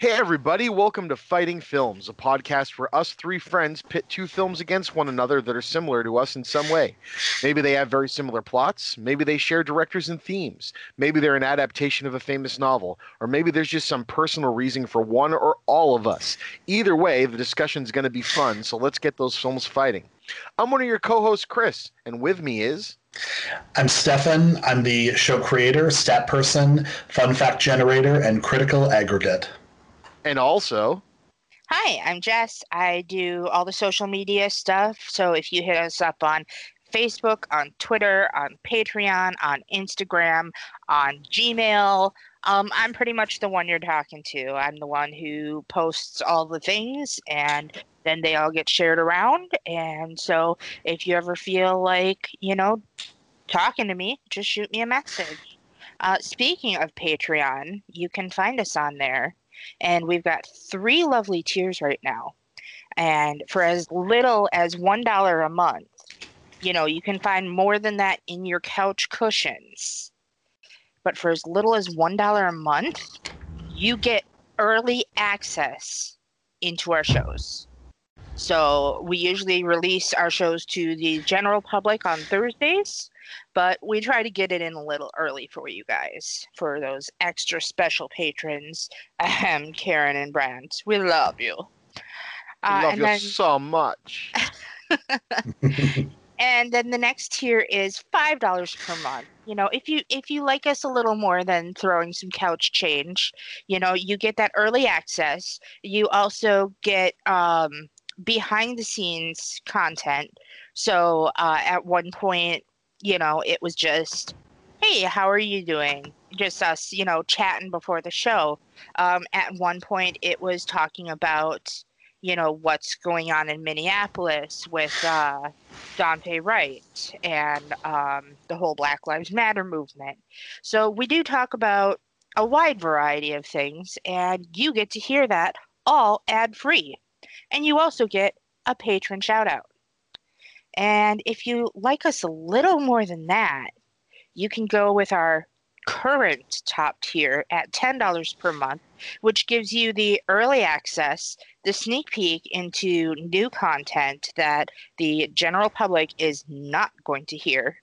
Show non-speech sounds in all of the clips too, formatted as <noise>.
Hey, everybody, welcome to Fighting Films, a podcast where us three friends pit two films against one another that are similar to us in some way. Maybe they have very similar plots, maybe they share directors and themes, maybe they're an adaptation of a famous novel, or maybe there's just some personal reason for one or all of us. Either way, the discussion's going to be fun, so let's get those films fighting. I'm one of your co hosts, Chris, and with me is. I'm Stefan. I'm the show creator, stat person, fun fact generator, and critical aggregate. And also, Hi, I'm Jess. I do all the social media stuff. So if you hit us up on Facebook, on Twitter, on Patreon, on Instagram, on Gmail, um, I'm pretty much the one you're talking to. I'm the one who posts all the things and then they all get shared around. And so if you ever feel like, you know, talking to me, just shoot me a message. Uh, speaking of Patreon, you can find us on there and we've got three lovely tiers right now. And for as little as $1 a month, you know, you can find more than that in your couch cushions. But for as little as $1 a month, you get early access into our shows. So we usually release our shows to the general public on Thursdays, but we try to get it in a little early for you guys, for those extra special patrons, um, Karen and Brandt. We love you. I love you then, so much. <laughs> and then the next tier is five dollars per month. You know, if you if you like us a little more than throwing some couch change, you know, you get that early access. You also get um, behind the scenes content. So uh, at one point, you know, it was just, hey, how are you doing? Just us, you know, chatting before the show. Um, at one point, it was talking about, you know, what's going on in Minneapolis with uh, Daunte Wright and um, the whole Black Lives Matter movement. So we do talk about a wide variety of things, and you get to hear that all ad free. And you also get a patron shout out. And if you like us a little more than that, you can go with our current top tier at $10 per month, which gives you the early access, the sneak peek into new content that the general public is not going to hear.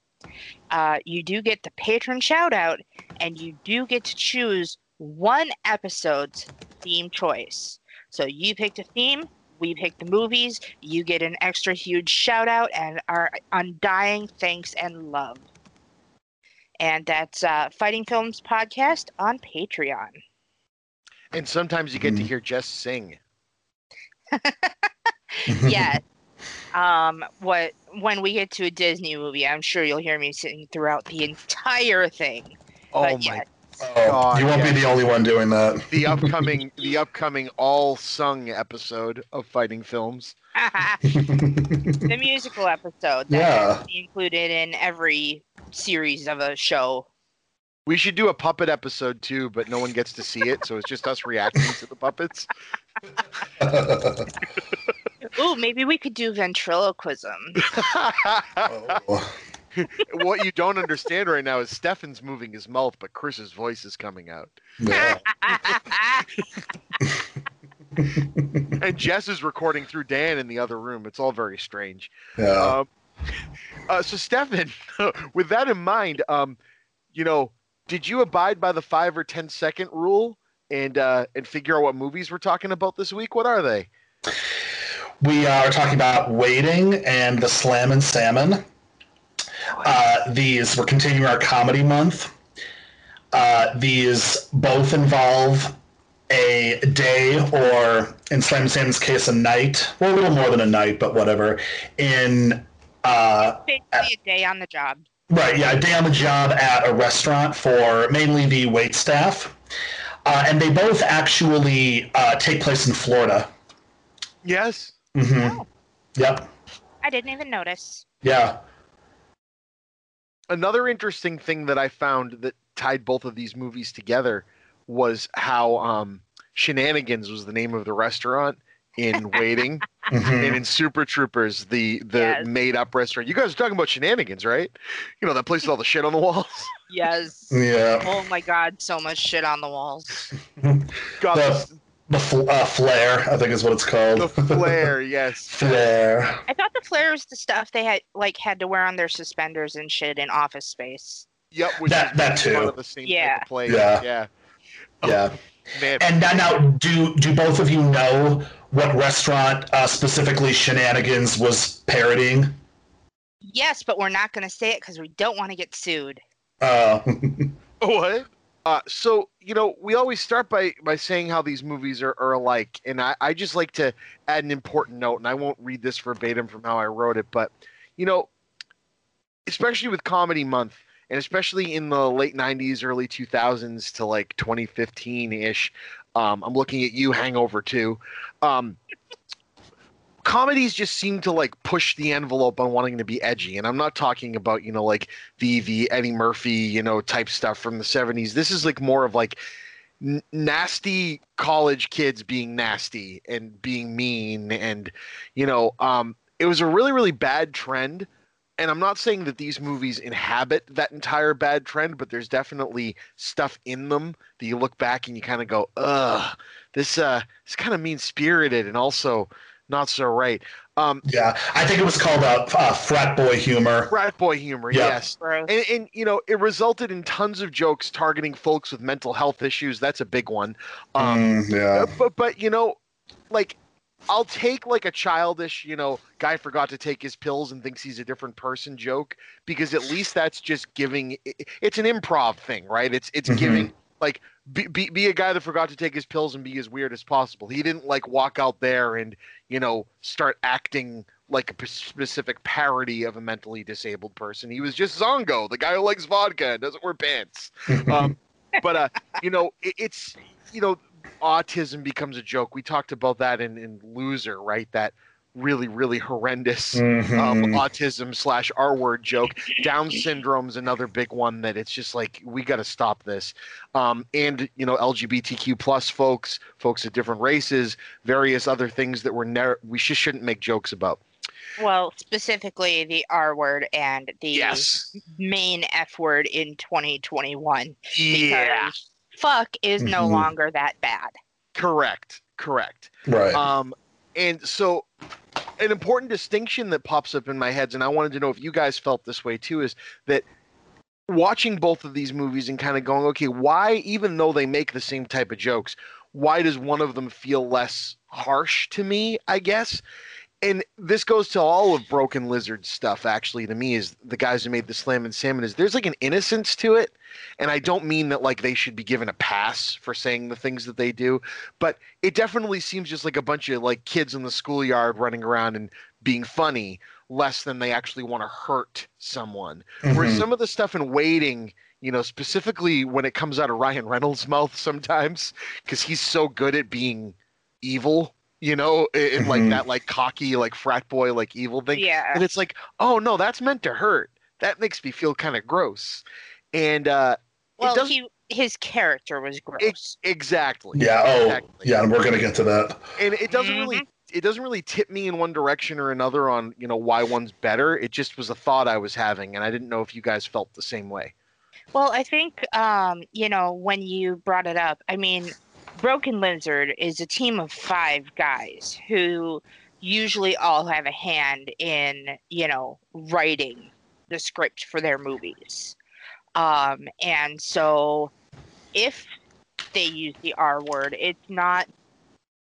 Uh, you do get the patron shout out, and you do get to choose one episode's theme choice. So you picked a theme, we pick the movies. You get an extra huge shout out and our undying thanks and love. And that's uh, Fighting Films Podcast on Patreon. And sometimes you get mm-hmm. to hear Jess sing. <laughs> yes. um, what when we get to a Disney movie, I'm sure you'll hear me sing throughout the entire thing. Oh but my Oh, Oh, God, you won't yeah. be the only one doing that. The upcoming, the upcoming all sung episode of Fighting Films. <laughs> the musical episode that yeah. be included in every series of a show. We should do a puppet episode too, but no one gets to see it, so it's just us reacting to the puppets. <laughs> Ooh, maybe we could do ventriloquism. <laughs> oh <laughs> what you don't understand right now is Stefan's moving his mouth, but Chris's voice is coming out. Yeah. and Jess is recording through Dan in the other room. It's all very strange. Yeah. Um, uh, so, Stefan, <laughs> with that in mind, um, you know, did you abide by the five or ten second rule and uh, and figure out what movies we're talking about this week? What are they? We are talking about Waiting and the Slammin Salmon. Uh, these we're continuing our comedy month. Uh, these both involve a day, or in Slam Sam's case, a night. Well, a little more than a night, but whatever. In uh, basically a day on the job. Right. Yeah, a day on the job at a restaurant for mainly the wait staff, uh, and they both actually uh, take place in Florida. Yes. Mm-hmm. Oh. Yep. I didn't even notice. Yeah another interesting thing that I found that tied both of these movies together was how um, Shenanigans was the name of the restaurant in <laughs> Waiting mm-hmm. and in Super Troopers, the the yes. made up restaurant. You guys are talking about Shenanigans, right? You know that place with all the shit on the walls. Yes. Yeah. Oh my God, so much shit on the walls. <laughs> God, the, The fl- uh, flare, I think is what it's called. The flare, <laughs> yes. flare. I thought the flare was the stuff they had like had to wear on their suspenders and shit in office space. Yep, which That- is that part too. of the same Yeah. type of play. Yeah. yeah. Yeah. Man, And now, now, do do both of you know what restaurant uh, specifically Shenanigans was parodying? Yes, but we're not going to say it because we don't want to get sued. Uh, <laughs> What? Uh, so you know, we always start by by saying how these movies are, are alike, and I, I just like to add an important note, and I won't read this verbatim from how I wrote it, but you know, especially with comedy month, and especially in the late '90s, early 2000s to like 2015 ish, um, I'm looking at you, Hangover too. Um, comedies just seem to like push the envelope on wanting to be edgy, and I'm not talking about you know like the the Eddie Murphy, you know, type stuff from the 70s. This is like more of like n- nasty college kids being nasty and being mean and you know, um it was a really really bad trend. And I'm not saying that these movies inhabit that entire bad trend, but there's definitely stuff in them that you look back and you kind of go, "Ugh, this uh, this kind of mean spirited and also not so right." Um, yeah, I think it was called uh, uh, frat boy humor. frat boy humor, Yeah. yes. Gross. And, and you know, it resulted in tons of jokes targeting folks with mental health issues. That's a big one. Um, Mm, yeah. but but you know, like I'll take like a childish, you know, guy forgot to take his pills and thinks he's a different person joke because at least that's just giving. i- It's an improv thing, right? It's it's Mhm. giving like be, be be a guy that forgot to take his pills and be as weird as possible. He didn't like walk out there and you know start acting like a p- specific parody of a mentally disabled person. He was just Zongo, the guy who likes vodka and doesn't wear pants. <laughs> Um, but uh, you know, it, it's you know, autism becomes a joke. We talked about that in in Loser, right? That really really horrendous um, Mhm. autism slash R word joke. Down syndrome's another big one that it's just like we got to stop this. Um, and you know LGBTQ plus folks, folks of different races, various other things that we're never we just shouldn't make jokes about. Well, specifically the R word and the Yes. main F word in 2021. Yeah. Because fuck is no Mhm. longer that bad. Correct. Correct. right. Um, and so, an important distinction that pops up in my head, and I wanted to know if you guys felt this way too, is that watching both of these movies and kind of going, okay, why, even though they make the same type of jokes, why does one of them feel less harsh to me? I guess. And this goes to all of Broken Lizard stuff, actually, to me, is the guys who made the Slammin Salmon, is there's like an innocence to it. And I don't mean that like they should be given a pass for saying the things that they do, but it definitely seems just like a bunch of like kids in the schoolyard running around and being funny less than they actually want to hurt someone. Whereas Mhm. some of the stuff in waiting, you know, specifically when it comes out of Ryan Reynolds' mouth sometimes, because he's so good at being evil, you know, in, in like Mhm. that like cocky, like frat boy, like evil thing. Yeah. And it's like, oh no, that's meant to hurt. That makes me feel kind of gross. And uh Well, he his character was gross. exactly. yeah. Oh, exactly. yeah. And we're gonna get to that. and it doesn't really it doesn't really tip me in one direction or another on you know why one's better it just was a thought i was having and i didn't know if you guys felt the same way Well, I think um, you know when you brought it up. I mean, Broken Lizard is a team of five guys who usually all have a hand in you know writing the script for their movies, um, and so if they use the R word, it's not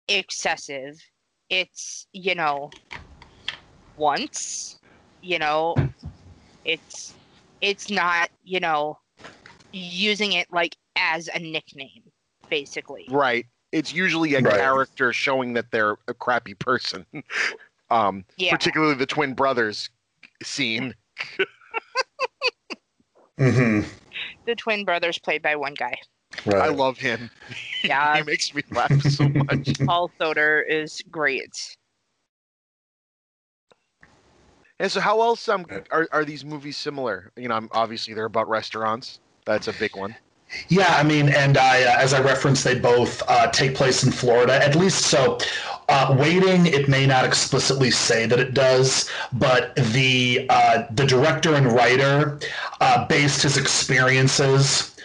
excessive. It's you know once, you know, it's it's not you know using it like as a nickname basically. Right. It's usually a Right. character showing that they're a crappy person. <laughs> Um yeah. particularly the twin brothers scene. <laughs> Hmm the twin brothers played by one guy. Right. i love him. <laughs> Yeah. he makes me laugh so much. Paul Soter is great. And so how else um are, are these movies similar? You know I'm- obviously they're about restaurants. That's a big one Yeah, I mean, and I, uh, as I referenced, they both uh, take place in Florida. At least so. Uh, waiting, it may not explicitly say that it does, but the uh, the director and writer uh, based his experiences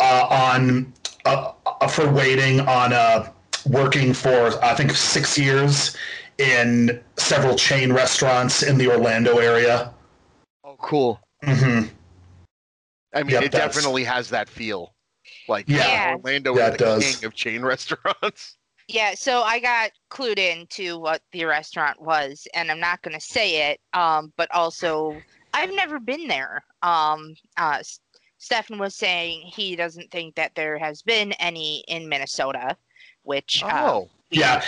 uh, on for waiting on working for I think six years in several chain restaurants in the Orlando area. Oh, cool. hmm I mean, Yep, it definitely has that feel. Like Yeah. Yeah. Orlando Yeah, is the does. king of chain <laughs> restaurants. Yeah, so I got clued into what the restaurant was, and I'm not going to say it, um, but also I've never been there. Um, uh, Stefan was saying he doesn't think that there has been any in Minnesota, which uh, Oh, we, Yeah,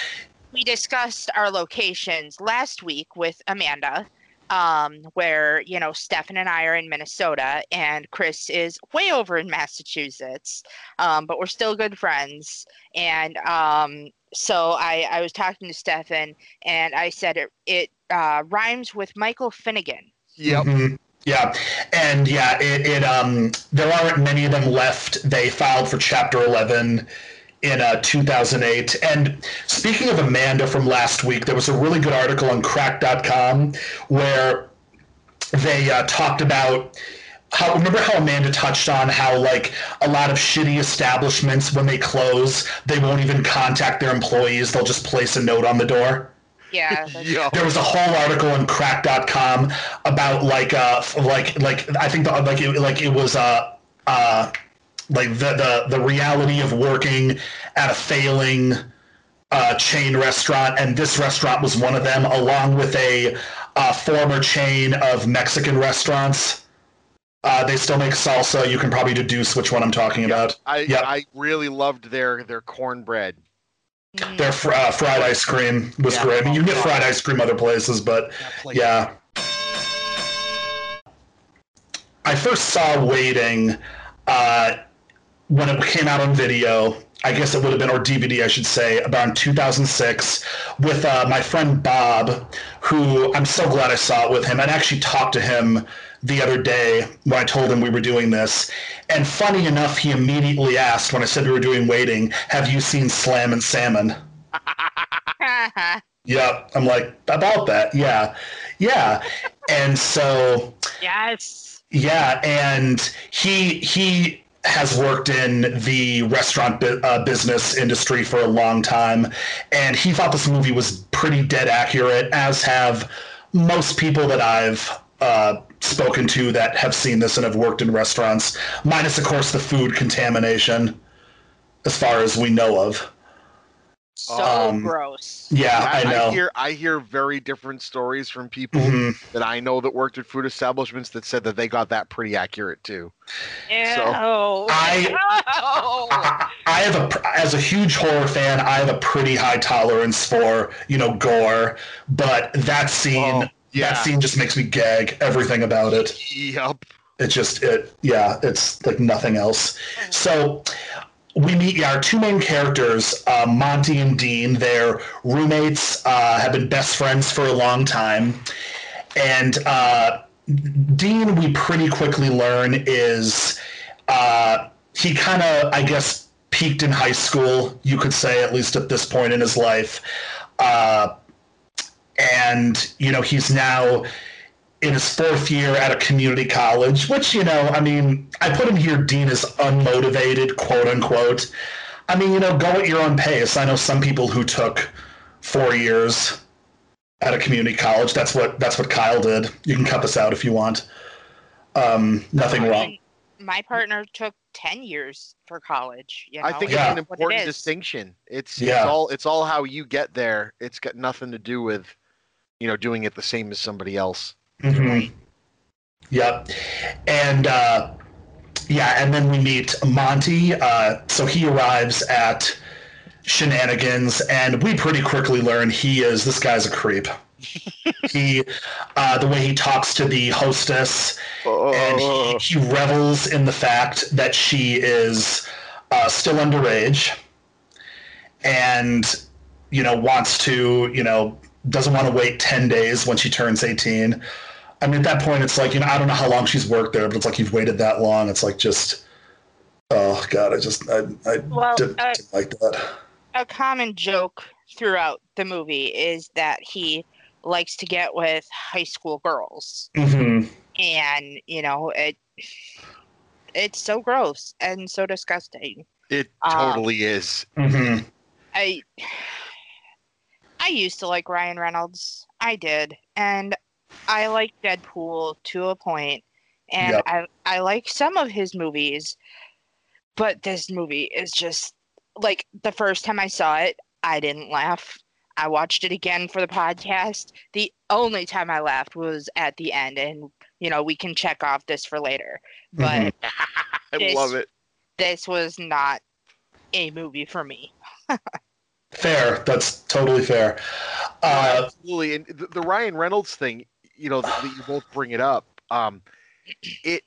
we discussed our locations last week with Amanda, um, where you know Stefan and I are in Minnesota, and Chris is way over in Massachusetts, um, but we're still good friends. And um, so I, I was talking to Stefan, and I said it it uh, rhymes with Michael Finnegan. yep. Mhm. Yeah, and yeah, it, it um there aren't many of them left. They filed for Chapter Eleven in uh, 2008. And speaking of Amanda from last week, there was a really good article on Cracked.com where they uh, talked about how remember how Amanda touched on how like a lot of shitty establishments when they close they won't even contact their employees. They'll just place a note on the door? Yeah, <laughs> there was a whole article on cracked.com about like uh like like i think the, like it, like it was uh uh like the, the the reality of working at a failing uh, chain restaurant and this restaurant was one of them along with a uh, former chain of mexican restaurants uh, they still make salsa you can probably deduce which one i'm talking about I Yep. I really loved their their cornbread. Their fr- uh, fried ice cream was Yeah. great i mean you can get fried ice cream other places but Yeah. I first saw Waiting uh, when it came out on video. I guess it would have been, or DVD, I should say, about in 2006 with uh, my friend Bob, who I'm so glad I saw it with him. I'd actually talked to him the other day when I told him we were doing this. And funny enough, he immediately asked when I said we were doing Waiting, Have you seen Slammin Salmon? <laughs> Yep. I'm like, about that. Yeah. Yeah. And so yes. yeah, and he he has worked in the restaurant bu- uh, business industry for a long time, and he thought this movie was pretty dead accurate, as have most people that I've uh, spoken to that have seen this and have worked in restaurants, minus of course the food contamination, as far as we know of. So Um, gross. Yeah, I know. hear I hear very different stories from people Mhm. that I know that worked at food establishments that said that they got that pretty accurate too. Ew. I- <laughs> No. I, I have a as a huge horror fan, I have a pretty high tolerance for you know gore, but that scene, Oh, yeah. that scene just makes me gag. Everything about it, Yep. it just it yeah, it's like nothing else. So we meet our two main characters, uh, Monty and Dean. They're roommates, uh, have been best friends for a long time, and uh, Dean, we pretty quickly learn is uh, he kind of, I guess, peaked in high school. You could say, at least at this point in his life, uh, and you know he's now in his fourth year at a community college, which, you know, I mean, I put him here, Dean is unmotivated, quote unquote. I mean, you know, go at your own pace. I know some people who took four years at a community college. That's what that's what Kyle did. You can cut this out if you want. Um, nothing I wrong. My partner took ten years for college. You know? I think Yeah. it's an What it important distinction. It's Yeah. it's all it's all how you get there. It's got nothing to do with you know doing it the same as somebody else. Mhm. Yep. And uh, yeah, and then we meet Monty. Uh, so he arrives at Shenanigans, and we pretty quickly learn he is this guy's a creep. <laughs> he, uh, the way he talks to the hostess, and he, he revels in the fact that she is uh, still underage, and you know wants to, you know, doesn't want to wait ten days when she turns eighteen. I mean, at that point, it's like you know, I don't know how long she's worked there, but it's like you've waited that long. It's like just, oh god, I just I I Well, didn't, uh, didn't like that. a common joke throughout the movie is that he likes to get with high school girls, hmm and you know it. It's so gross and so disgusting. It Uh, totally is. hmm I I used to like Ryan Reynolds. I did. And I like Deadpool to a point, And Yep. I I like some of his movies, but this movie is just like the first time I saw it, I didn't laugh. I watched it again for the podcast. The only time I laughed was at the end and you know, we can check off this for later. But <laughs> I This- love it. this was not a movie for me. <laughs> Fair. That's totally fair. Uh, Absolutely, and the, the Ryan Reynolds thing, you know, that you both bring it up. Um, it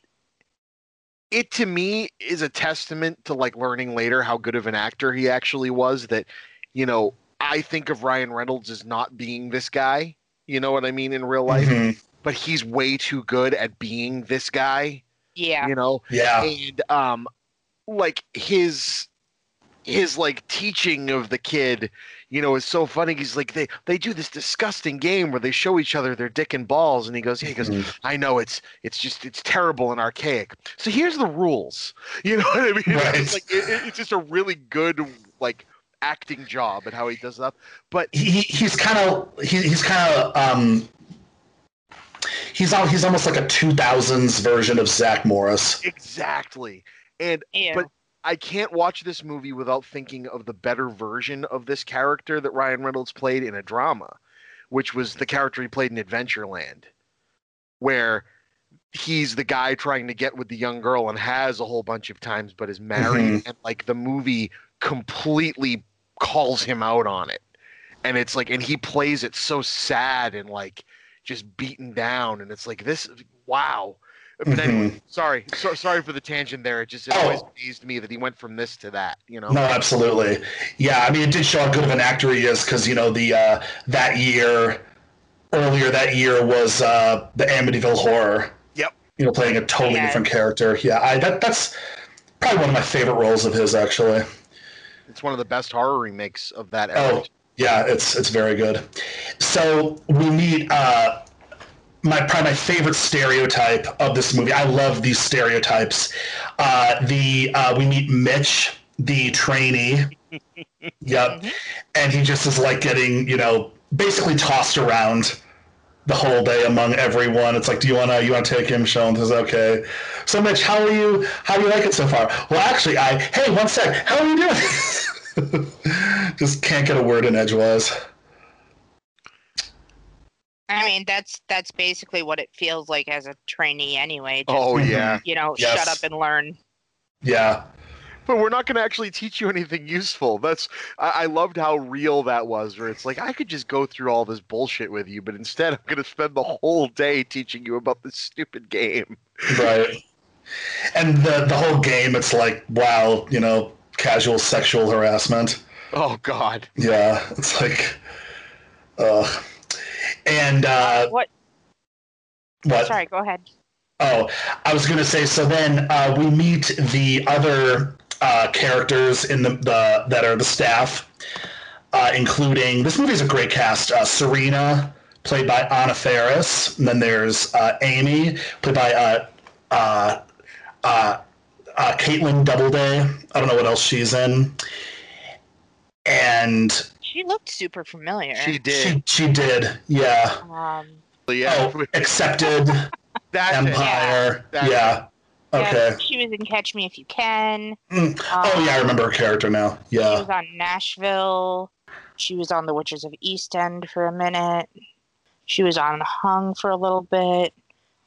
it to me is a testament to like learning later how good of an actor he actually was. That you know, I think of Ryan Reynolds as not being this guy. You know what I mean in real life, mhm. but he's way too good at being this guy. Yeah. You know, Yeah. and um like his his like teaching of the kid you know it's so funny he's like they they do this disgusting game where they show each other their dick and balls and he goes yeah he goes Mhm. i know it's it's just it's terrible and archaic so here's the rules <laughs> you know what i mean Right. it's like it, it- it's just a really good like acting job at how he does that but he, he- he's kind of he, he's kind of um he's al- he's almost like a 2000s version of Zach Morris. exactly and Yeah. But- I can't watch this movie without thinking of the better version of this character that Ryan Reynolds played in a drama, which was the character he played in Adventureland, where he's the guy trying to get with the young girl and has a whole bunch of times, but is mm-hmm. married, and like the movie completely calls him out on it. And it's like, and he plays it so sad and like just beaten down, and it's like this, wow. But anyway, sorry, so, sorry for the tangent there. It just it Oh. always amazed me that he went from this to that. You know, No, absolutely. Yeah, I mean, it did show how good of an actor he is because you know the uh, that year earlier that year was uh, the Amityville Horror. Yep. You know, playing a totally Yeah. different character. Yeah, I that that's probably one of my favorite roles of his actually. it's one of the best horror remakes of that era. Oh, yeah, it's it's very good. So we meet uh, my probably my favorite stereotype of this movie. I love these stereotypes. Uh, the uh, we meet Mitch, the trainee. <laughs> yep, and he just is like getting you know basically tossed around the whole day among everyone. It's like, do you wanna you wanna take him? Sean says, okay. So Mitch, how are you? How do you like it so far? Well, actually, I hey, one sec. How are you doing? <laughs> just can't get a word in edgewise. I mean, that's that's basically what it feels like as a trainee anyway. Just, Oh yeah, you know, Yes. shut up and learn. Yeah, but we're not going to actually teach you anything useful. That's I, I loved how real that was. Where it's like I could just go through all this bullshit with you, but instead I'm going to spend the whole day teaching you about this stupid game. right. And the the whole game, it's like, wow, you know, casual sexual harassment. Oh God. Yeah, it's like, ugh. And uh, What? what? Sorry, go ahead. Oh, I was gonna say. So then uh, we meet the other uh, characters in the, the that are the staff, uh, including this movie is a great cast. Uh, Serena, played by Anna Faris, and then there's uh, Amy, played by uh, uh, uh, uh, Kaitlin Doubleday. I don't know what else she's in, and She looked super familiar. She did. she she did, yeah. Um, yeah. Oh, accepted That's. <laughs> Empire, That's it. yeah. Okay. yeah, she was in Catch Me If You Can. Mm. Oh yeah, I Um, remember her character now. Yeah. She was on Nashville. She was on The Witches of East End for a minute. She was on Hung for a little bit.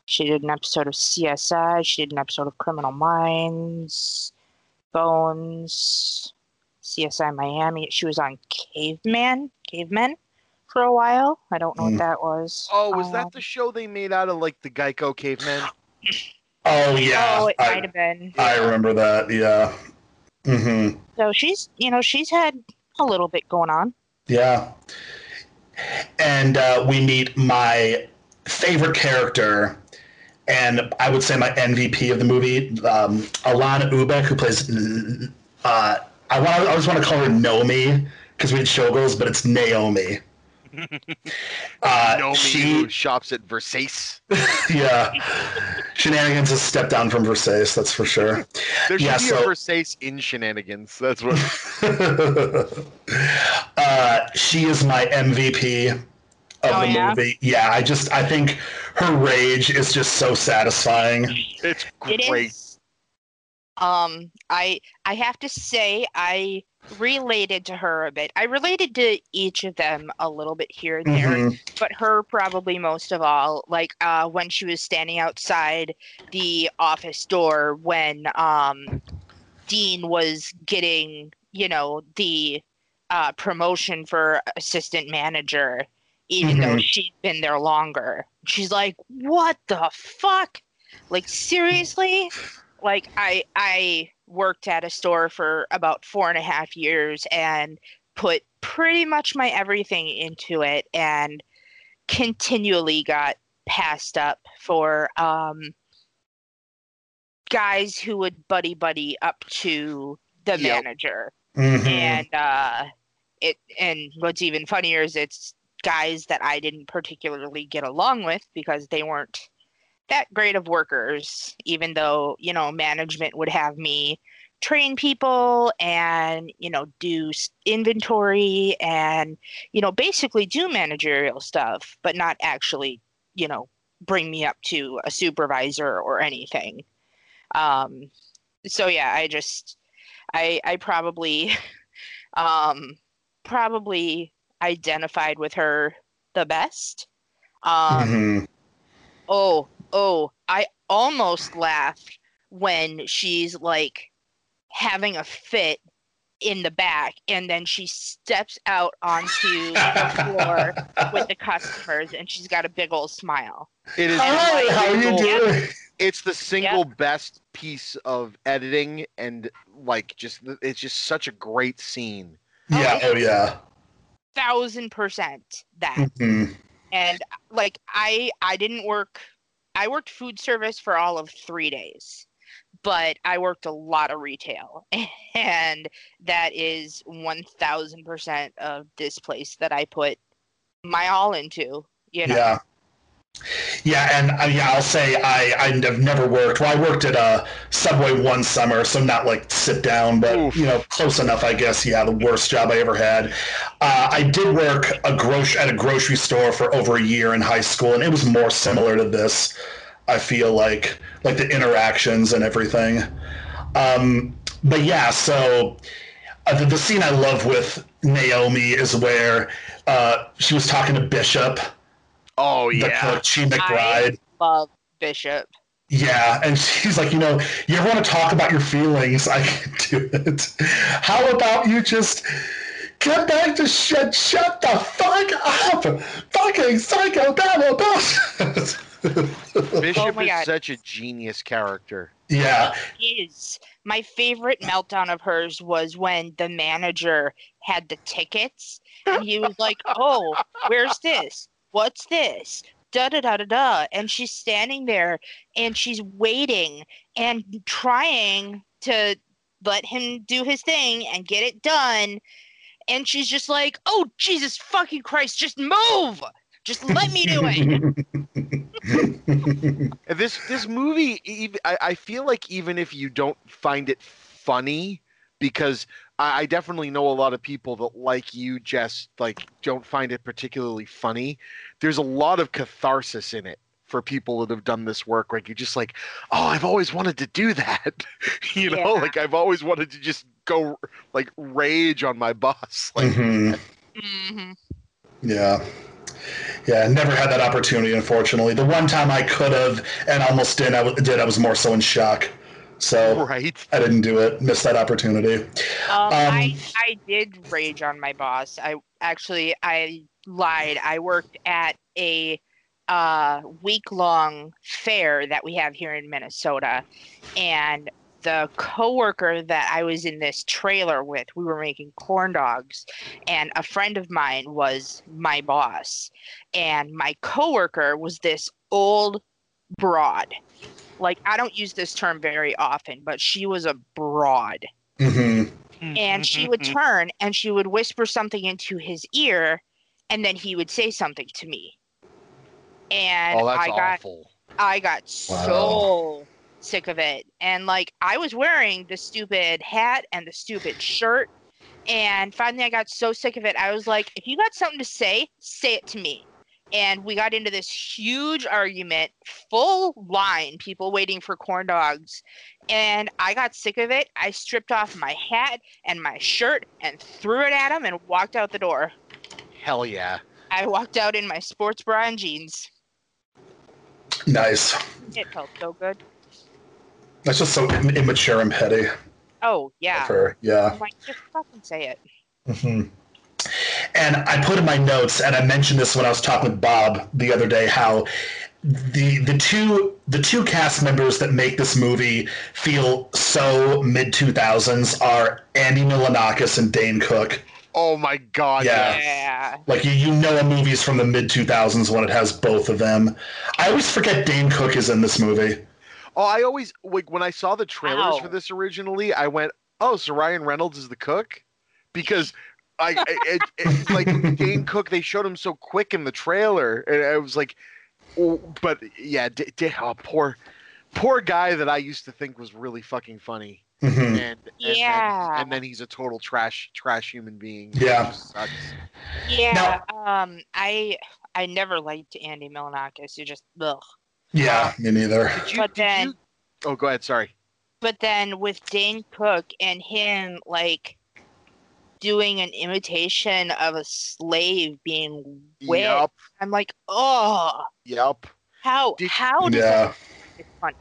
She did an episode of CSI. She did an episode of Criminal Minds, Bones, CSI Miami. She was on Caveman, Cavemen for a while. I don't know Mm. what that was. Oh, was Um, that the show they made out of like the Geico cavemen? <gasps> Oh yeah. Oh, it I, might have been. I remember that. Yeah. hmm So she's, you know, she's had a little bit going on. Yeah. And uh, we meet my favorite character, and I would say my MVP of the movie, um, Alanna Ubach, who plays. Uh, I want. I just want to call her Nomi because we had showgirls, but it's Naomi. <laughs> Uh, Naomi she, who shops at Versace. <laughs> yeah, shenanigans has stepped down from Versace. That's for sure. There should Yeah, be so- a Versace in shenanigans. That's what. <laughs> uh, she is my MVP of Oh, the yeah? movie. Yeah, I just I think her rage is just so satisfying. It's great. is. Um, I I have to say I related to her a bit. I related to each of them a little bit here and there, Mhm. but her probably most of all. Like uh, when she was standing outside the office door when um, Dean was getting, you know, the uh, promotion for assistant manager, even though she'd been there longer. She's like, "What the fuck? Like seriously?" Like I I worked at a store for about four and a half years and put pretty much my everything into it and continually got passed up for um guys who would buddy buddy up to the Yep. manager Mhm. and uh it and what's even funnier is it's guys that I didn't particularly get along with because they weren't that great of workers even though you know management would have me train people and you know do inventory and you know basically do managerial stuff but not actually you know bring me up to a supervisor or anything um so yeah i just i i probably <laughs> um probably identified with her the best um Mhm. oh oh i almost laughed when she's like having a fit in the back and then she steps out onto the floor with the customers and she's got a big old smile It is. Hi, how are you single- doing? It's the single best piece of editing, and like, just it's just such a great scene. Yeah, oh yeah. thousand percent that Mhm. and like i i didn't work i worked food service for all of three days but i worked a lot of retail <laughs> and that is 1000% of this place that i put my all into you know Yeah. Yeah, and uh, yeah, I'll say I I've never worked. Well, I worked at a Subway one summer, so not like sit down, but Oof. you know, close enough, I guess. Yeah, the worst job I ever had. Uh, I did work a gro- at a grocery store for over a year in high school, and it was more similar to this. I feel like like the interactions and everything. Um, but yeah, so uh, the, the scene I love with Naomi is where uh, she was talking to Bishop Oh the yeah. cook, She McBride. love bishop Yeah, and she's like, you know, you ever want to talk about your feelings? I can <laughs> do it. How about you just get back to shut shut the fuck up, fucking psycho blah, blah, blah. Bishop Oh is God. such a genius character. yeah, is my favorite meltdown of hers was when the manager had the tickets and he was like, "Oh, where's this? What's this?" Da da da da da, and she's standing there and she's waiting and trying to let him do his thing and get it done, and she's just like, "Oh Jesus fucking Christ, just move!" Just let me do it. <laughs> This this movie, I, I feel like even if you don't find it funny, because I, I definitely know a lot of people that like you, just like don't find it particularly funny. There's a lot of catharsis in it for people that have done this work. Like you're just like, oh, I've always wanted to do that. <laughs> you know, Yeah. like I've always wanted to just go like rage on my boss. <laughs> Like Mhm. hmm yeah, yeah. Never had that opportunity, unfortunately. The one time I could have and almost did, I w- did. I was more so in shock, so <laughs> right. I didn't do it. Missed that opportunity. Um, I Um, I did rage on my boss. I actually I lied. I worked at a uh, week long fair that we have here in Minnesota, and the coworker that I was in this trailer with, we were making corn dogs, and a friend of mine was my boss, and my coworker was this old broad. Like I don't use this term very often, but she was a broad hmm and she would turn and she would whisper something into his ear and then he would say something to me, and oh, that's I got awful. I got so sick of it. And like I was wearing the stupid hat and the stupid shirt. And finally I got so sick of it. I was like, if you got something to say, say it to me. And we got into this huge argument, full line, people waiting for corn dogs. And I got sick of it. I stripped off my hat and my shirt and threw it at him and walked out the door. Hell yeah. I walked out in my sports bra and jeans. Nice. It felt so good. That's just so im- immature and petty. Oh, yeah. her. Yeah. I'm like, just fucking say it. hmm And I put in my notes, and I mentioned this when I was talking with Bob the other day, how the the two the two cast members that make this movie feel so mid two thousands are Andy Milonakis and Dane Cook. Oh my god. Yeah. Yeah. Like you, you know a movie's from the mid two thousands when it has both of them. I always forget Dane Cook is in this movie. Oh, I always like when I saw the trailers Ow. for this originally, I went, "Oh, so Ryan Reynolds is the cook," because I, I it, it's like Dane <laughs> Cook. They showed him so quick in the trailer, and I was like, oh, "But yeah, D- D- oh, poor, poor guy that I used to think was really fucking funny." Mhm. And, and Yeah. then, and then he's a total trash trash human being. Yeah. It sucks. Yeah. um, I I never liked Andy Milonakis. You just ugh. Yeah, me neither. Did you, But did then- you- oh, go ahead. Sorry. But then with Dane Cook and him like doing an imitation of a slave being whipped, Yep. I'm like, oh, Yep. how Did- how does Yeah. that it's funny?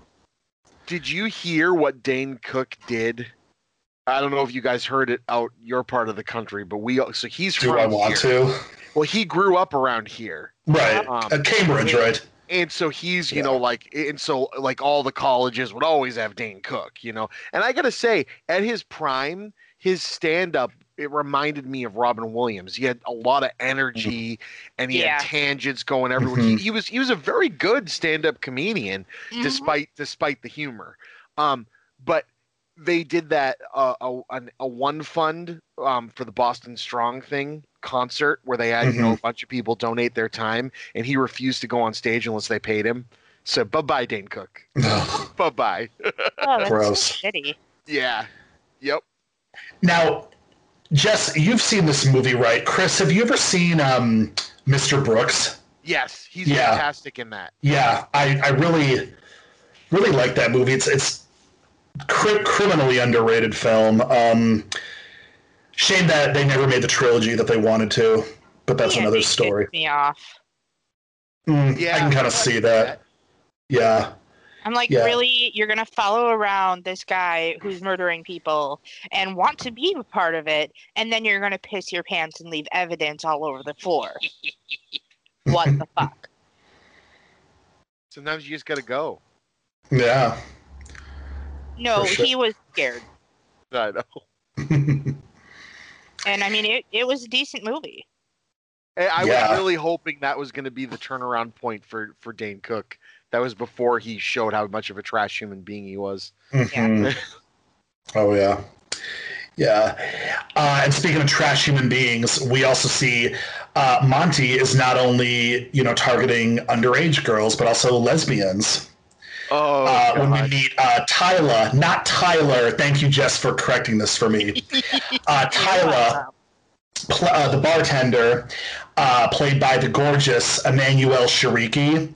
Did you hear what Dane Cook did? I don't know if you guys heard it out your part of the country, but we so he's Do I want here. to? Well, he grew up around here, Right. Um, At Cambridge, right? and so he's you Yeah. know like and so like all the colleges would always have Dane Cook, you know. And I gotta say, at his prime, his stand up it reminded me of Robin Williams. He had a lot of energy, and he Yeah. had tangents going everywhere. He, Mhm. he was he was a very good stand up comedian Mhm. despite despite the humor. Um, but they did that uh, a an, a one fund um, for the Boston Strong thing concert where they had you know a bunch of people donate their time, and he refused to go on stage unless they paid him. So bye bye Dane Cook. <laughs> Bye bye. Oh, that's Gross. so shitty. yeah. Yep. Now, Jess, you've seen this movie, right? Chris, have you ever seen um, Mr. Brooks? Yes, he's Yeah. fantastic in that. Yeah, I, I really, really like that movie. It's it's cri- criminally underrated film. Um, shame that they never made the trilogy that they wanted to, but that's Yeah, another story. Me off. Mm, Yeah, I can kind of see that. Yeah, I'm like, Yeah. really? You're gonna follow around this guy who's murdering people and want to be a part of it, and then you're gonna piss your pants and leave evidence all over the floor. <laughs> what the fuck? Sometimes you just gotta go. yeah. No, sure. he was scared, <laughs> I know. and I mean, it, it was a decent movie. I I Yeah. was really hoping that was going to be the turnaround point for for Dane Cook. That was before he showed how much of a trash human being he was. Mhm. <laughs> oh yeah, yeah. Uh, and speaking of trash human beings, we also see uh, Monty is not only you know targeting underage girls but also lesbians. Oh, uh, when we meet uh, Tyler, not Tyler. Thank you, Jess, for correcting this for me. <laughs> Uh, Tyler, pl- uh, the bartender, uh, played by the gorgeous Emmanuelle Chriqui,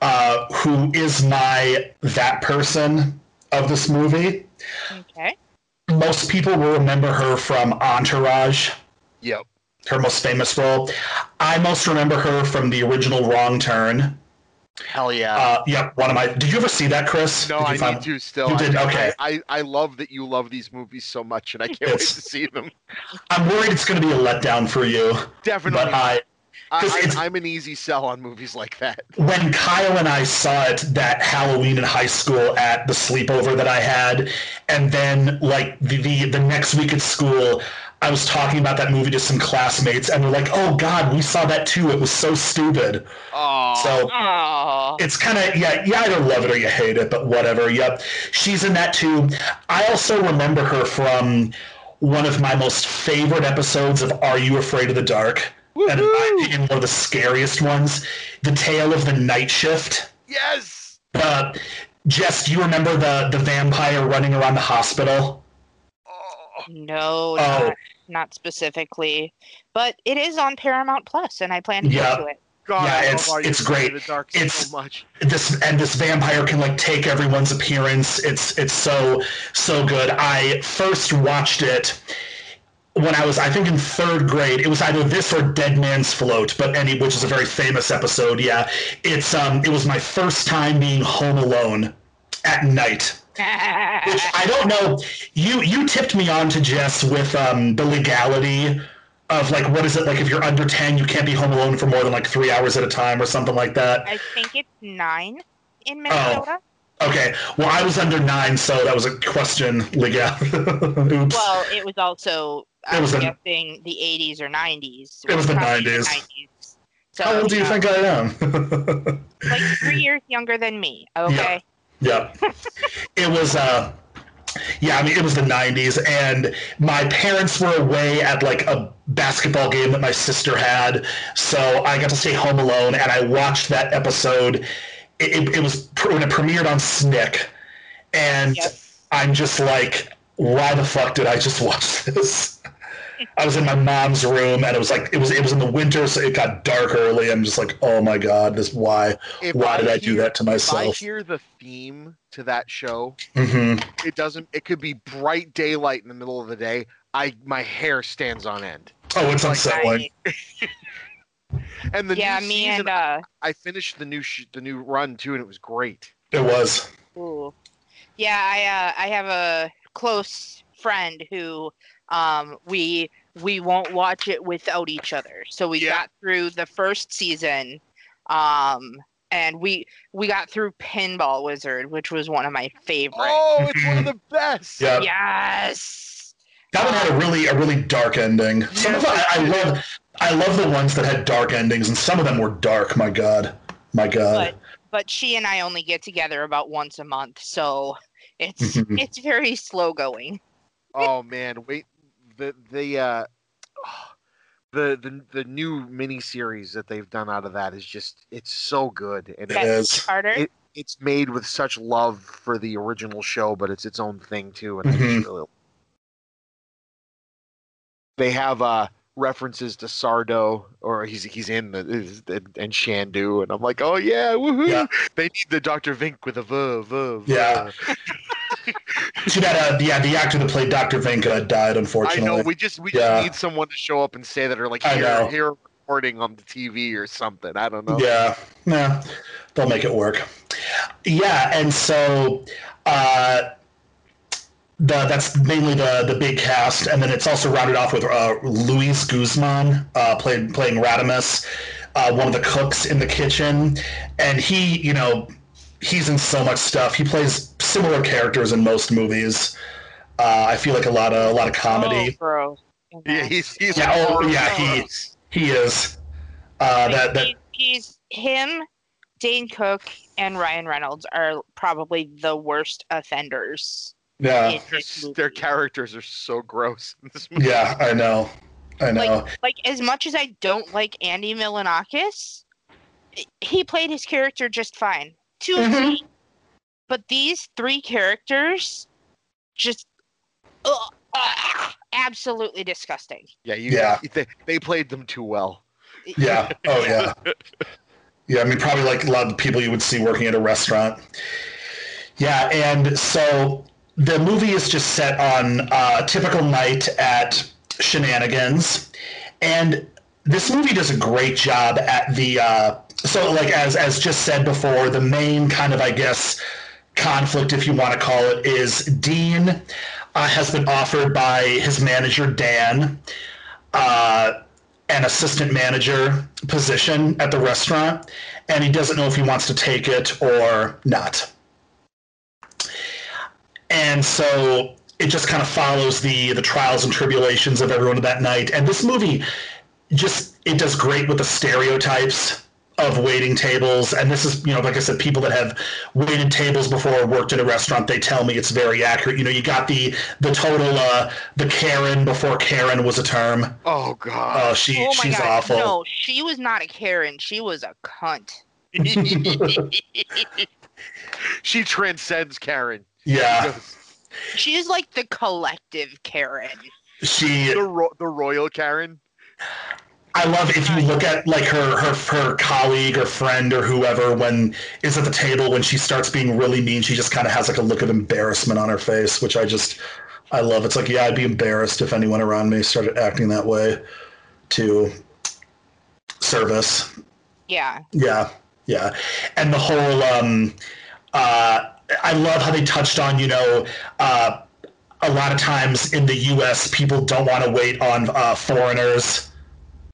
uh, who is my that person of this movie. Okay. Most people will remember her from Entourage, Yep. her most famous role. I most remember her from the original Wrong Turn. Hell yeah. Uh, yep, one of my. Did you ever see that, Chris? no, Did I find- need to still. You did? I, Okay. I, I love that you love these movies so much, and I can't wait to see them. I'm worried it's going to be a letdown for you, Definitely. but I, I, 'cause I'm, I'm an easy sell on movies like that. when Kyle and I saw it that Halloween in high school at the sleepover that I had, and then like the the, the next week at school, I was talking about that movie to some classmates, and they're like, "Oh God, we saw that too. It was so stupid." Oh, So Oh, it's kind of yeah, you either love it or you hate it, but whatever. Yep, she's in that too. I also remember her from one of my most favorite episodes of Are You Afraid of the Dark? and in my opinion, one of the scariest ones, The Tale of the Night Shift. Yes. Uh, Jess, do you remember the the vampire running around the hospital? Oh, No, Oh. Not, not specifically, but it is on Paramount Plus, and I plan to Yeah. go to it. God, Yeah, it's- it's great. the dark It's- so much. This and this vampire can like take everyone's appearance. It's it's so so good. I first watched it when I was I think in third grade. It was either this or Dead Man's Float, but any which is a very famous episode. Yeah, it's um it was my first time being home alone at night. Which I don't know. You you tipped me on to Jess with um, the legality of like what is it like if you're under ten you can't be home alone for more than like three hours at a time or something like that. I think it's nine in Minnesota. Okay, well I was under nine, so that was a question legal. <laughs> Oops. Well, it was also It I'm was a- guessing the 80s or 90s. It was the Probably 90s. So, How old do you uh, think I am? <laughs> Like three years younger than me. Okay. Yeah. It was uh yeah, I mean it was the 90s and my parents were away at like a basketball game that my sister had. So I got to stay home alone and I watched that episode. It, it, it was pr- when it premiered on Snick and. I'm just like why the fuck did I just <laughs> watch this? I was in my mom's room and it was like it was it was in the winter so it got dark early. I'm just like, "Oh my god, this why If why did I do that to If I myself?" hear the theme to that show, Mhm. it doesn't. It could be bright daylight in the middle of the day. I my hair stands on end. Oh, it's Like, unsettling. <laughs> And the yeah, new me season, and uh, I finished the new sh- the new run too, and it was great. It was. ooh. yeah, I uh, I have a close friend who um we we won't watch it without each other. So we Yeah. got through the first season, um, and we we got through Pinball Wizard, which was one of my favorites. Oh, it's one of the <laughs> best. Yeah. Yes. That one had a really a really dark ending. Some of them, I, I love I love the ones that had dark endings, and some of them were dark. My God, my God. But but she and I only get together about once a month, so it's Mhm. it's very slow going. Oh man, wait the the uh <sighs> the the the new mini series that they've done out of that is just it's so good and It it, is. Carter. It- it's made with such love for the original show, but it's its own thing too. And I just Mhm. really they have uh references to Sardo or he's he's in the and, and Shandu and I'm like, oh yeah, woohoo! Yeah. They need the Doctor Vink with a v v. v. Yeah. <laughs> Too bad. Uh, yeah, the actor that played Doctor Vinka died, Unfortunately, I know. We just we Yeah. just need someone to show up and say that or like here here recording on the TV or something. I don't know. Yeah, yeah, they'll make it work. Yeah, and so uh, the that's mainly the the big cast, and then it's also rounded off with uh, Luis Guzman uh, played playing Raddimus, uh, one of the cooks in the kitchen, and he, you know, he's in so much stuff. He plays similar characters in most movies. Uh, I feel like a lot of a lot of comedy. Oh, bro. Yeah, he's he's Yeah, oh, yeah, he- He is. Uh, that that he- he's him, Dane Cook, and Ryan Reynolds are probably the worst offenders. yeah. Their, this their movie. characters are so gross in this movie. Yeah, I know. I know. Like as much as I don't like Andy Milonakis, he played his character just fine. To a Mhm. T. But these three characters just ugh, ah, absolutely disgusting. Yeah, you, Yeah. They, they played them too well. Yeah. Oh, yeah. Yeah, I mean, probably like a lot of the people you would see working at a restaurant. Yeah, and so the movie is just set on a typical night at Shenanigans, and this movie does a great job at the. Uh, so, like as as just said before, the main kind of I guess conflict, if you want to call it, is Dean uh, has been offered by his manager Dan. Uh, an assistant manager position at the restaurant, and he doesn't know if he wants to take it or not. And so it just kind of follows the the trials and tribulations of everyone that night. And this movie just it does great with the stereotypes of waiting tables and this is you know like i said people that have waited tables before worked in a restaurant they tell me it's very accurate you know you got the the total uh the karen before karen was a term Oh god. oh she oh she's god. awful No, she was not a Karen. She was a cunt. <laughs> she transcends Karen. yeah She is like the collective Karen. she The ro- the royal Karen. I love if you look at like her her her colleague or friend or whoever when is at the table when she starts being really mean, she just kind of has like a look of embarrassment on her face, which I just I love. It's like yeah, I'd be embarrassed if anyone around me started acting that way to service. Yeah. Yeah, yeah, and the whole um, uh, I love how they touched on you know. Uh, a lot of times in the U.S., people don't want to wait on uh, foreigners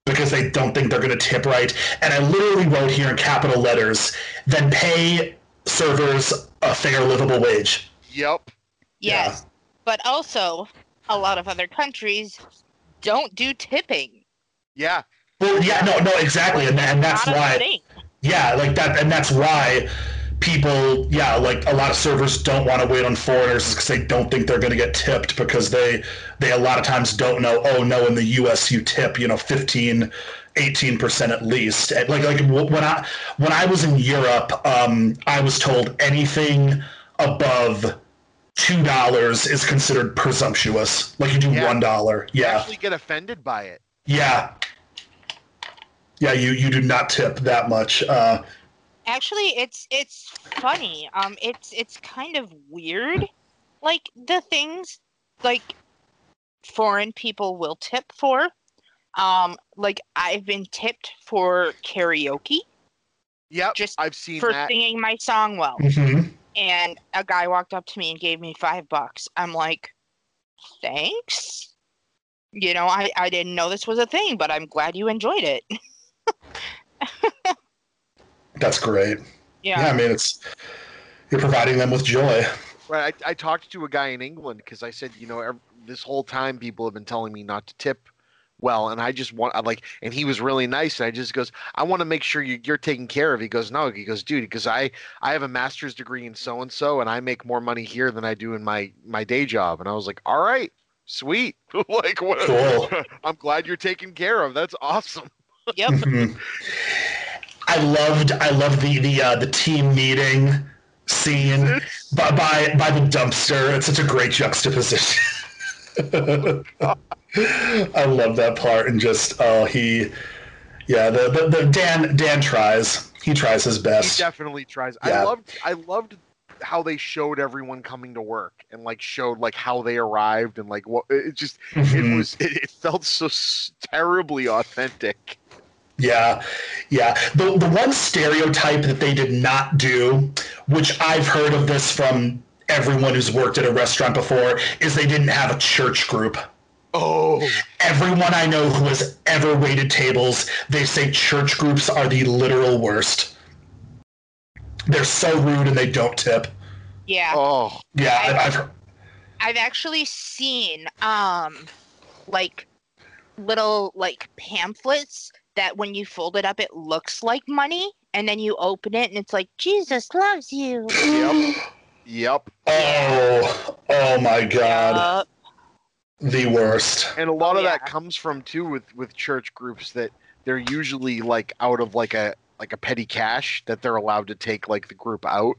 because they don't think they're going to tip right. And I literally wrote here in capital letters, then pay servers a fair, livable wage. Yep. Yes. But also, a lot of other countries don't do tipping. Yeah. Well, yeah, no, no, exactly, and, and that's Not a why, thing. yeah, like that, and that's why people, yeah, like a lot of servers don't want to wait on foreigners because they don't think they're going to get tipped because they, they a lot of times don't know. Oh no, in the U.S. you tip, you know, 15, 18 percent at least. Like, like when I when I was in Europe, um, I was told anything above two dollars is considered presumptuous. Like you do Yeah. one dollar, yeah. Actually get offended by it. Yeah. Yeah, you, you do not tip that much. Uh, Actually, it's it's funny. Um, it's it's kind of weird. Like the things like foreign people will tip for. Um, like I've been tipped for karaoke Yep. Just I've seen for that. singing my song well. mhm. and a guy walked up to me and gave me five bucks. I'm like, thanks. You know, I, I didn't know this was a thing, but I'm glad you enjoyed it. <laughs> That's great. Yeah. Yeah. I mean, it's you're providing them with joy. Right. I, I talked to a guy in England because I said, you know, ev- this whole time people have been telling me not to tip well, and I just want, I like, and he was really nice, and I just goes, I want to make sure you, you're taken care of. He goes, no, he goes, dude, because I I have a master's degree in so and so, and I make more money here than I do in my my day job, and I was like, all right, sweet, <laughs> like, what? Cool. <laughs> I'm glad you're taken care of. That's awesome. Yep. Mm-hmm. I loved I loved the the uh, the team meeting scene by, by by the dumpster. It's such a great juxtaposition. <laughs> I love that part and just oh he yeah the, the, the Dan Dan tries he tries his best. He definitely tries. I loved I loved how they showed everyone coming to work and like showed like how they arrived and like what it just it Mhm. was it, it felt so terribly authentic. Yeah, yeah. The the one stereotype that they did not do, which I've heard of this from everyone who's worked at a restaurant before, is they didn't have a church group. Oh, Everyone I know who has ever waited tables, they say church groups are the literal worst. They're so rude and they don't tip. Yeah. oh, Yeah, I- I've heard. I've actually seen um like little like pamphlets that when you fold it up it looks like money and then you open it and it's like Jesus loves you. yep, yep. Oh, oh my God, Uh, the worst. And a lot Oh, of that comes from too with with church groups that they're usually like out of like a like a petty cash that they're allowed to take like the group out.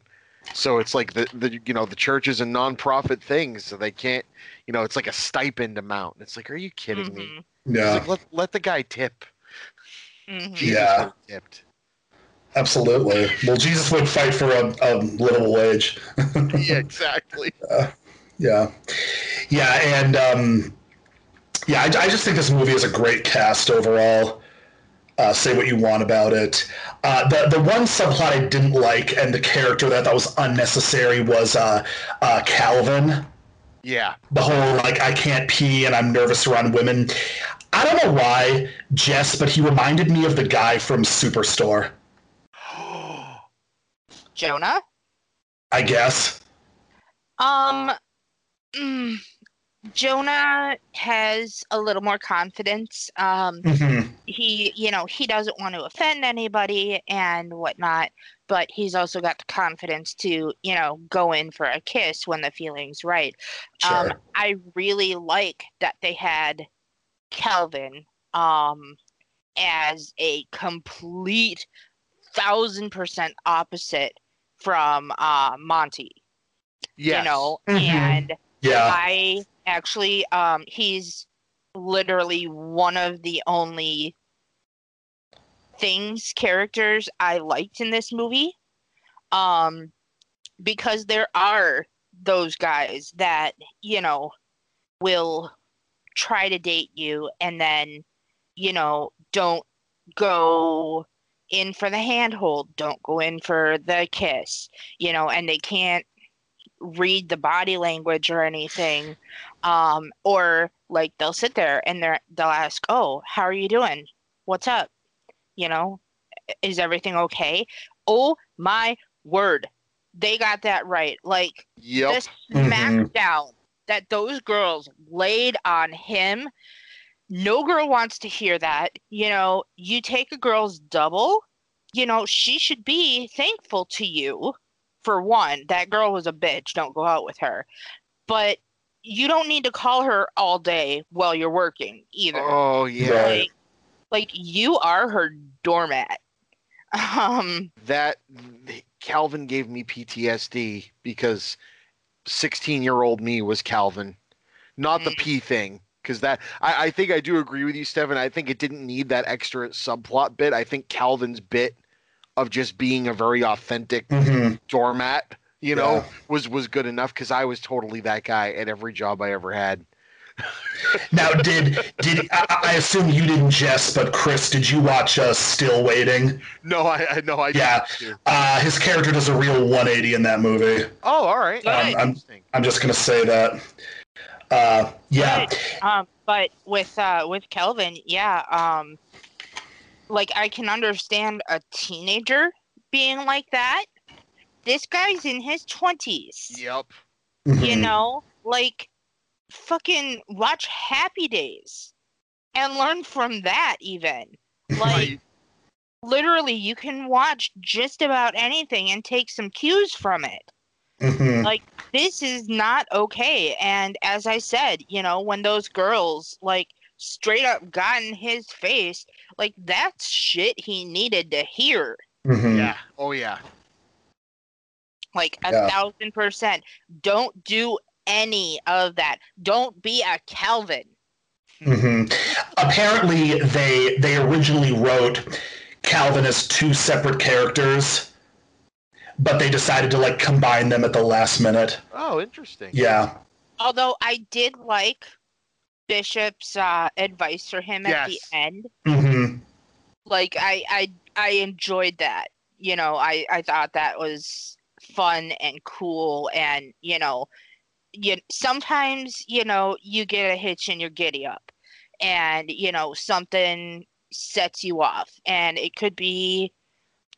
So it's like the, the you know the church is a nonprofit thing, so they can't you know it's like a stipend amount. It's like, are you kidding me? mhm, It's Yeah, like let let the guy tip. Mhm. Yeah. tipped. absolutely. Well, Jesus would fight for a, a livable wage. <laughs> yeah, exactly. <laughs> Yeah, yeah, and um, yeah, I, I just think this movie is a great cast overall. Uh, say what you want about it. Uh, the the one subplot I didn't like and the character that I thought was unnecessary was uh, uh, Calvin. Yeah. The whole like I can't pee and I'm nervous around women. I don't know why, Jess, but he reminded me of the guy from Superstore. <gasps> Jonah? I guess. Um mm, Jonah has a little more confidence. Um, Mhm. he, you know, he doesn't want to offend anybody and whatnot, but he's also got the confidence to, you know, go in for a kiss when the feeling's right. Sure. Um, I really like that they had Calvin um, as a complete thousand percent opposite from uh, Monty. Yes. You know, Mhm. and yeah. I actually, um, he's literally one of the only things, characters I liked in this movie. Um, because there are those guys that, you know, will try to date you and then, you know, don't go in for the handhold, don't go in for the kiss, you know, and they can't read the body language or anything um or like they'll sit there and they're they'll ask oh how are you doing? What's up? You know is everything okay? Oh my word they got that right like Yep. the smackdown that those girls laid on him. No girl wants to hear that you know you take a girl's double you know she should be thankful to you for one that girl was a bitch don't go out with her. But you don't need to call her all day while you're working either. Oh yeah. Like, like you are her doormat. <laughs> Um That Calvin gave me PTSD because 16 year old me was Calvin, not the Mm. P thing. Because that, I, I think I do agree with you, Stefan. I think it didn't need that extra subplot bit. I think Calvin's bit of just being a very authentic Mhm. doormat, you know, Yeah. was was good enough. Because I was totally that guy at every job I ever had. Now, did did I, I assume you didn't jest, but Chris, did you watch uh, Still Waiting? No, I, I no, I Yeah. didn't. Uh, his character does a real 180 in that movie. Oh, all right. Um, I'm- I'm just gonna say that. Uh, yeah. Um, but with uh with Kelvin, yeah, um like I can understand a teenager being like that. This guy's in his twenties. Yep. You Mhm. know? Like fucking watch Happy Days and learn from that even. Like literally you can watch just about anything and take some cues from it. Mhm. like this is not okay and as i said you know when those girls like straight up got in his face like that's shit he needed to hear Mhm. Yeah. Oh yeah. like a Yeah. thousand percent don't do any of that don't be a calvin Mhm. Apparently, they they originally wrote Calvin as two separate characters, but they decided to like combine them at the last minute. Oh, interesting. Yeah. although i did like bishop's uh, advice for him at the Yes. end hmm like I I I enjoyed that. You know, I I thought that was fun and cool and you know, you sometimes, you know, you get a hitch in your giddy up and you know, something sets you off. And it could be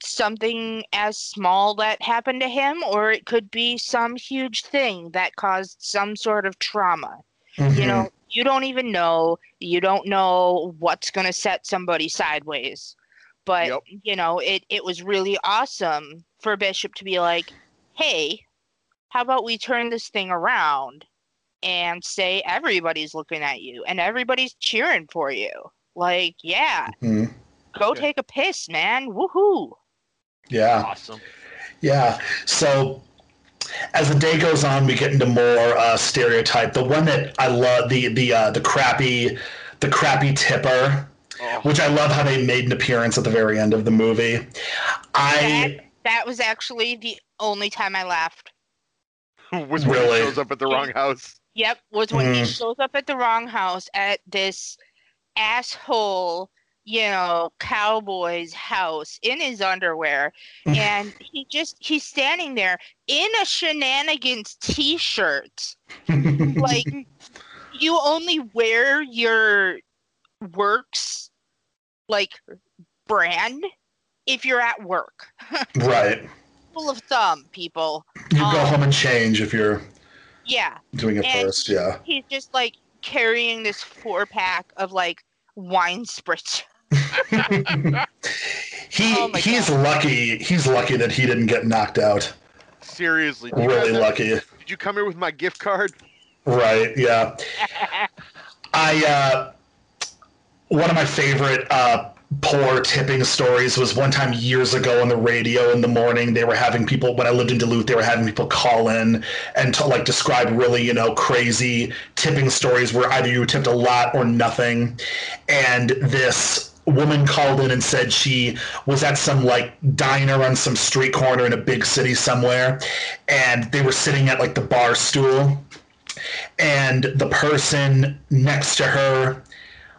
something as small that happened to him or it could be some huge thing that caused some sort of trauma. You mm-hmm. know you don't even know. You don't know what's going to set somebody sideways. But Yep. you know it it was really awesome for bishop to be like hey how about we turn this thing around and say everybody's looking at you and everybody's cheering for you like yeah Mhm. go Yeah. take a piss man woohoo Yeah. Awesome. Yeah. So as the day goes on, we get into more uh, stereotype. The one that I love, the the uh, the crappy, the crappy tipper, Oh, which I love how they made an appearance at the very end of the movie. I that was actually the only time i laughed <laughs> was when Really? he shows up at the wrong house. Yep, was when he Mm. shows up at the wrong house at this asshole, you know, cowboy's house in his underwear. Mm. <laughs> and he just he's standing there in a shenanigans t-shirt. Like <laughs> you only wear your works like brand if you're at work. right. Rule of thumb, people. You go Um, home and change if you're. Yeah, doing it And- first. Yeah. he's just like carrying this four pack of like wine spritz. <laughs> he Oh he's God. lucky. He's lucky that he didn't get knocked out. Seriously, do you Really guys have- lucky. Did you come here with my gift card? Right. Yeah. <laughs> I uh, one of my favorite uh, poor tipping stories was one time years ago on the radio in the morning. They were having people when I lived in Duluth. They were having people call in and to like describe really you know crazy tipping stories where either you tipped a lot or nothing. And this woman called in and said she was at some like diner on some street corner in a big city somewhere, and they were sitting at like the bar stool and the person next to her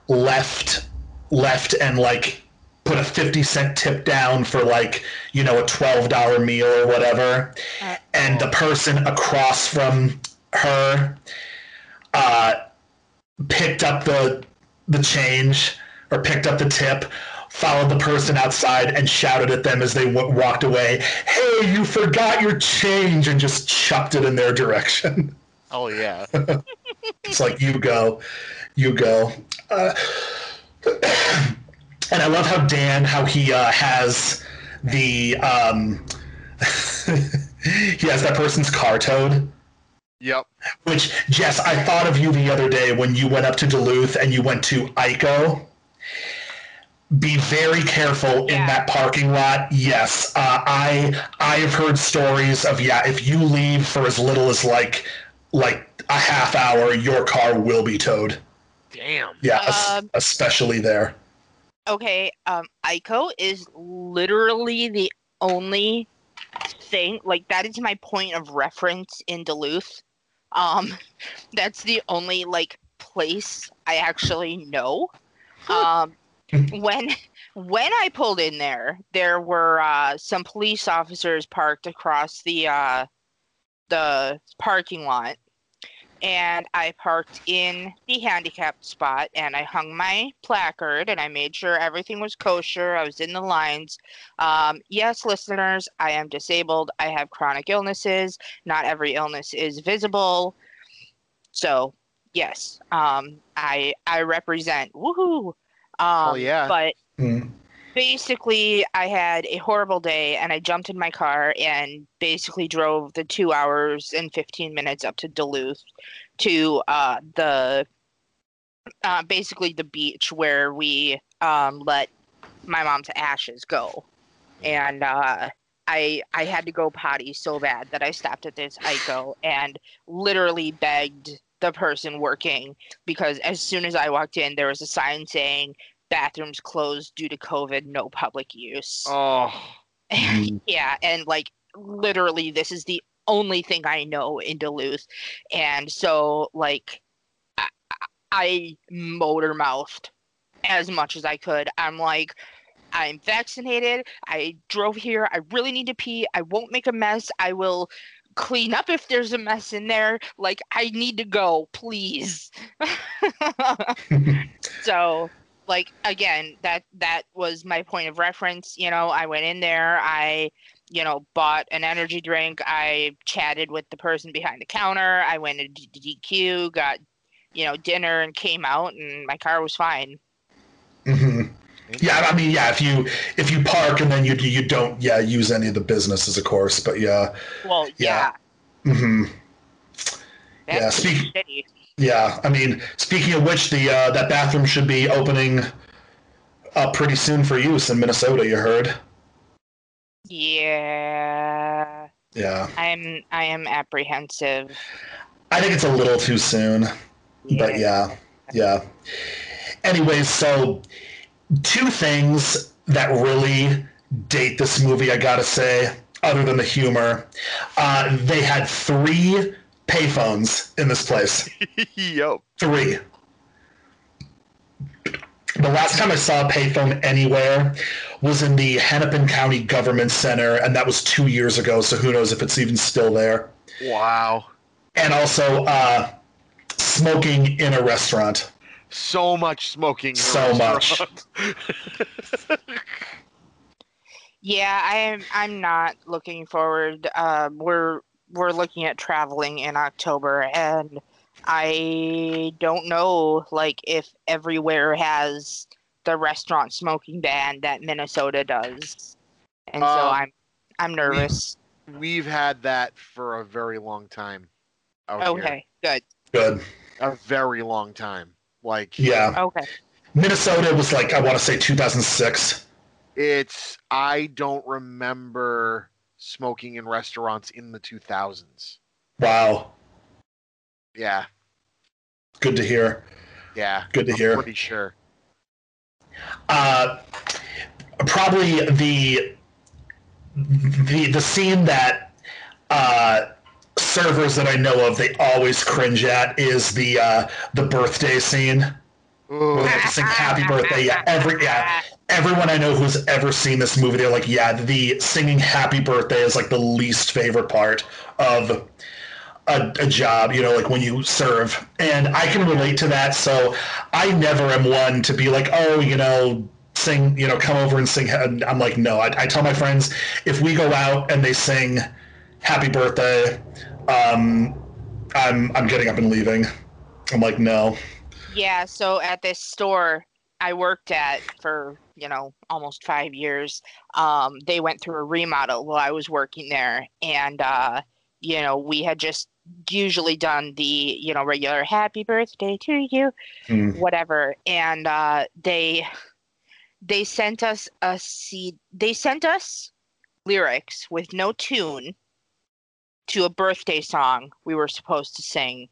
left left and like put a 50 cent tip down for like you know a $12 meal or whatever Uh, and the person across from her uh, picked up the the change or picked up the tip followed the person outside and shouted at them as they w- walked away hey you forgot your change and just chucked it in their direction Oh yeah. <laughs> it's like you go, you go. Uh, and I love how Dan, how he uh, has the um, <laughs> he has that person's car towed. yep. Which Jess, I thought of you the other day when you went up to Duluth and you went to Ico. Be very careful in that parking lot. Yes, uh, I I have heard stories of yeah. If you leave for as little as like like a half hour, your car will be towed. Damn. Yeah, Um, especially there. Okay, um, Ico is literally the only thing like that is my point of reference in Duluth. Um, <laughs> that's the only like place I actually know. Um, when <laughs> when I pulled in there, there were uh, some police officers parked across the uh, the parking lot, and I parked in the handicapped spot and I hung my placard and I made sure everything was kosher. I was in the lines. Um, yes, listeners, I am disabled. I have chronic illnesses. Not every illness is visible. So, yes, um, I I represent. Woohoo! Um, Oh, yeah. But Mm. Basically i had a horrible day and i jumped in my car and basically drove the two hours and 15 minutes up to duluth to uh, the uh, basically the beach where we um, let my mom's ashes go. And uh, I I had to go potty so bad that I stopped at this Ico and literally begged the person working because as soon as I walked in, there was a sign saying bathrooms closed due to COVID, no public use. Oh. <laughs> Yeah, and like literally, this is the only thing I know in Duluth, and so like I, I motor mouthed as much as I could. I'm like. I'm vaccinated. I drove here. I really need to pee. I won't make a mess. I will clean up if there's a mess in there. Like, I need to go, please. <laughs> so, like, again, that that was my point of reference. You know, I went in there. I, you know, bought an energy drink. I chatted with the person behind the counter. I went to D- DQ, got, you know, dinner, and came out, and my car was fine. Mhm. Yeah, I mean, yeah. If you if you park and then you you don't yeah use any of the businesses, of course. But yeah, Well, Yeah. yeah, hmm that's Yeah, speak- shitty. Yeah. I mean, speaking of which, the uh, that bathroom should be opening up pretty soon for use in Minnesota. You heard? Yeah, Yeah, I'm I am apprehensive. I think it's a little too soon. But yeah, yeah. Anyways, so two things that really date this movie, I gotta say, other than the humor. Uh, they had three payphones in this place. <laughs> Yo. Three. The last time I saw a payphone anywhere was in the Hennepin County Government Center, and that was two years ago, so who knows if it's even still there. Wow. And also, uh, smoking in a restaurant. So much smoking. So much. <laughs> Yeah, I'm I'm not looking forward. Um, we're we're looking at traveling in October, and I don't know like if everywhere has the restaurant smoking ban that Minnesota does, and so Um, I'm I'm nervous. We've had that for a very long time. out here. Okay, good. Good. A very long time. Like Yeah. Okay, Minnesota was like I want to say 2006. it's I don't remember smoking in restaurants in the 2000s. Wow. Yeah. Good to hear. Yeah. Good to I'm hear. pretty sure. Uh, probably the the the scene that uh, servers that I know of they always cringe at is the uh, the birthday scene. Ooh. They sing happy birthday. Yeah, every yeah, everyone I know who's ever seen this movie, they're like, yeah, the singing happy birthday is like the least favorite part of a, a job, you know, like when you serve. And I can relate to that. So I never am one to be like, oh, you know, sing, you know, come over and sing. I'm like, no, I, I tell my friends if we go out and they sing happy birthday, um, I'm, I'm getting up and leaving. I'm like, no. Yeah, so at this store I worked at for, you know, almost five years, um, they went through a remodel while I was working there. And, uh, you know, we had just usually done the, you know, regular happy birthday to you, Hmm. whatever. And uh, they they sent us a seed they sent us lyrics with no tune to a birthday song we were supposed to sing.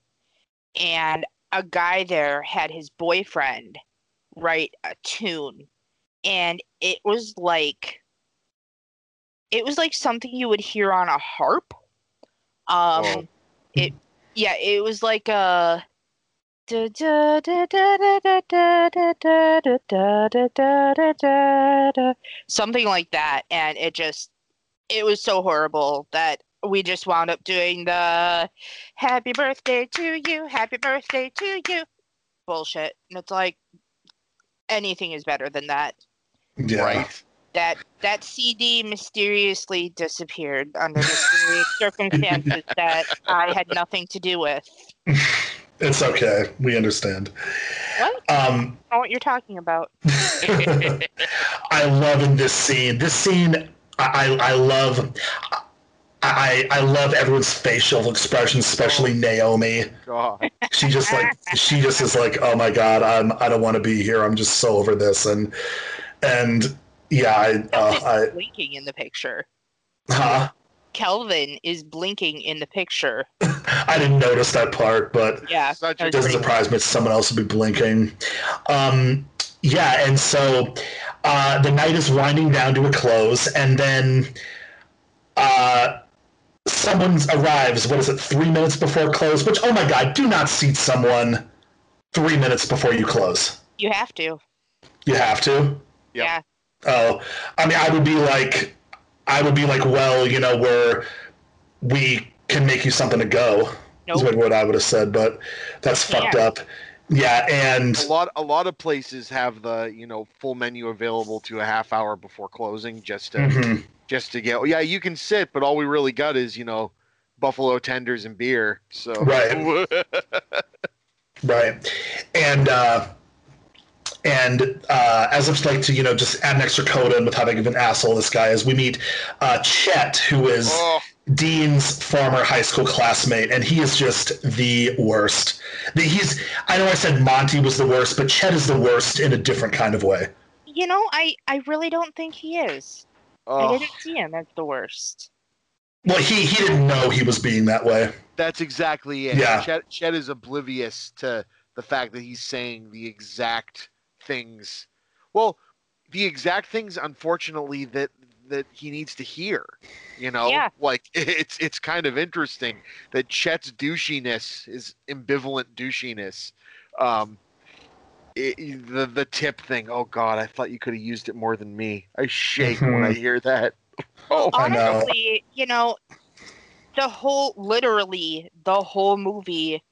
And a guy there had his boyfriend write a tune and it was like it was like something you would hear on a harp um Whoa. it yeah it was like a something like that and it just it was so horrible that we just wound up doing the happy birthday to you happy birthday to you bullshit and it's like anything is better than that Yeah. Right. that that cd mysteriously disappeared under mysterious <laughs> circumstances that i had nothing to do with <laughs> It's okay. We understand. what Um, I don't know what you're talking about <laughs> I love in this scene. This scene, I, I I love. I, I love everyone's facial expressions, especially Naomi. God. She just like she just is like, oh my god, I'm I don't want to be here. I'm just so over this, and and yeah, I uh, I blinking in the picture huh? kelvin is blinking in the picture <laughs> I didn't notice that part, but yeah Such a doesn't surprise me. Someone else would be blinking. Um, yeah, and so uh, the night is winding down to a close, and then uh, someone arrives. What is it? Three minutes before close. Which, oh my god, do not seat someone three minutes before you close. you have to You have to. Yeah Oh, I mean, I would be like, I would be like, well, you know, where we can make you something to go. Is Nope. what, what I would have said, but that's fucked up. Yeah, and A lot a lot of places have the, you know, full menu available to a half hour before closing just to Mhm. Just to get yeah, you can sit, but all we really got is, you know, buffalo tenders and beer. So Right. <laughs> right, and uh, and uh, as I'd like to, you know, just add an extra coda in with how big of an asshole this guy is. We meet uh, Chet, who is oh, Dean's former high school classmate, and he is just the worst. He's I know I said Monty was the worst, but Chet is the worst in a different kind of way. you know i i really don't think he is i oh, didn't see him as the worst Well, he he didn't know he was being that way. that's exactly it. Yeah. Chet, Chet is oblivious to the fact that he's saying the exact things. Well, the exact things, unfortunately, that that he needs to hear. You know, Yeah. like <laughs> it's it's kind of interesting that Chet's douchiness is ambivalent douchiness. Um, it, the the tip thing. Oh God, I thought you could have used it more than me. I shake when I mm-hmm. hear that. <laughs> Oh, I know. honestly you know the whole literally the whole movie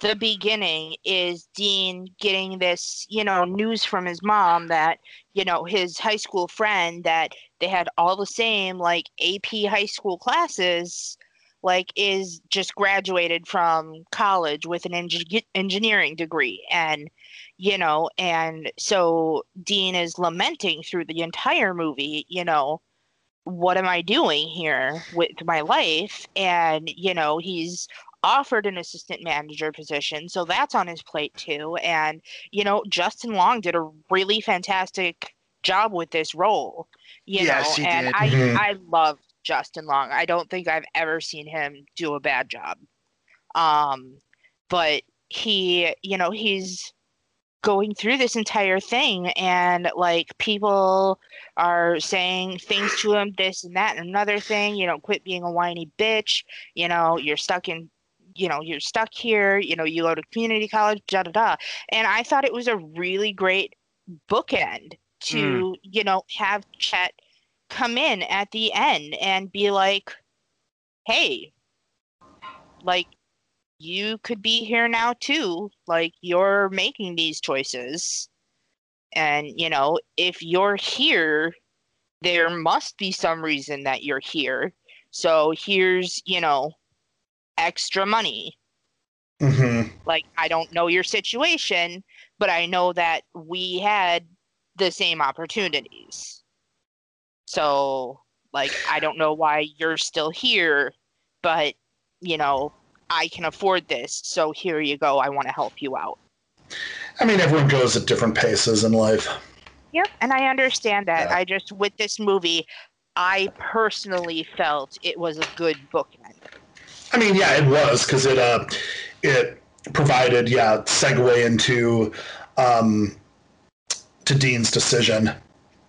the beginning is dean getting this you know news from his mom that you know his high school friend that they had all the same like ap high school classes like is just graduated from college with an engi- engineering degree and you know and so dean is lamenting through the entire movie you know what am i doing here with my life and you know he's offered an assistant manager position so that's on his plate too and you know justin long did a really fantastic job with this role you Yes, know he and did. i Mhm. i love justin long i don't think i've ever seen him do a bad job um but he you know he's going through this entire thing and like people are saying things to him this and that and another thing you know quit being a whiny bitch you know you're stuck in you know you're stuck here you know you go to community college da da da. And i thought it was a really great bookend to hmm. you know have chet come in at the end and be like hey like you could be here now too like you're making these choices. And you know if you're here there must be some reason that you're here. So here's you know extra money. Hmm like i don't know your situation but i know that we had the same opportunities. So like i don't know why you're still here but you know i can afford this so here you go i want to help you out I mean, everyone goes at different paces in life. Yep, and I understand that. Yeah. I just with this movie, I personally felt it was a good bookend. I mean, yeah, it was because it uh, it provided yeah segue into um, to Dean's decision.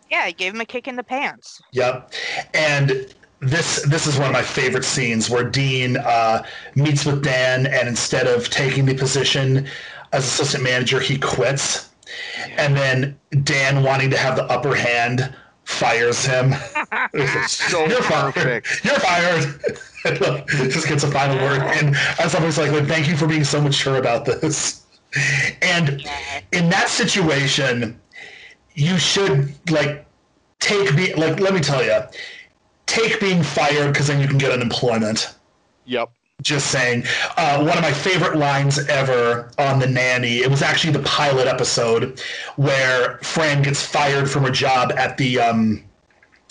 Yeah, I gave him a kick in the pants. Yep, and this this is one of my favorite scenes where Dean uh, meets with Dan, and instead of taking the position as assistant manager, he quits, and then Dan, wanting to have the upper hand, fires him. <laughs> So You're fired. You're fired. <laughs> Just gets a final word, and as always, like, thank you for being so mature about this. And in that situation, you should like take be like. Let me tell you, take being fired because then you can get unemployment. Yep. Just saying. Uh, one of my favorite lines ever on The Nanny, it was actually the pilot episode where Fran gets fired from her job at the um,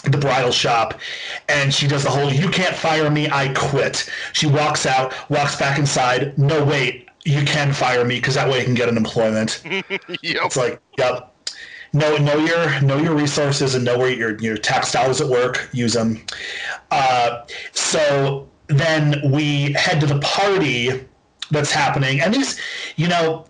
the bridal shop and she does the whole you can't fire me i quit she walks out walks back inside no wait you can fire me because that way you can get unemployment <laughs> Yep. it's like yep know know your know your resources and know where your your tax dollars at work. Use them uh, so then we head to the party that's happening. And these you know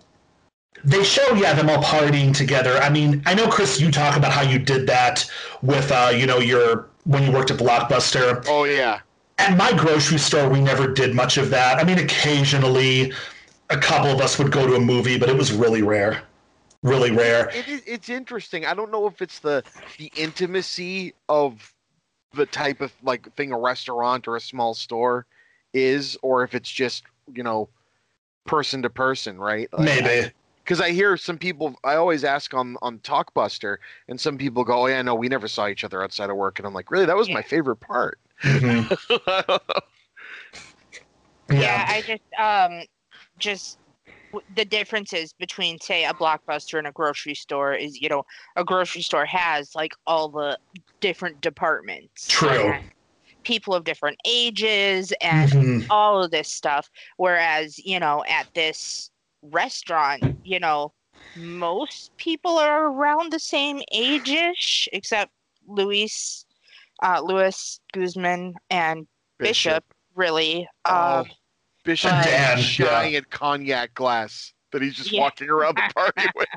they show yeah them all partying together. I mean i know chris you talk about how you did that with uh, you know your when you worked at blockbuster. Oh yeah. at my grocery store we never did much of that. I mean occasionally a couple of us would go to a movie but it was really rare really rare It is, it's interesting. I don't know if it's the the intimacy of the type of like thing a restaurant or a small store is, or if it's just you know person to person, right? Like, maybe because I hear some people. I always ask on on Talkbuster, and some people go, "Oh yeah, no, we never saw each other outside of work," and I'm like, "Really? That was my favorite part." Mhm. <laughs> Yeah, yeah I just um just w- the differences between say a blockbuster and a grocery store is you know a grocery store has like all the different departments True. people of different ages and Mhm. all of this stuff whereas you know at this restaurant you know most people are around the same age-ish except luis uh louis guzman and bishop, really Oh, um Bishop but- Dan, giant cognac glass that he's just Yeah. walking around the party <laughs> with.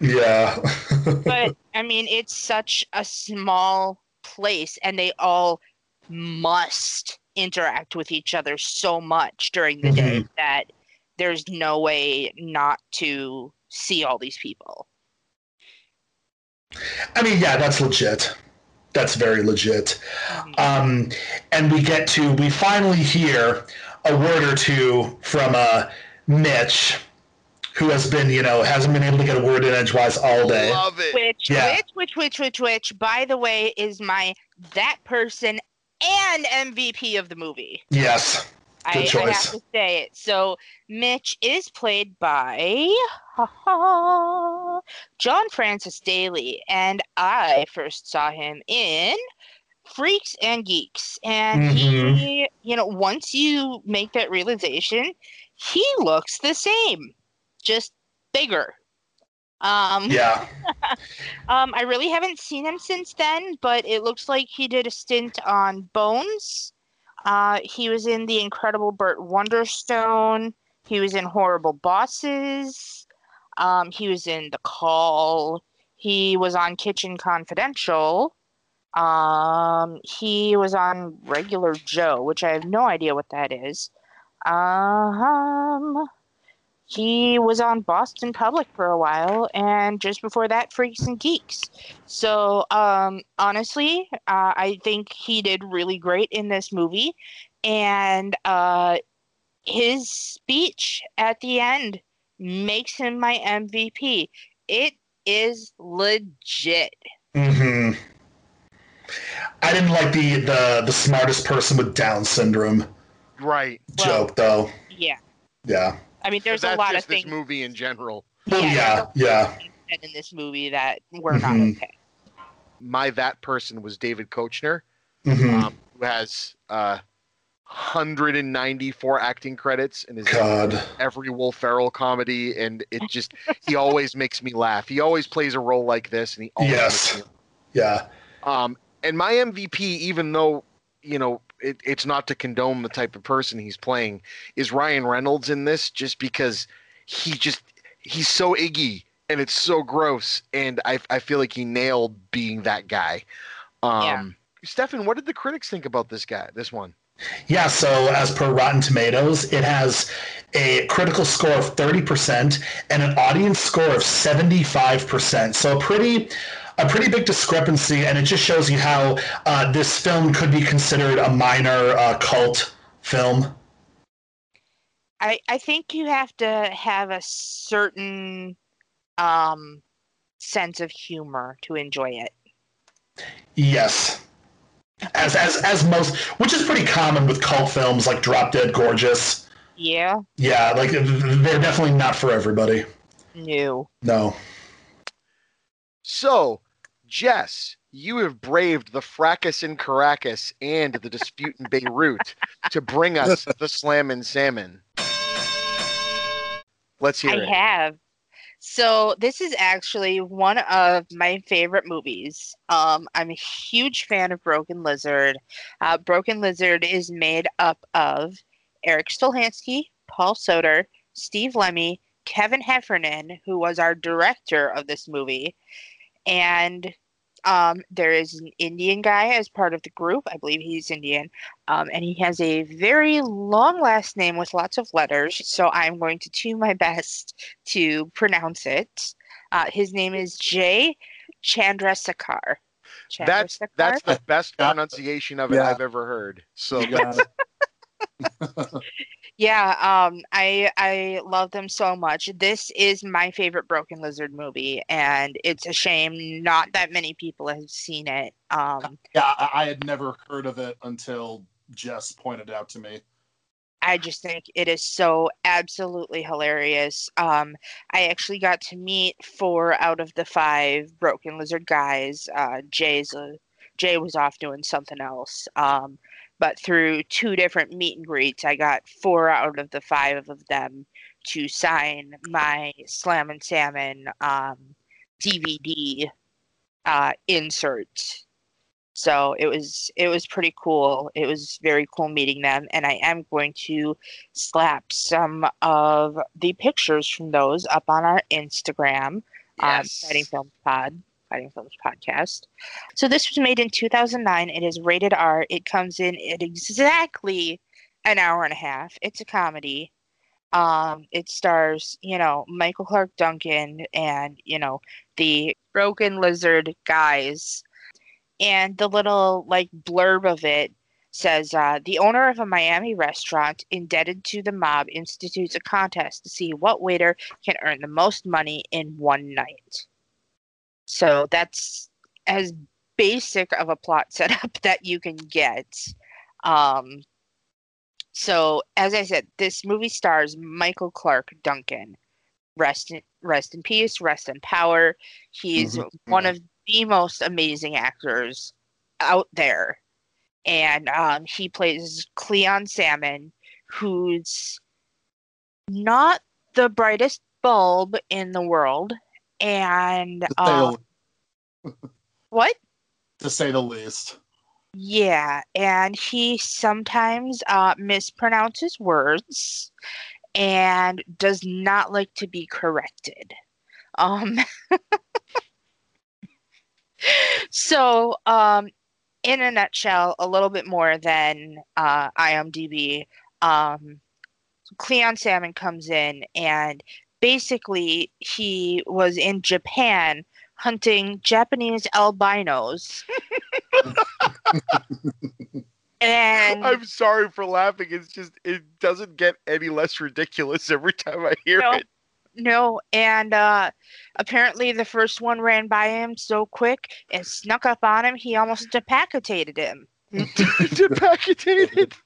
yeah <laughs> but I mean, it's such a small place, and they all must interact with each other so much during the day that there's no way not to see all these people. i mean yeah that's legit that's very legit Mhm. um, and we get to we finally hear a word or two from uh, Mitch, who has been you know hasn't been able to get a word in edgewise all day. Love it. Which, Yeah. which, which, which, which, which, by the way, is my that person and MVP of the movie. Yes. Good I, I have choice. to say it. So Mitch is played by John Francis Daley, and I first saw him in Freaks and Geeks. And he, you know, once you make that realization, he looks the same, just bigger. Um, Yeah. <laughs> um, I really haven't seen him since then, but it looks like he did a stint on Bones. Uh, he was in The Incredible Burt Wonderstone. He was in Horrible Bosses. Um, he was in The Call. He was on Kitchen Confidential. Um, he was on Regular Joe, which I have no idea what that is. Um, he was on Boston Public for a while, and just before that, Freaks and Geeks. So, um, honestly, uh, I think he did really great in this movie, and uh, his speech at the end makes him my MVP. It is legit. hmm I didn't like the, the the smartest person with Down syndrome Right. Well- joke though. Yeah, Yeah. I mean, there's That's a lot just of this things movie in general. Well, Yeah, yeah, yeah. in this movie that were not Mhm. okay. My that person was David Koechner, hmm um, who has uh, 194 acting credits and is in God. every Will Ferrell comedy, and it just he always makes me laugh. He always plays a role like this, and he always Yes. makes me Yeah. Um, and my MVP, even though you know it, it's not to condone the type of person he's playing, is Ryan Reynolds in this, just because he just he's so iggy and it's so gross, and I I feel like he nailed being that guy. Um, Yeah. Stefan, what did the critics think about this guy? This one? Yeah, so as per Rotten Tomatoes, it has a critical score of 30% and an audience score of 75%. So a pretty a pretty big discrepancy and it just shows you how uh, this film could be considered a minor uh, cult film. I, I think you have to have a certain um, sense of humor to enjoy it. Yes. As as as most which is pretty common with cult films like Drop Dead Gorgeous. Yeah, Yeah, like they're definitely not for everybody. no. No. So, Jess, you have braved the fracas in Caracas and the dispute in Beirut to bring us <laughs> the Slammin Salmon. Let's hear I it. I have. So this is actually one of my favorite movies. Um, I'm a huge fan of Broken Lizard. Uh, Broken Lizard is made up of Erik Stolhanske, Paul Soter, Steve Lemme, Kevin Heffernan, who was our director of this movie, and um, there is an Indian guy as part of the group. I believe he's Indian, um, and he has a very long last name with lots of letters. So I'm going to do my best to pronounce it. Uh, his name is Jay Chandrasekhar. That's Chandrasekhar? that's the best pronunciation of it Yeah. I've ever heard. So You got it. <laughs> <laughs> yeah. Um, I I love them so much. This is my favorite Broken Lizard movie, and it's a shame not that many people have seen it. Um, Yeah, I, I had never heard of it until Jess pointed out to me. I just think it is so absolutely hilarious. Um, I actually got to meet four out of the five Broken Lizard guys. Uh, Jay's uh, Jay was off doing something else. Um, but through two different meet and greets, I got four out of the five of them to sign my Slammin Salmon um, DVD uh, insert. So it was it was pretty cool. It was very cool meeting them, and I am going to slap some of the pictures from those up on our Instagram, um, Fighting Films Pod, Films Podcast. So this was made in 2009. It is rated R. It comes in at exactly an hour and a half. It's a comedy. Um, it stars, you know, Michael Clarke Duncan and you know the Broken Lizard guys and the little like blurb of it says uh, the owner of a Miami restaurant indebted to the mob institutes a contest to see what waiter can earn the most money in one night. So that's as basic of a plot <laughs> setup that you can get. Um, so, as I said, this movie stars Michael Clarke Duncan. Rest in, rest in peace, rest in power. He's Mhm. one of the most amazing actors out there. And um, he plays Cleon Salmon, who's not the brightest bulb in the world. And um, <laughs> what? to say the least. Yeah, and he sometimes uh, mispronounces words and does not like to be corrected. Um, <laughs> so, um, in a nutshell, a little bit more than uh, IMDb. Um, Cleon Salmon comes in, and basically, he was in Japan hunting Japanese albinos. <laughs> and I'm sorry for laughing. It's just it doesn't get any less ridiculous every time I hear No. it. No, and uh, apparently the first one ran by him so quick and snuck up on him, he almost decapitated him. <laughs> Decapitated. <laughs>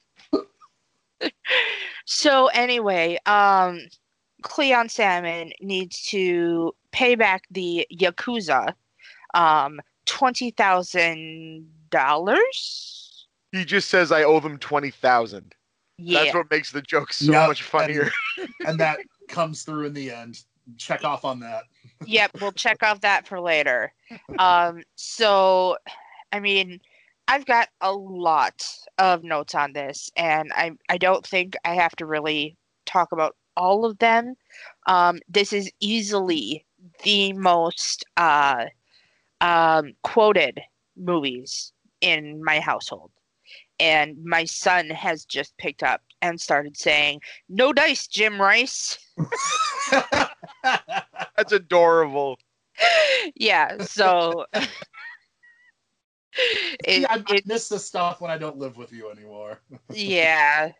So anyway, um, Cleon Salmon needs to pay back the Yakuza um, twenty thousand dollars. He just says I owe them twenty thousand. Yeah, That's what makes the joke so Yep, much funnier. and that comes through in the end. Check off on that. yep, we'll check off that for later. Um, so, I mean, I've got a lot of notes on this, and I I don't think I have to really talk about all of them. Um, this is easily the most uh, um, quoted movies in my household. And my son has just picked up and started saying, No dice, Jim Rice. <laughs> That's adorable. yeah, so <laughs> it, yeah, I, I it miss this stuff when I don't live with you anymore. <laughs> yeah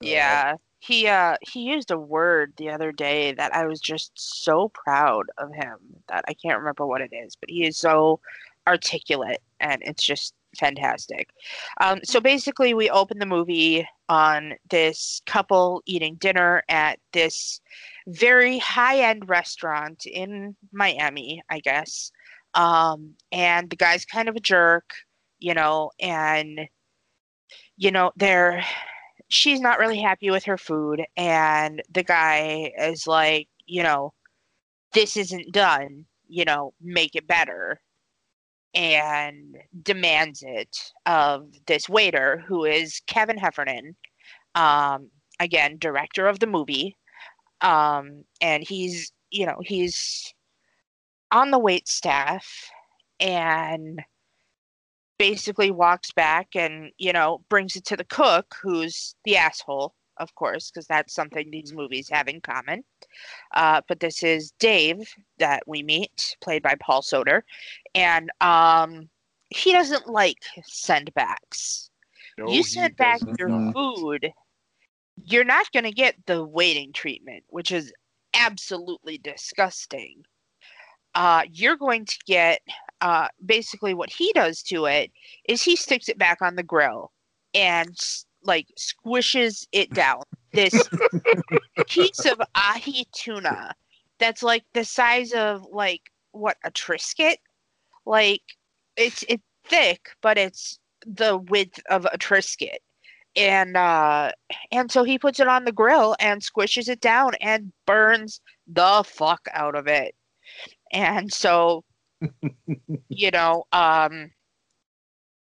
yeah he uh he used a word the other day that i was just so proud of him that i can't remember what it is but he is so articulate and it's just fantastic. Um so basically we open the movie on this couple eating dinner at this very high-end restaurant in miami i guess. Um and the guy's kind of a jerk you know and you know they're she's not really happy with her food and the guy is like you know this isn't done you know make it better and demands it of this waiter who is kevin heffernan um, again director of the movie um, and he's you know he's on the wait staff and basically walks back and you know brings it to the cook who's the asshole of course because that's something these movies have in common. Uh, but this is dave that we meet played by Paul Soter and um, he doesn't like sendbacks. No, you send back your not. food you're not going to get the waiting treatment which is absolutely disgusting. Uh, you're going to get uh, basically what he does to it is he sticks it back on the grill and like squishes it down. This <laughs> piece of ahi tuna that's like the size of like what a triscuit like it's it's thick but it's the width of a triscuit and uh and so he puts it on the grill and squishes it down and burns the fuck out of it. And so you know um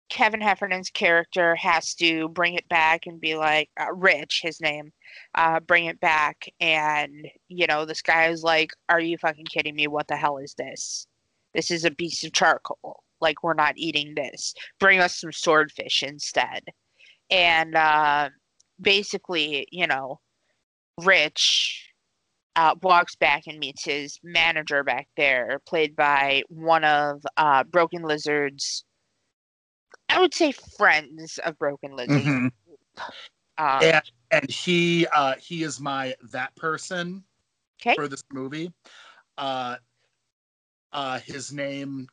kevin heffernan's character has to bring it back and be like uh, rich his name uh bring it back and you know this guy is like are you fucking kidding me? What the hell is this? This is a piece of charcoal. Like we're not eating this. Bring us some swordfish instead. And uh basically you know rich uh, walks back and meets his manager back there, played by one of uh, Broken Lizard's, I would say, friends of Broken Lizard. Mhm. Um, And and he uh he is my that person Okay. for this movie. Uh uh his name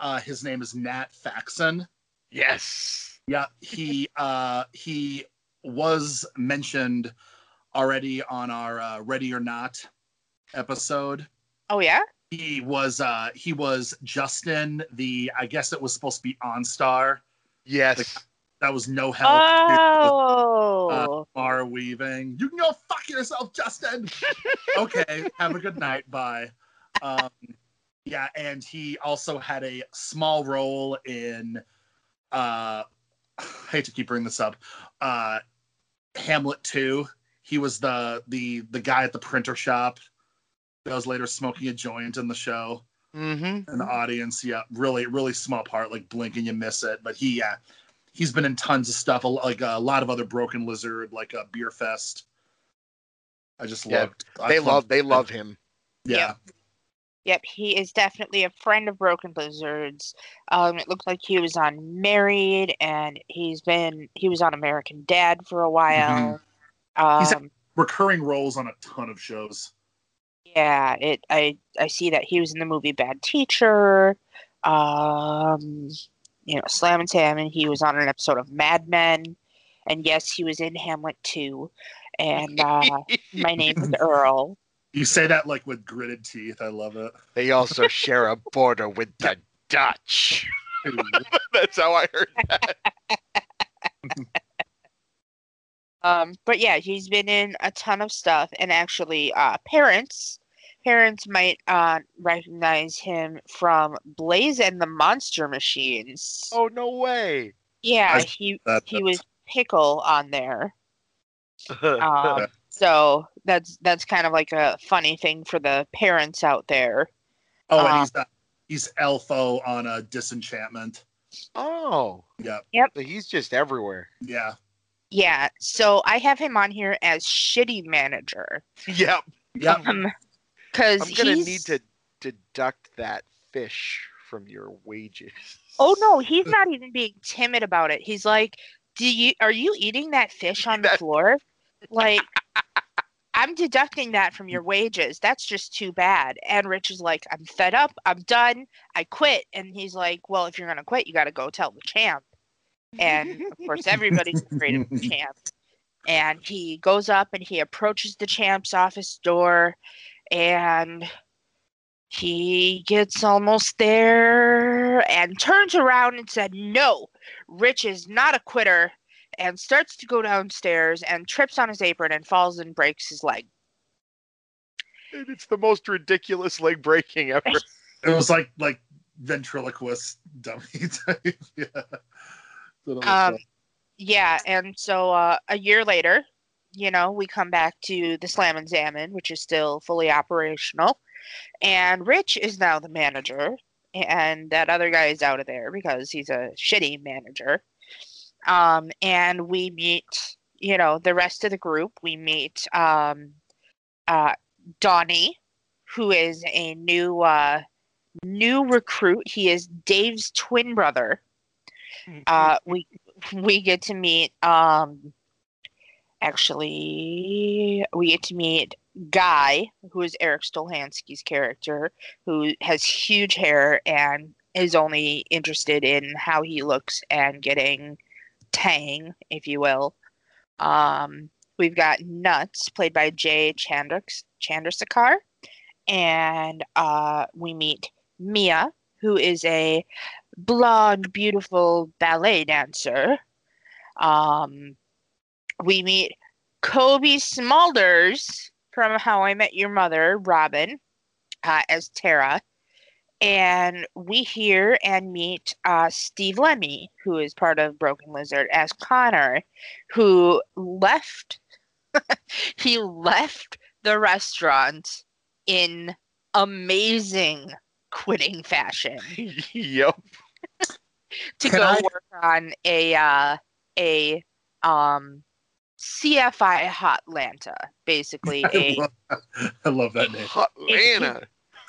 Uh, his name is Nat Faxon. Yes. Yeah, he uh, he was mentioned already on our uh, Ready or Not episode. Oh yeah. He was uh, he was Justin, the I guess it was supposed to be OnStar. Yes. That was no help. Oh. Uh, Mara Weaving. You can go fuck yourself, Justin. <laughs> okay, have a good night. Bye. Um, yeah, and he also had a small role in. Uh, <sighs> I hate to keep bringing this up. Uh, Hamlet two. He was the the the guy at the printer shop that was later smoking a joint in the show mm-hmm. in the audience. Yeah, really, really small part, like blink and you miss it. But he, yeah, he's been in tons of stuff, like a lot of other Broken Lizard, like a Beer Fest. I just Yeah, loved. I They loved- love they love him. Yeah, Yep, he is definitely a friend of Broken Lizards. Um, it looked like he was on Married, and he's been he was on American Dad for a while. He's a- Um, recurring roles on a ton of shows. yeah, it I I see that he was in the movie Bad Teacher. Um, you know, Slam and Sam, and He was on an episode of Mad Men, and yes, he was in Hamlet too. And uh, my name is <laughs> Earl. You say that like with gritted teeth. I love it. They also share a border with the Dutch. <laughs> <laughs> That's how I heard that. Um, but yeah, he's been in a ton of stuff, and actually, uh, parents parents might uh, recognize him from Blaze and the Monster Machines. Oh no way. yeah, I- he That, he was Pickle on there. <laughs> Um, so that's that's kind of like a funny thing for the parents out there. Oh, and uh, he's uh, he's Elfo on a Disenchantment. oh. Yep. So he's just everywhere. Yeah. Yeah, so I have him on here as Shitty Manager. Yep. Yep. Um, because I'm gonna he's... need to deduct that fish from your wages. Oh no, he's not even being timid about it. He's like, "Do you are you eating that fish on the floor?" <laughs> Like, I'm deducting that from your wages. That's just too bad. And Rich is like, "I'm fed up. I'm done. I quit." And he's like, "Well, if you're gonna quit, you got to go tell the champ." And of course, everybody's <laughs> afraid of the champ. And he goes up and he approaches the champ's office door, and he gets almost there and turns around and said, No, Rich is not a quitter, and starts to go downstairs and trips on his apron and falls and breaks his leg. And it's the most ridiculous leg breaking ever. It was like like ventriloquist dummy <laughs> type. yeah. So that was Um, yeah, and so uh, a year later, you know, we come back to the Slammin Salmon, which is still fully operational, and Rich is now the manager, and that other guy is out of there because he's a shitty manager. Um, and we meet, you know, the rest of the group. We meet um, uh, Donnie, who is a new uh, new recruit. He is Dave's twin brother uh, <laughs> we we get to meet um actually we get to meet Guy, who is Erik Stolhanske's character, who has huge hair and is only interested in how he looks and getting tang, if you will. Um, we've got Nuts, played by Jay Chandrak- Chandrasekhar, and uh, we meet Mia, who is a blonde, beautiful ballet dancer. Um, we meet Cobie Smulders from How I Met Your Mother, Robin, uh, as Tara. And we hear and meet uh, Steve Lemme, who is part of Broken Lizard, as Connor, who left. <laughs> he left the restaurant in amazing quitting fashion <laughs> yep. To Can go I- work on a uh, a um CFI Hotlanta, basically <laughs> I, a, love, I love that name. Atlanta.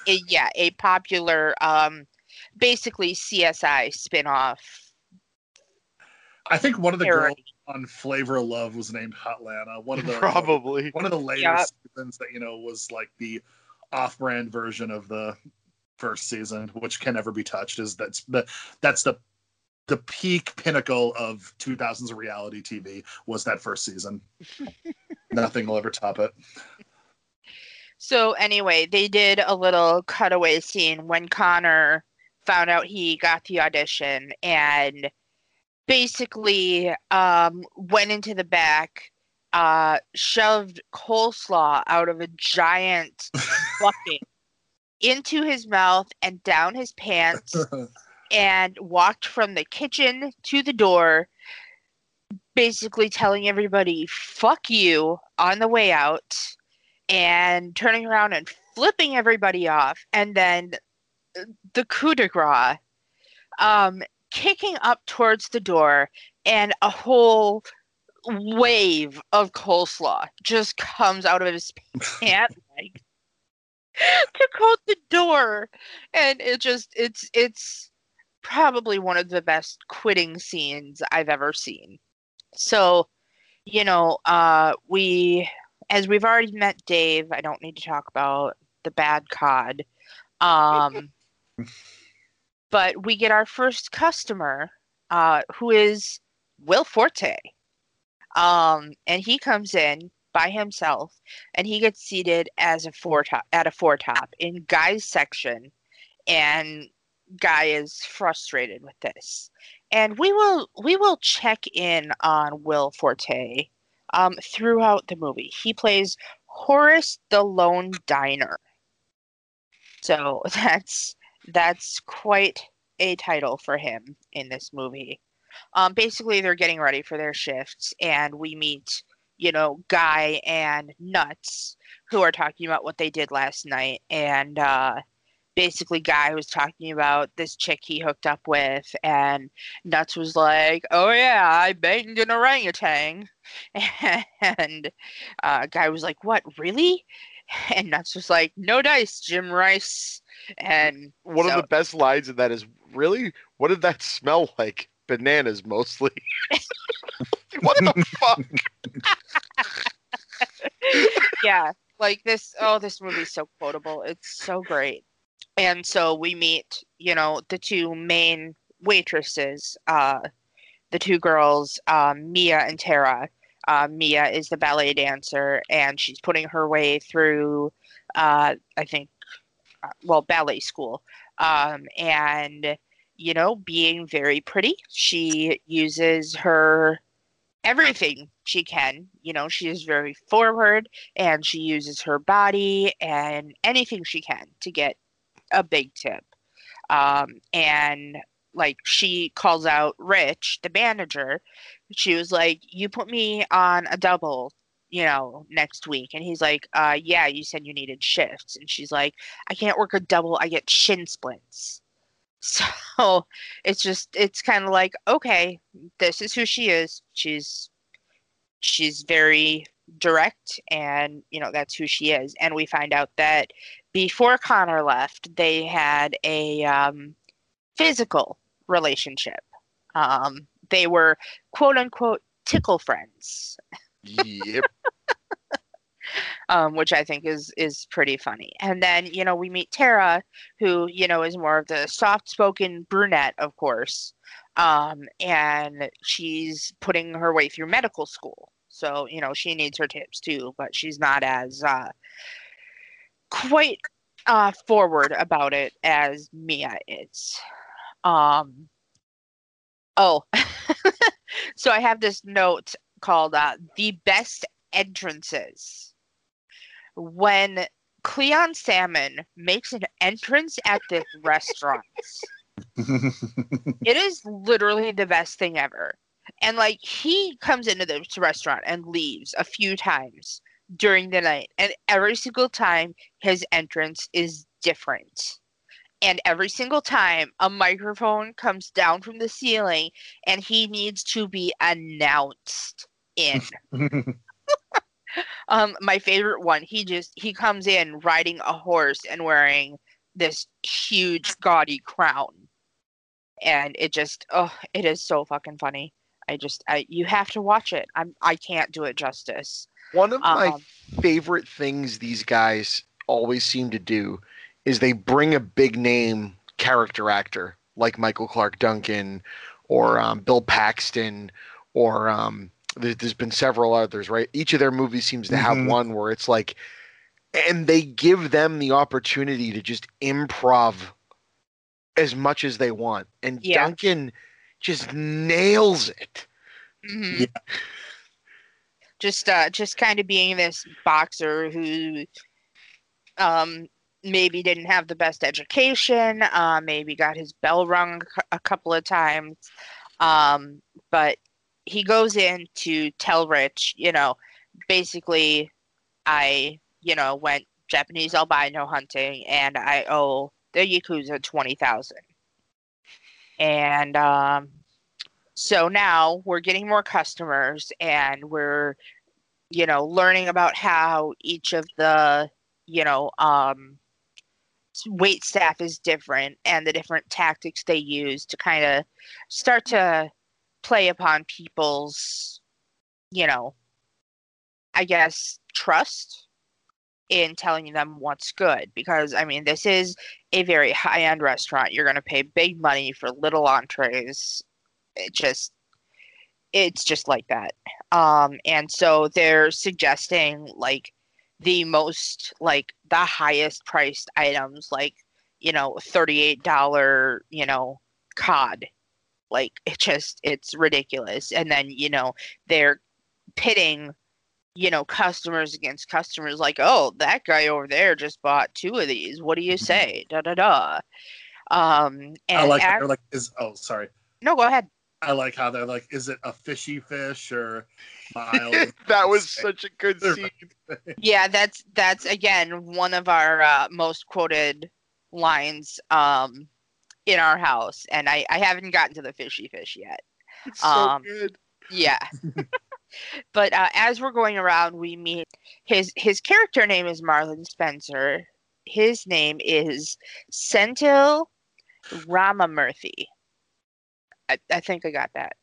a yeah a popular um basically CSI spinoff. I think one of the girls on Flavor of Love was named Hotlanta. One of the Probably. one of the later Yeah. seasons that you know was like the off-brand version of the first season, which can never be touched. Is that's the that's the the peak pinnacle of 2000s reality TV was that first season. <laughs> Nothing will ever top it. So anyway, they did a little cutaway scene when Connor found out he got the audition and basically um, went into the back, uh, shoved coleslaw out of a giant <laughs> bucket into his mouth and down his pants <laughs> and walked from the kitchen to the door, basically telling everybody, fuck you, on the way out, and turning around and flipping everybody off. And then uh, the coup de grace, um, kicking up towards the door, and a whole wave of coleslaw just comes out of his <laughs> pants to coat the door and it just it's it's probably one of the best quitting scenes I've ever seen. So, you know, uh, we, as we've already met Dave, I don't need to talk about the bad cod. Um, <laughs> but we get our first customer, uh, who is Will Forte. Um, and he comes in by himself and he gets seated as a four top at a four top in Guy's section and guy is frustrated with this. And we will we will check in on will forte um, throughout the movie. He plays horace the lone diner. So <laughs> that's that's quite a title for him in this movie. Um, basically they're getting ready for their shifts and we meet you know guy and nuts who are talking about what they did last night. And uh, basically guy was talking about this chick he hooked up with and nuts was like oh yeah i banged an orangutan. <laughs> And uh, guy was like what really? <laughs> And nuts was like no dice jim rice. And One so- of the best lines in that is really? What did that <laughs> smell like? Bananas mostly. <laughs> what the fuck? <laughs> yeah like this oh this movie's so quotable. It's so great. And so we meet you know the two main waitresses uh the two girls um, mia and tara. Uh, mia is the ballet dancer and she's putting her way through uh, i think uh, well ballet school. Um, and you know being very pretty she uses her everything she can. You know, she is very forward and she uses her body and anything she can to get a big tip. Um, and like she calls out Rich, the manager. She was like, You put me on a double, you know, next week. And he's like, uh, Yeah, you said you needed shifts. And she's like, I can't work a double, I get shin splints. So it's just, it's kind of like, okay, this is who she is. She's she's very direct and you know that's who she is and we find out that before connor left they had a um, physical relationship um, they were quote unquote tickle friends Yep. Um, which I think is is pretty funny. And then you know we meet Tara, who you know is more of the soft-spoken brunette, of course, um, and she's putting her way through medical school. So you know she needs her tips too, but she's not as uh, quite uh, forward about it as Mia is. Um, oh, <laughs> so I have this note called uh, "The Best Entrances." When Cleon Salmon makes an entrance at this <laughs> restaurant, it is literally the best thing ever. And like he comes into this restaurant and leaves a few times during the night, and every single time his entrance is different. And every single time a microphone comes down from the ceiling and he needs to be announced in. <laughs> Um, my favorite one, he just he comes in riding a horse and wearing this huge gaudy crown. And it just oh, it is so fucking funny. I just I you have to watch it. I'm I can't do it justice. One of my Um, favorite things these guys always seem to do is they bring a big name character actor like Michael Clarke Duncan or um, Bill Paxton or um, there, has been several others, right? Each of their movies seems to have Mhm. one where it's like, and they give them the opportunity to just improv as much as they want. And Yeah. Duncan just nails it. Mhm. Yeah. Just uh just kind of being this boxer who um maybe didn't have the best education, uh maybe got his bell rung a couple of times. Um but he goes in to tell Rich, you know, basically I, you know, went Japanese albino hunting and I owe the Yakuza 20,000. And um so now we're getting more customers and we're you know learning about how each of the you know um wait staff is different and the different tactics they use to kind of start to play upon people's you know i guess trust in telling them what's good. Because i mean this is a very high end restaurant. You're going to pay big money for little entrees. It just it's just like that. Um and so they're suggesting like the most like the highest priced items like you know $38 you know cod like <laughs> it just it's ridiculous. And then you know they're pitting you know customers against customers like oh that guy over there just bought two of these. What do you say? Da da da. Um and I like how they're like is oh sorry. no go ahead. I like how they're like, is it a fishy fish or <laughs> that was <laughs> such a good They're- scene. yeah that's that's again one of our uh, most quoted lines um in our house and i i haven't gotten to the fishy fish yet. It's so Um, good. yeah. <laughs> <laughs> But uh, as we're going around we meet his his character name is marlon spencer. His name is Sendhil Ramamurthy I, I think i got that.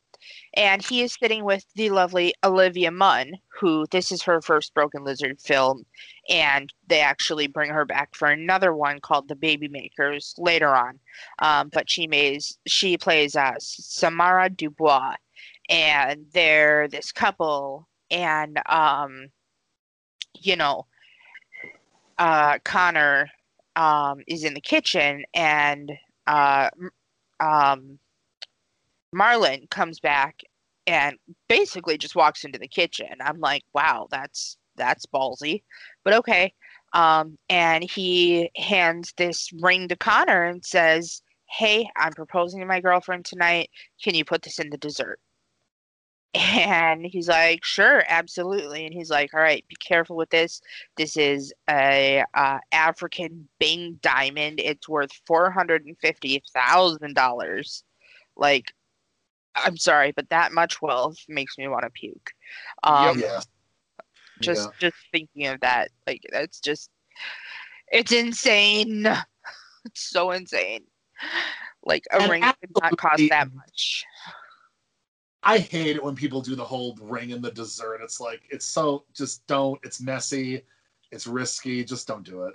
And he is sitting with the lovely olivia munn who this is her first broken lizard film and they actually bring her back for another one called the baby makers later on. Um, but she plays she plays uh, samara dubois and they're this couple and um you know uh connor um is in the kitchen and uh um marlon comes back and basically just walks into the kitchen. I'm like wow that's that's ballsy but okay um and he hands this ring to connor and says hey i'm proposing to my girlfriend tonight can you put this in the dessert and he's like, sure, absolutely. And he's like, all right, be careful with this. This is a uh, African Bing diamond. It's worth four hundred and fifty thousand dollars. Like, I'm sorry, but that much wealth makes me want to puke. Um, yeah. Just Yeah. just thinking of that, like, that's just, it's insane. <laughs> It's so insane. Like a And ring could not cost that much. I hate it when people do the whole ring in the dessert. It's like it's so just don't. It's messy. It's risky. Just don't do it.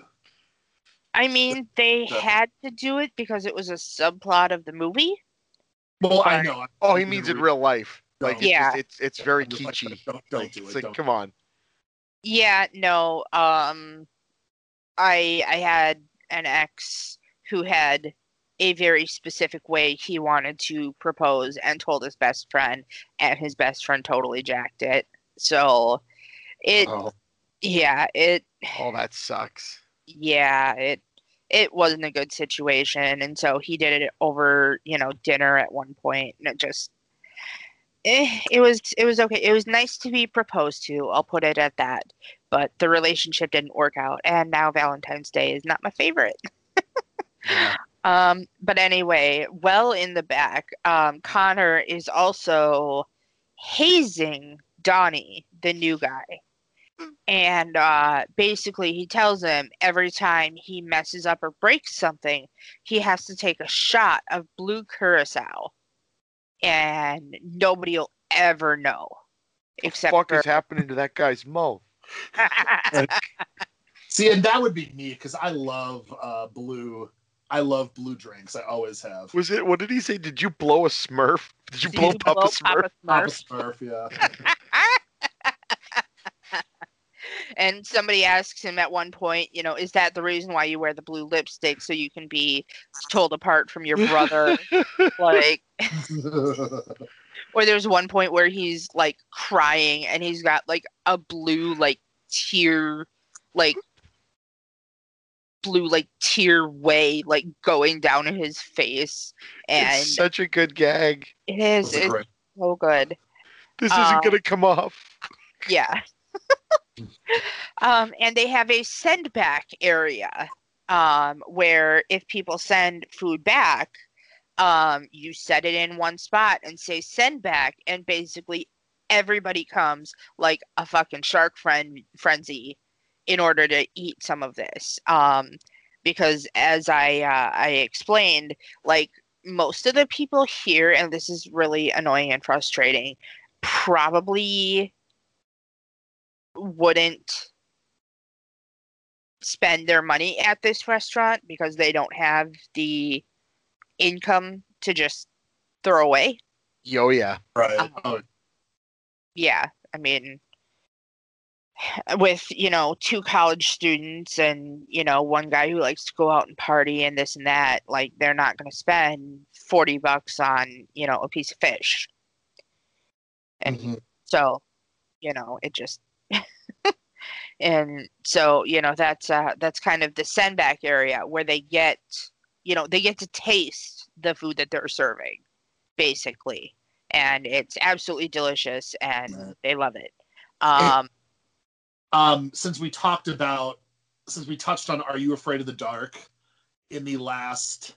I mean, they the- had to do it because it was a subplot of the movie. Well, I know. Oh, he means in real life. Like No. it's, Yeah. just, it's it's very I'm like, kitschy. don't don't Like, do it's it. like, Don't. come on. Yeah, no. Um, I I had an ex who had a very specific way he wanted to propose and told his best friend, and his best friend totally jacked it. So, it Oh. yeah it Oh, that sucks. yeah it it wasn't a good situation, and so he did it over you know dinner at one point, and it just. Eh, it was it was okay. It was nice to be proposed to. I'll put it at that. But the relationship didn't work out, and now Valentine's Day is not my favorite. Yeah. <laughs> Um, but anyway, well in the back, um, Connor is also hazing Donnie, the new guy. And uh, basically, he tells him every time he messes up or breaks something, he has to take a shot of blue curacao. And nobody will ever know. Except fuck for is happening to that guy's mouth? <laughs> See, and that would be me because I love uh, blue. I love blue drinks. I always have. Was it? What did he say? Did you blow a Smurf? Did you Did blow you Papa blow Smurf? Papa Papa Smurf? Smurf, yeah. <laughs> And somebody asks him at one point, you know, is that the reason why you wear the blue lipstick so you can be told apart from your brother? <laughs> like, <laughs> or there's one point where he's like crying and he's got like a blue like tear, like blue like tear way like going down in his face, and it's such a good gag. it is it's great. so good. This isn't Uh, gonna come off. Yeah. <laughs> um, and they have a send back area um, where if people send food back, um, you set it in one spot and say send back, and basically everybody comes like a fucking shark friend frenzy in order to eat some of this. Um, because as I uh, I explained, like most of the people here, and this is really annoying and frustrating, probably wouldn't spend their money at this restaurant because they don't have the income to just throw away. Yo, yeah. right. Um, Oh, Yeah, I mean, with you know two college students and you know one guy who likes to go out and party and this and that, like they're not going to spend forty bucks on you know a piece of fish. And mhm. so you know it just <laughs> and so you know that's uh that's kind of the send back area where they get you know they get to taste the food that they're serving basically and it's absolutely delicious and Right. they love it um um, since we talked about, since we touched on Are You Afraid of the Dark in the last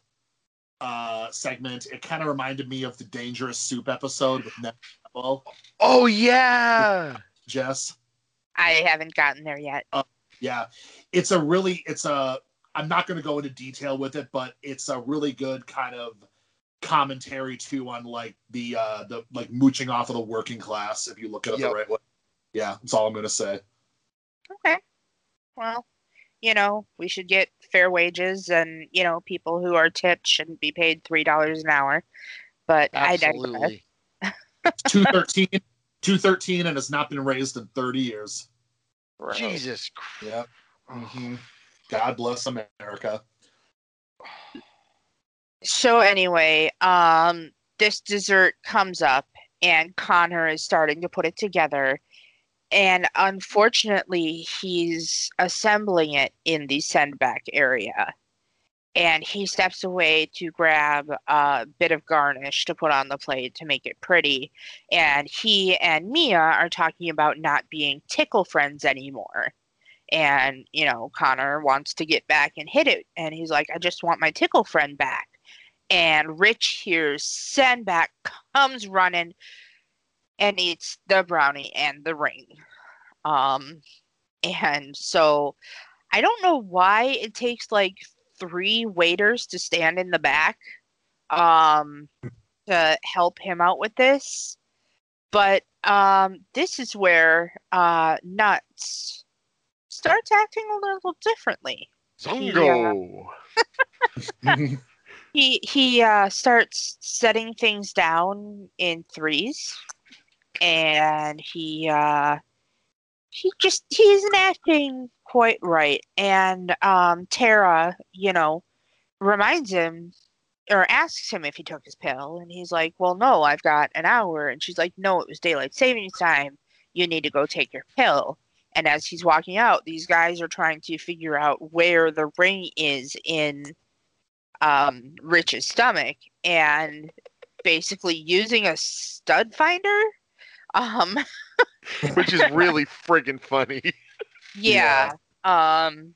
uh, segment, it kind of reminded me of the Dangerous Soup episode with Ned Well, Oh yeah. Jess. i haven't gotten there yet Yeah, it's a really, it's a. I'm not going to go into detail with it, but it's a really good kind of commentary too on like the uh the like mooching off of the working class if you look at it Yep. the right way. Yeah, that's all I'm going to say. okay well you know we should get fair wages and you know people who are tipped shouldn't be paid three dollars an hour but i digress Absolutely. <laughs> 213, 213, and it's not been raised in 30 years. Jesus. Christ. Yep. hmm God bless America. So anyway, um, this dessert comes up, and Connor is starting to put it together, and unfortunately, he's assembling it in the send back area, and he steps away to grab a bit of garnish to put on the plate to make it pretty, and he and Mia are talking about not being tickle friends anymore. And, you know, Connor wants to get back and hit it. And he's like, I just want my tickle friend back and Rich hears Sandback comes running and eats the brownie and the ring. Um, and so I don't know why it takes like three waiters to stand in the back um, to help him out with this. But um, this is where uh, Nuts starts acting a little differently. Zongo. <laughs> he he uh, starts setting things down in threes. And he uh he just he isn't acting quite right. And um tara you know reminds him or asks him if he took his pill. And he's like well no i've got an hour. And she's like no it was daylight savings time. You need to go take your pill and as he's walking out these guys are trying to figure out where the ring is in um, Rich's stomach and basically using a stud finder. Um, <laughs> Which is really friggin' funny. <laughs> yeah. Um,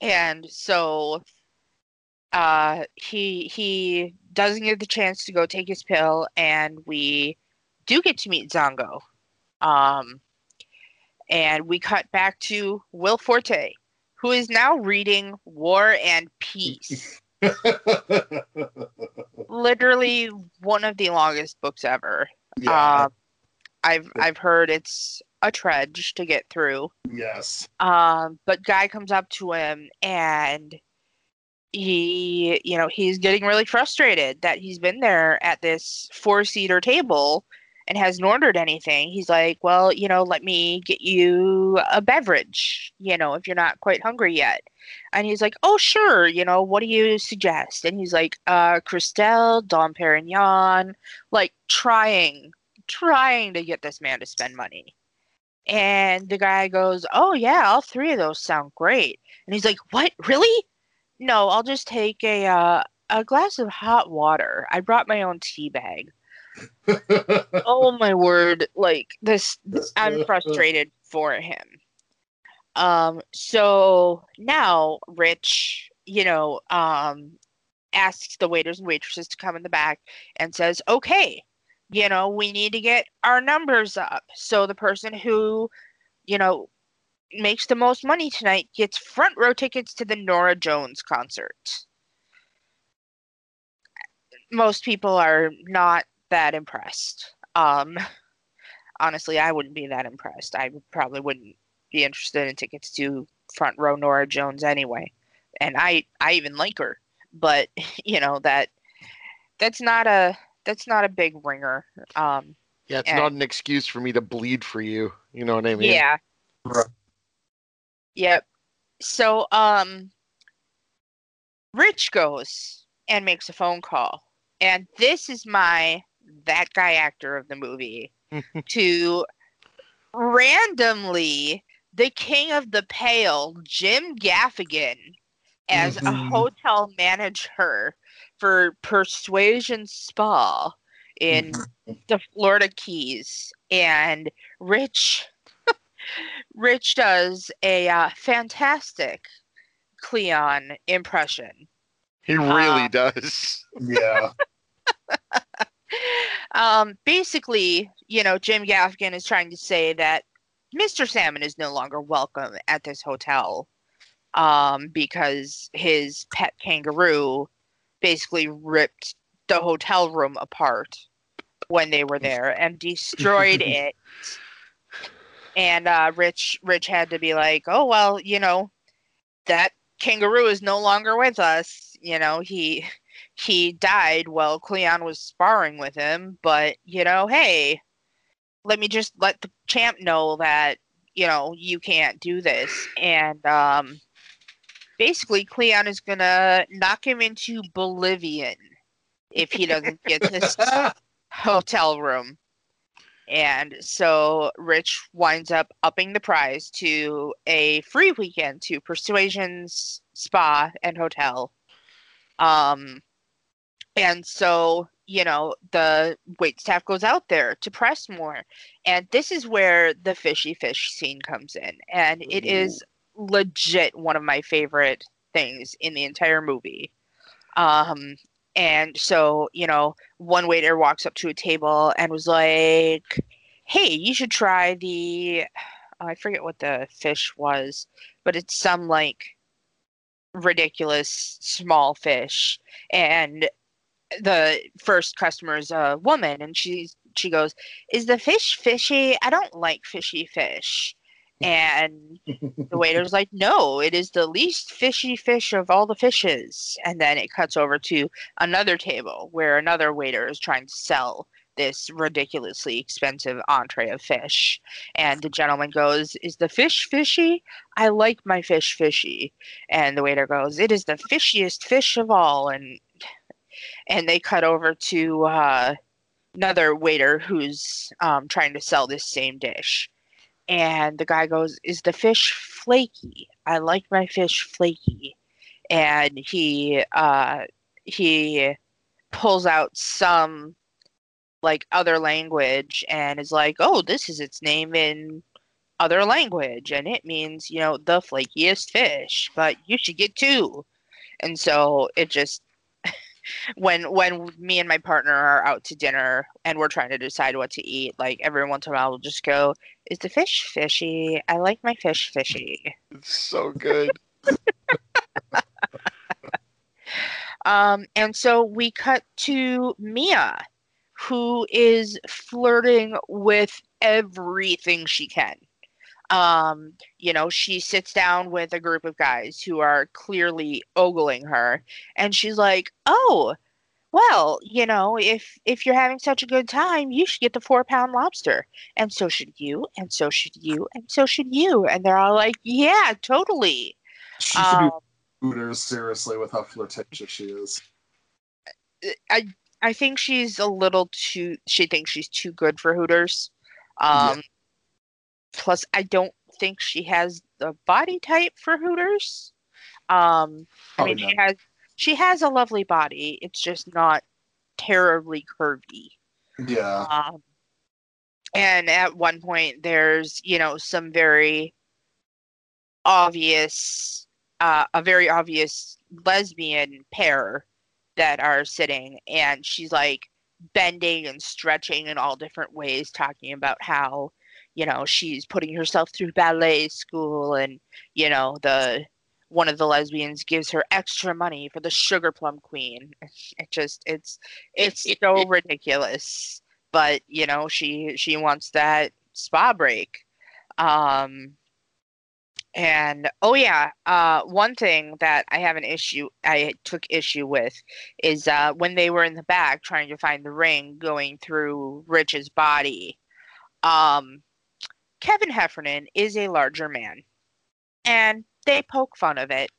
and so uh, he he doesn't get the chance to go take his pill, and we do get to meet Zongo. Um, and we cut back to Will Forte, who is now reading War and Peace. <laughs> literally one of the longest books ever. yeah. Um, I've I've heard it's a trudge to get through. Yes. Um, but guy comes up to him and he, you know, he's getting really frustrated that he's been there at this four seater table and hasn't ordered anything. He's like, well, you know, let me get you a beverage, you know, if you're not quite hungry yet. And he's like, oh, sure, you know, what do you suggest? And he's like, uh, Cristal, Dom Perignon, like trying, trying to get this man to spend money. And the guy goes, oh, yeah, all three of those sound great. And he's like, what, really? No, I'll just take a, uh, a glass of hot water. I brought my own tea bag <laughs> oh my word like this i'm frustrated for him. Um so now rich you know um asks the waiters and waitresses to come in the back and says okay you know we need to get our numbers up so the person who you know makes the most money tonight gets front row tickets to the Norah Jones concert. Most people are not that impressed. Um, honestly, I wouldn't be that impressed. I probably wouldn't be interested in tickets to front row Norah Jones anyway. And I, I even like her, but <laughs> you know that that's not a that's not a big ringer. Um, yeah, it's and, not an excuse for me to bleed for you. You know what I mean? Yeah. Yep. So, um, Rich goes and makes a phone call, and this is my that guy actor of the movie <laughs> to randomly the king of the pale jim gaffigan as mm-hmm. a hotel manager for persuasion spa in mm-hmm. the florida keys and rich <laughs> rich does a uh, fantastic cleon impression he really uh, does yeah <laughs> um, basically, you know, Jim Gaffigan is trying to say that Mr. Salmon is no longer welcome at this hotel um, because his pet kangaroo basically ripped the hotel room apart when they were there and destroyed <laughs> it. And uh, Rich Rich had to be like, "Oh well, you know, that kangaroo is no longer with us. You know, he he died while Cleon was sparring with him. But, you know, hey, let me just let the champ know that, you know, you can't do this. And um, basically, Cleon is going to knock him into Bolivian if he doesn't get this <laughs> hotel room. And so Rich winds up upping the prize to a free weekend to Persuasion's Spa and Hotel. Um, and so, you know, the wait staff goes out there to press more. And this is where the fishy fish scene comes in. And it is legit one of my favorite things in the entire movie. Um, and so, you know, one waiter walks up to a table and was like, hey, you should try the, <sighs> oh, I forget what the fish was, but it's some like ridiculous small fish. And the first customer is a uh, woman and she's she goes is the fish fishy? I don't like fishy fish. And the waiter's like no it is the least fishy fish of all the fishes. And then it cuts over to another table where another waiter is trying to sell this ridiculously expensive entree of fish. And the gentleman goes is the fish fishy? I like my fish fishy. And the waiter goes it is the fishiest fish of all. And and they cut over to uh, another waiter who's um, trying to sell this same dish. And the guy goes, Is the fish flaky? I like my fish flaky. And he uh, he pulls out some like other language and is like, Oh, this is its name in other language and it means, you know, the flakiest fish, but you should get two. And so it just when when me and my partner are out to dinner and we're trying to decide what to eat, like every once in a while we'll just go, "Is the fish fishy? I like my fish fishy." It's so good. <laughs> um, and so we cut to Mia, who is flirting with everything she can. Um, you know, she sits down with a group of guys who are clearly ogling her, and she's like, "Oh, well, you know, if if you're having such a good time, you should get the four pound lobster, and so should you, and so should you, and so should you." And they're all like, "Yeah, totally." She should Um, be Hooters seriously with how flirtatious she is. I I think she's a little too. She thinks she's too good for Hooters. Um, Plus, I don't think she has the body type for Hooters. Um, I mean, she has she has a lovely body. It's just not terribly curvy. Yeah. Um, and at one point, there's you know some very obvious, uh, a very obvious lesbian pair that are sitting, and she's like bending and stretching in all different ways, talking about how you know she's putting herself through ballet school, and you know the one of the lesbians gives her extra money for the sugar plum queen. <laughs> It just it's it's so ridiculous but you know she she wants that spa break um and oh yeah uh one thing that i have an issue i took issue with is uh when they were in the back trying to find the ring going through rich's body um kevin heffernan is a larger man and they poke fun of it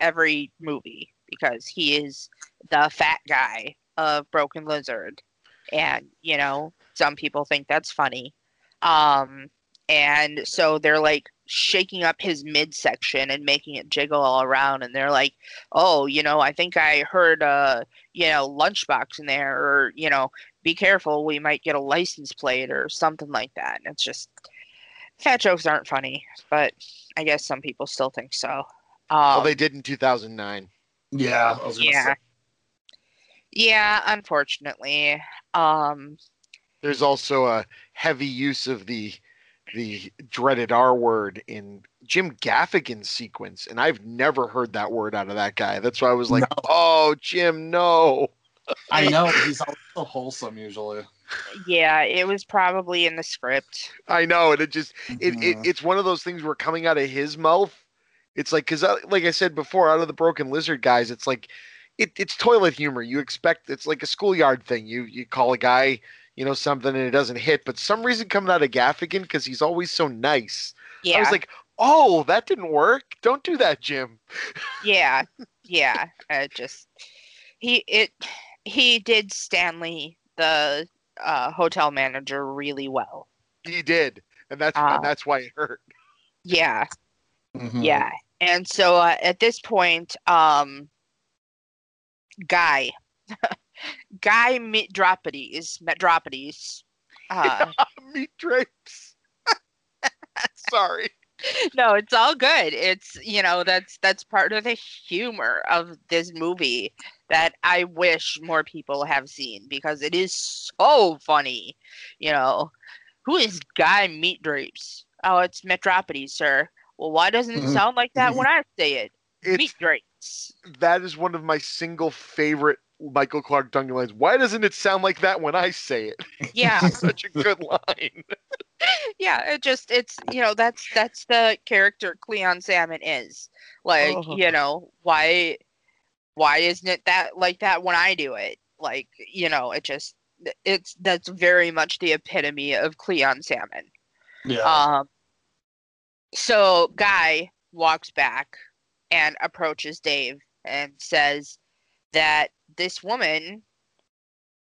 every movie because he is the fat guy of broken lizard. And you know some people think that's funny. Um and so they're like shaking up his midsection and making it jiggle all around. And they're like oh you know i think i heard uh you know lunchbox in there or you know be careful we might get a license plate or something like that. And it's just fat jokes aren't funny but i guess some people still think so um, well, they did in 2009. Yeah. I was yeah say. yeah unfortunately um There's also a heavy use of the the dreaded R word in Jim Gaffigan's sequence, and I've never heard that word out of that guy. That's why I was like, No. "Oh, Jim, no." I <laughs> know he's always so wholesome usually. Yeah it was probably in the script I know, and it just it, it Mhm. it's one of those things where coming out of his mouth, it's like because like I said before, out of the Broken Lizard guys, it's like it, it's toilet humor. You expect it's like a schoolyard thing. You you call a guy you know something and it doesn't hit, but some reason coming out of Gaffigan because he's always so nice. yeah I was like, oh, that didn't work. Don't do that, Jim. <laughs> yeah yeah uh, just he it he did stanley the uh hotel manager really well He did, and that's Ah. and that's why it hurt. yeah Mhm. yeah and so uh, at this point um guy <laughs> guy metropolis metropolis uh <laughs> Meat drapes. <laughs> Sorry. no it's all good it's you know that's that's part of the humor of this movie that i wish more people have seen because it is so funny you know who is guy meat drapes oh it's metropolis sir well why doesn't it <laughs> sound like that when i say it It's meat drapes that is one of my single favorite Michael Clarke Duncan lines. Why doesn't it sound like that when I say it? <laughs> yeah Such a good line. <laughs> yeah it just it's you know that's that's the character cleon salmon is like Oh. you know why why isn't it that like that when i do it like you know it just it's that's very much the epitome of cleon salmon Yeah. um so guy walks back and approaches dave and says that this woman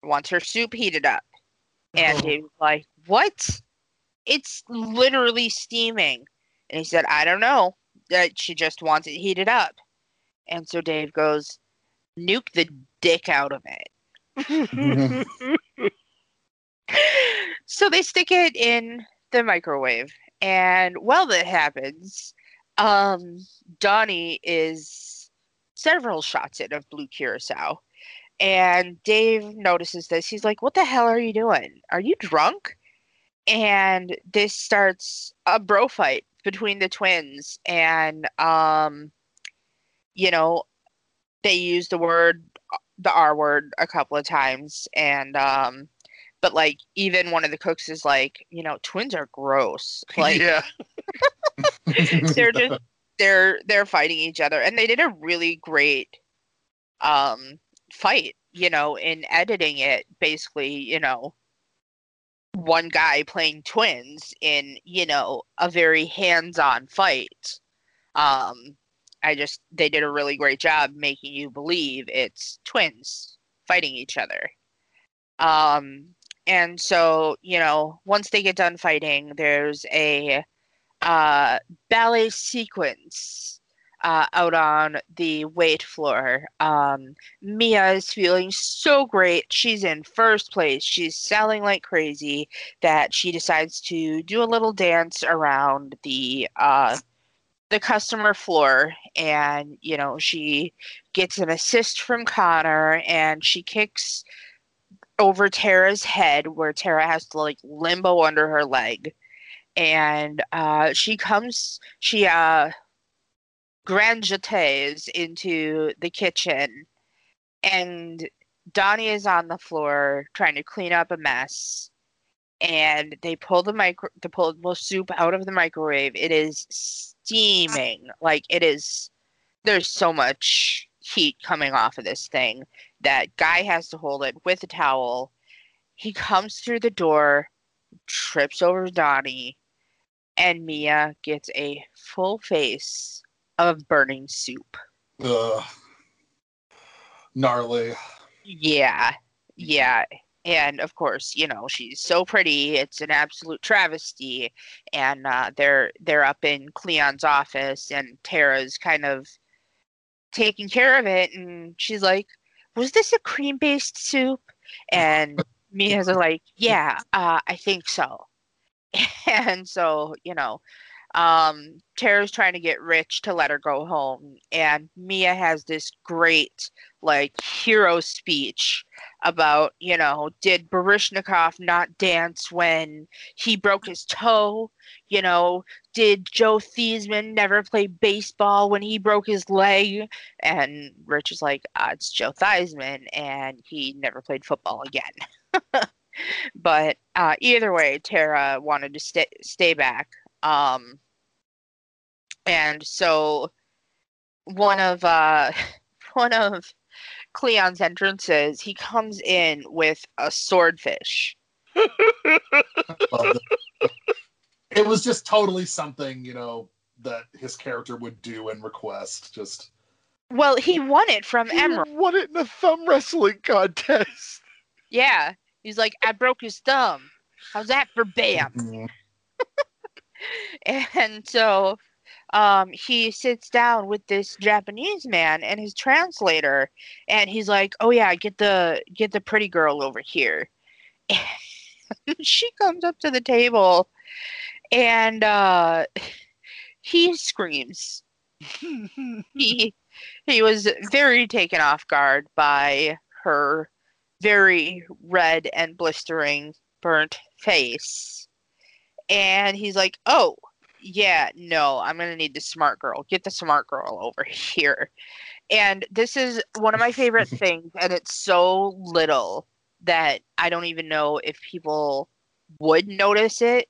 wants her soup heated up and Oh. Dave's like, What? It's literally steaming. And he said, I don't know. That she just wants it heated up. And so Dave goes, Nuke the dick out of it. <laughs> so they stick it in the microwave. And while that happens, um, Donnie is several shots in of blue curacao. And Dave notices this. He's like, What the hell are you doing? Are you drunk? And this starts a bro fight between the twins. And, um, you know, they use the word, the R word, a couple of times. And, um, but like even one of the cooks is like, you know, twins are gross. <laughs> Like yeah. <laughs> they're <laughs> just they're they're fighting each other and they did a really great um fight, you know, in editing it basically, you know, one guy playing twins in, you know, a very hands-on fight. Um I just they did a really great job making you believe it's twins fighting each other. Um and so, you know, once they get done fighting, there's a uh, ballet sequence uh, out on the weight floor. Um, Mia is feeling so great. She's in first place. She's selling like crazy that she decides to do a little dance around the uh, the customer floor and you know she gets an assist from Connor and she kicks over Tara's head where Tara has to like limbo under her leg. And uh, she comes, she uh, grand jetés into the kitchen, and Donnie is on the floor trying to clean up a mess. And they pull the micro, the pull the soup out of the microwave. It is steaming, like it is. There's so much heat coming off of this thing that guy has to hold it with a towel. He comes through the door, trips over Donnie, and Mia gets a full face of burning soup. Ugh. Gnarly. Yeah, yeah. And of course, you know, she's so pretty. It's an absolute travesty. And uh, they're they're up in Cleon's office, and Tara's kind of taking care of it. And she's like, was this a cream based soup? And <laughs> Mia's like, yeah, uh, I think so. <laughs> And so, you know, um, Tara's trying to get Rich to let her go home. And Mia has this great, like, hero speech about, you know, did Baryshnikov not dance when he broke his toe? You know, did Joe Theismann never play baseball when he broke his leg? And Rich is like, uh, it's Joe Theismann, and he never played football again. <laughs> but uh, either way, Tara wanted to stay stay back. Um, and so one of uh, <laughs> one of Cleon's entrances, he comes in with a swordfish. <laughs> it was just totally something, you know, that his character would do and request. Just Well, he won it from He Emerald. won it in a thumb wrestling contest. <laughs> Yeah. He's like, I broke his thumb. How's that for bam? Mhm. <laughs> And so um, he sits down with this Japanese man and his translator, and he's like, "Oh yeah, get the get the pretty girl over here." <laughs> And she comes up to the table, and uh, he screams. <laughs> He he was very taken off guard by her very red and blistering burnt face. And he's like, "Oh, yeah, no, I'm gonna need the smart girl. Get the smart girl over <laughs> here. And this is one of my favorite <laughs> things, and it's so little that I don't even know if people would notice it,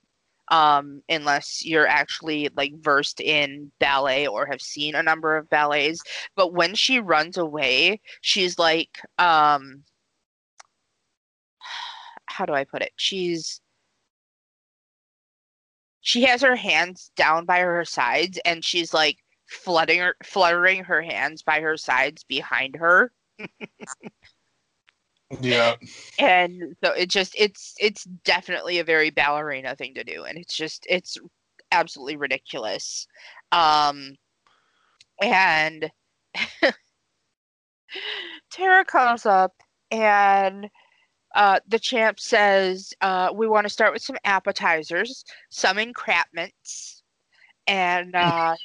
um, unless you're actually like versed in ballet or have seen a number of ballets. But when she runs away, she's like, um, <sighs> how do I put it? She's she has her hands down by her sides and she's like fluttering her, fluttering her hands by her sides behind her yeah. and so it just it's it's definitely a very ballerina thing to do and it's just it's absolutely ridiculous um and <laughs> tara comes up and uh, the champ says uh, we want to start with some appetizers some encrapments and uh,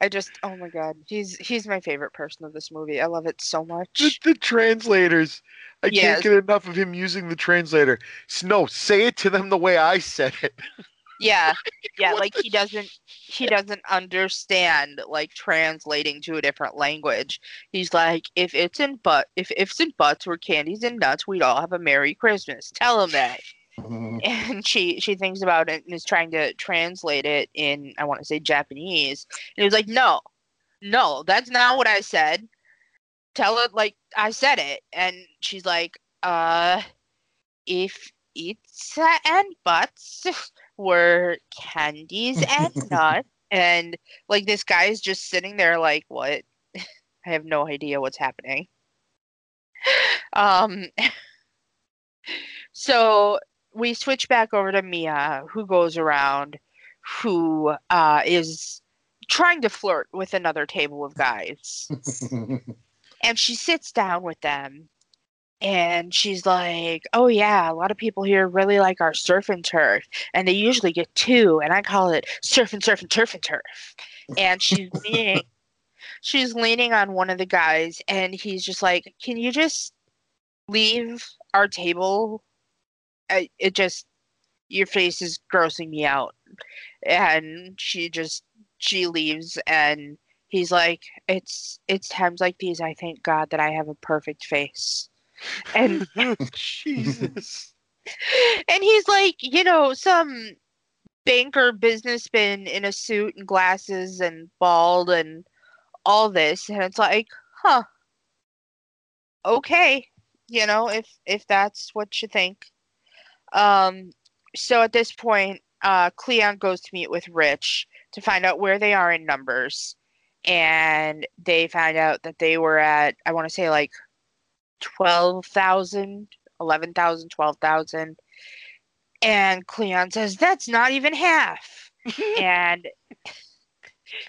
I just oh my god, he's he's my favorite person of this movie. I love it so The, much. the translators. I Yes. can't get enough of him using the translator. No, say it to them the way I said it. <laughs> Yeah, <laughs> yeah, like he doesn't he doesn't understand like translating to a different language. He's like, if it's in but if ifs and buts were candies and nuts, we'd all have a Merry Christmas. Tell him that. <laughs> And she she thinks about it and is trying to translate it in I want to say Japanese. And he was like, No, no, that's not what I said. Tell it like I said it. And she's like, uh if it's and buts <laughs> were candies <laughs> and nuts and like this guy is just sitting there like what? <laughs> I have no idea what's happening. Um <laughs> so we switch back over to mia who goes around who uh is trying to flirt with another table of guys. And she sits down with them and she's like, "Oh yeah, a lot of people here really like our surf and turf, and they usually get two, and I call it surf and surf and turf and turf." And she's leaning, <laughs> she's leaning on one of the guys, and he's just like, "Can you just leave our table?" I, it just your face is grossing me out, and she just she leaves, and he's like, "It's it's times like these I thank God that I have a perfect face." And <laughs> Jesus. and he's like, you know, some banker businessman in a suit and glasses and bald and all this, and it's like, huh, okay, you know, if if that's what you think. Um, so at this point, uh, Cleon goes to meet with Rich to find out where they are in numbers, and they find out that they were at, I want to say like 12,000, 11,000, 12,000. And Cleon says, That's not even half. <laughs> and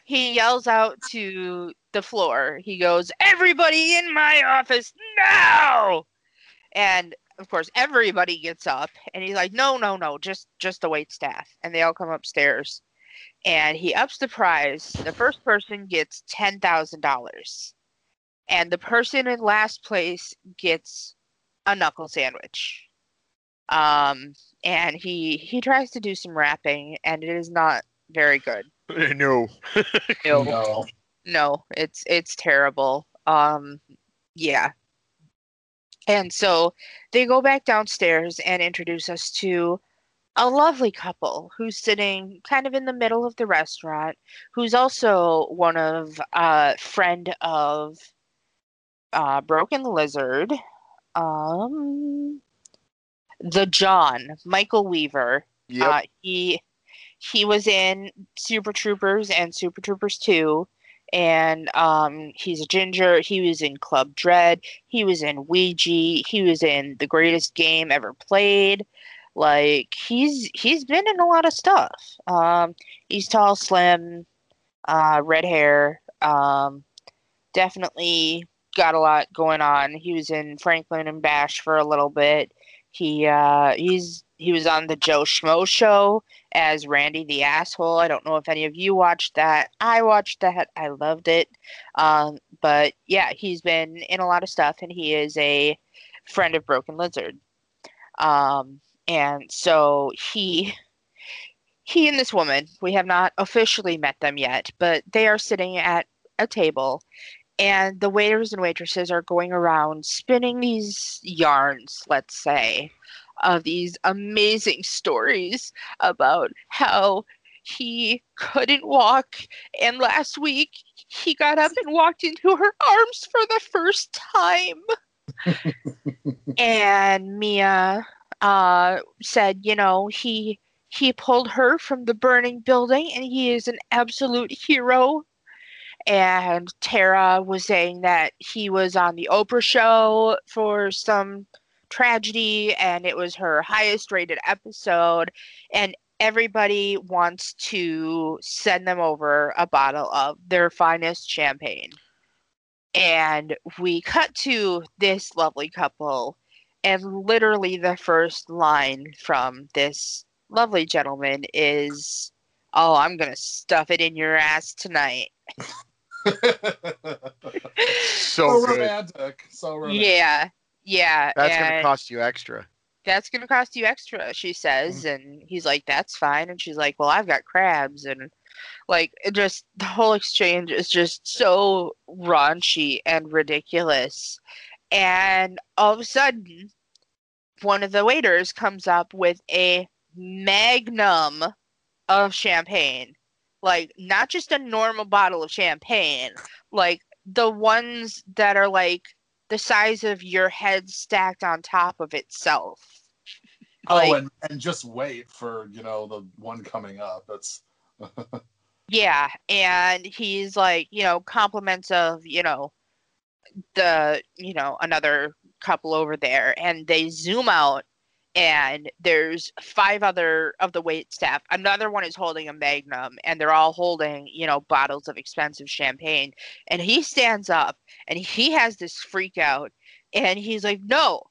he yells out to the floor. He goes, Everybody in my office now! And of course, everybody gets up and he's like, No, no, no, just just the wait staff. And they all come upstairs. And he ups the prize. The first person gets ten thousand dollars and the person in last place gets a knuckle sandwich. Um, and he he tries to do some rapping, and it is not very good. <laughs> no. No, <laughs> no. no, it's it's terrible. Um, yeah. And so they go back downstairs and introduce us to a lovely couple who's sitting kind of in the middle of the restaurant, who's also one of a uh, friend of uh, Broken Lizard, um, the John, Michael Weaver. Yep. Uh, he he was in Super Troopers and Super Troopers 2 and um, he's a ginger. He was in Club Dread. He was in Ouija. He was in the greatest game ever played. Like he's he's been in a lot of stuff. Um, he's tall, slim, uh, red hair. Um, definitely got a lot going on. He was in Franklin and Bash for a little bit. He uh, he's he was on the Joe Schmo show as Randy the asshole. I don't know if any of you watched that. I watched that. I loved it. Um, but yeah, he's been in a lot of stuff, and he is a friend of Broken Lizard. Um, and so he he and this woman we have not officially met them yet but they are sitting at a table and the waiters and waitresses are going around spinning these yarns, let's say, of these amazing stories about how he couldn't walk and last week he got up and walked into her arms for the first time. <laughs> and Mia uh, said, you know, he he pulled her from the burning building and he is an absolute hero and Tara was saying that he was on the Oprah show for some tragedy and it was her highest rated episode and everybody wants to send them over a bottle of their finest champagne. And we cut to this lovely couple and literally the first line from this lovely gentleman is Oh, I'm gonna stuff it in your ass tonight. <laughs> So so good. romantic. So romantic. Yeah, yeah. That's gonna cost you extra. that's gonna cost you extra, she says, mm. and he's like, That's fine. And she's like, Well, I've got crabs and like it just the whole exchange is just so raunchy and ridiculous. And all of a sudden, one of the waiters comes up with a magnum of champagne. Like not just a normal bottle of champagne, like the ones that are like the size of your head stacked on top of itself. Oh, and, and just wait for you know the one coming up. That's <laughs> Yeah, and he's like, you know, compliments of, you know, the, you know, another couple over there, and they zoom out, and there's five other of the wait staff. Another one is holding a magnum, and they're all holding, you know, bottles of expensive champagne. And he stands up, and he has this freak out, and he's like, no,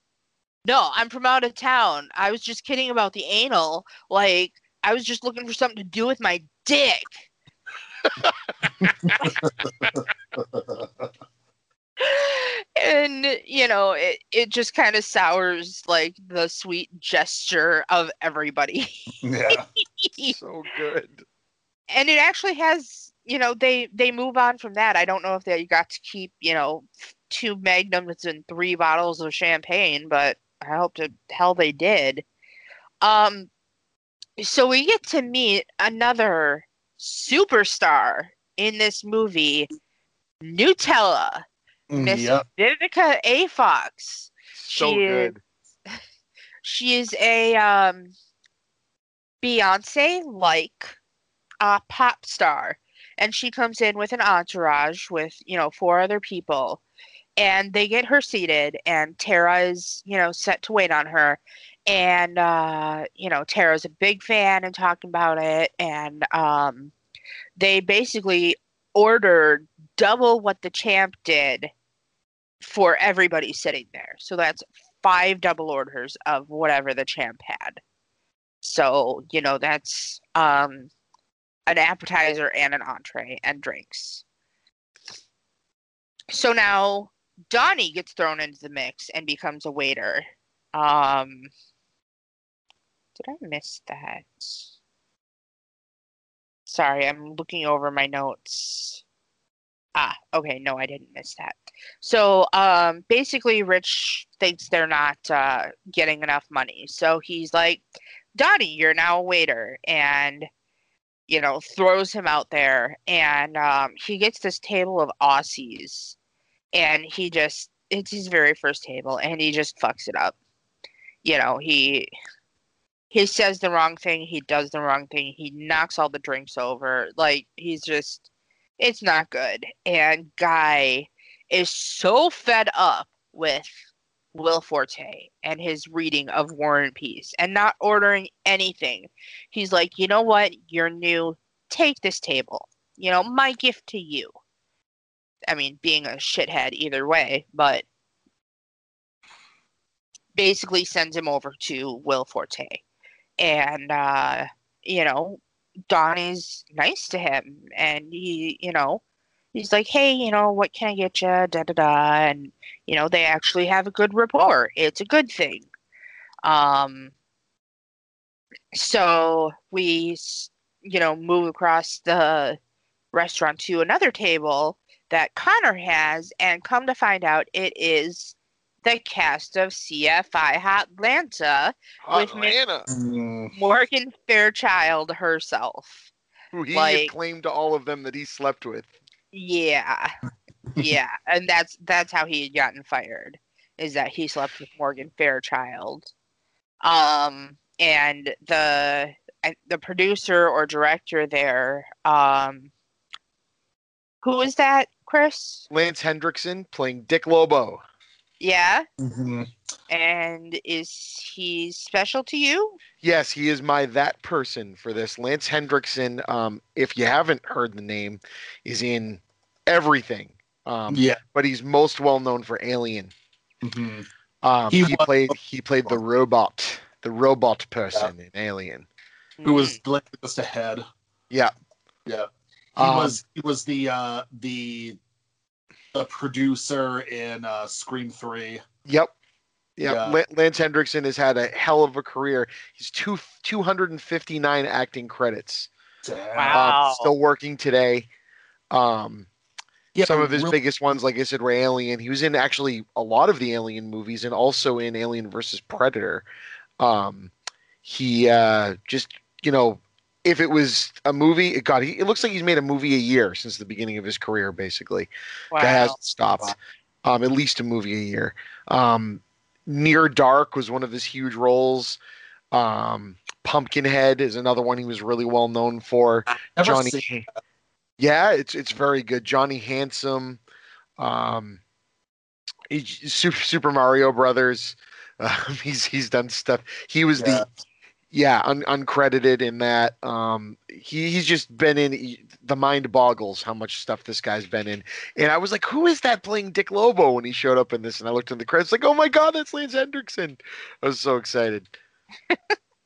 no, I'm from out of town. I was just kidding about the anal. Like, I was just looking for something to do with my dick. <laughs> <laughs> <laughs> and you know it, it just kind of sours like the sweet gesture of everybody <laughs> yeah. so good. and it actually has you know they they move on from that i don't know if they got to keep you know two magnums and three bottles of champagne but i hope to hell they did um so we get to meet another superstar in this movie nutella miss Yep. vivica a. Fox. So She is- good. <laughs> she is a um Beyonce like uh pop star. And she comes in with an entourage with you know four other people. And they get her seated and Tara is you know set to wait on her. And uh you know Tara's a big fan and talking about it. And um they basically ordered double what the champ did for everybody sitting there so that's five double orders of whatever the champ had. So, you know, that's um an appetizer and an entree and drinks. So now Donnie gets thrown into the mix and becomes a waiter. Um Did I miss that? Sorry, I'm looking over my notes. Ah, okay, no, I didn't miss that. So um, basically, Rich thinks they're not uh, getting enough money. So he's like, Donnie, you're now a waiter. And, you know, throws him out there. And um, he gets this table of Aussies. And he just, it's his very first table. And he just fucks it up. You know, he. He says the wrong thing. He does the wrong thing. He knocks all the drinks over. Like, he's just, it's not good. And Guy is so fed up with Will Forte and his reading of War and Peace and not ordering anything. He's like, you know what? You're new. Take this table. You know, my gift to you. I mean, being a shithead either way, but basically sends him over to Will Forte. And, uh, you know, Donnie's nice to him. And he, you know, he's like, hey, you know, what can I get you? Da da da. And, you know, they actually have a good rapport. It's a good thing. Um, so we, you know, move across the restaurant to another table that Connor has, and come to find out it is the cast of CFI Hotlanta, With Atlanta, Morgan Fairchild herself. who he like- claimed to all of them that he slept with. Yeah. yeah. <laughs> And that's that's how he had gotten fired. Is that he slept with Morgan Fairchild. Um and the the producer or director there, um who is that, Chris? Lance Henriksen playing Dick Lobo. Yeah. mhm. And is he special to you? Yes, he is my that person for this. Lance Henriksen, um, if you haven't heard the name, is in everything. Um, Yeah. but he's most well known for Alien. mhm. Um, He he, was- played he played the robot, the robot person in Alien. Who was like just ahead? Yeah. Yeah. He Um, was he was the uh the the producer in uh Scream Three. Yep. Yeah, Yeah. Lance Henriksen has had a hell of a career. He's two 259 acting credits. Damn. Um, Wow. still working today. Um, Yeah, some of his real- biggest ones, like I said, were Alien. He was in actually a lot of the Alien movies, and also in Alien versus Predator. Um, he uh, just, you know, if it was a movie, it got. He, it looks like he's made a movie a year since the beginning of his career. Basically, wow. guy hasn't stopped. Um, at least a movie a year. Um, Near Dark was one of his huge roles. Um, Pumpkinhead is another one he was really well known for. Johnny. Yeah, it's it's very good. Johnny Handsome, um, he- Super, Super Mario Brothers. <laughs> Um, he's he's done stuff. He was Yeah. the yeah un, uncredited in that. Um, he he's just been in. he- the mind boggles how much stuff this guy's been in. And I was like, who is that playing Dick Lobo when he showed up in this? And I looked in the credits, like, oh my god, that's Lance Henriksen. I was so excited.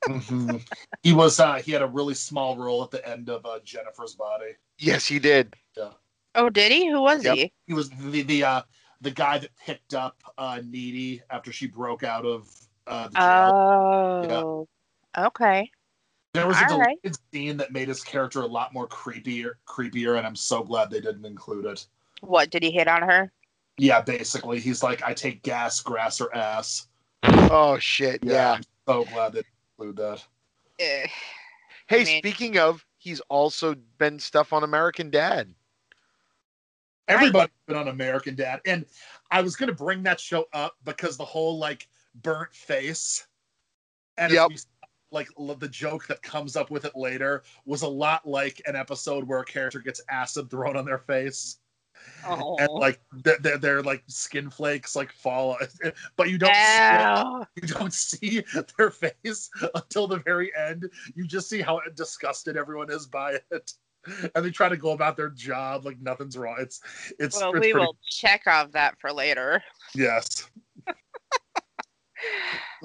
Mhm. He was. Uh, he had a really small role at the end of uh, Jennifer's Body. Yes, he did. Yeah. Oh, did he? Who was Yep. he? He was the the uh, the guy that picked up uh, Needy after she broke out of uh, the jail. Oh, okay. there was a all right. deleted scene that made his character a lot more creepier, creepier, and I'm so glad they didn't include it. What did he hit on her? Yeah, basically, he's like, I take gas, grass, or ass. Oh shit, yeah. I'm so glad they didn't include that. Eh, Hey, I mean- speaking of, he's also been stuff on American Dad. Everybody's been on American Dad, and I was gonna bring that show up because the whole like burnt face, and if Yep. Like the joke that comes up with it later was a lot like an episode where a character gets acid thrown on their face, Oh. and like their, like skin flakes like fall, <laughs> but you don't see, you don't see their face until the very end. You just see how disgusted everyone is by it. And they try to go about their job like nothing's wrong. It's it's, Well, it's we pretty will check off that for later. Yes. <laughs>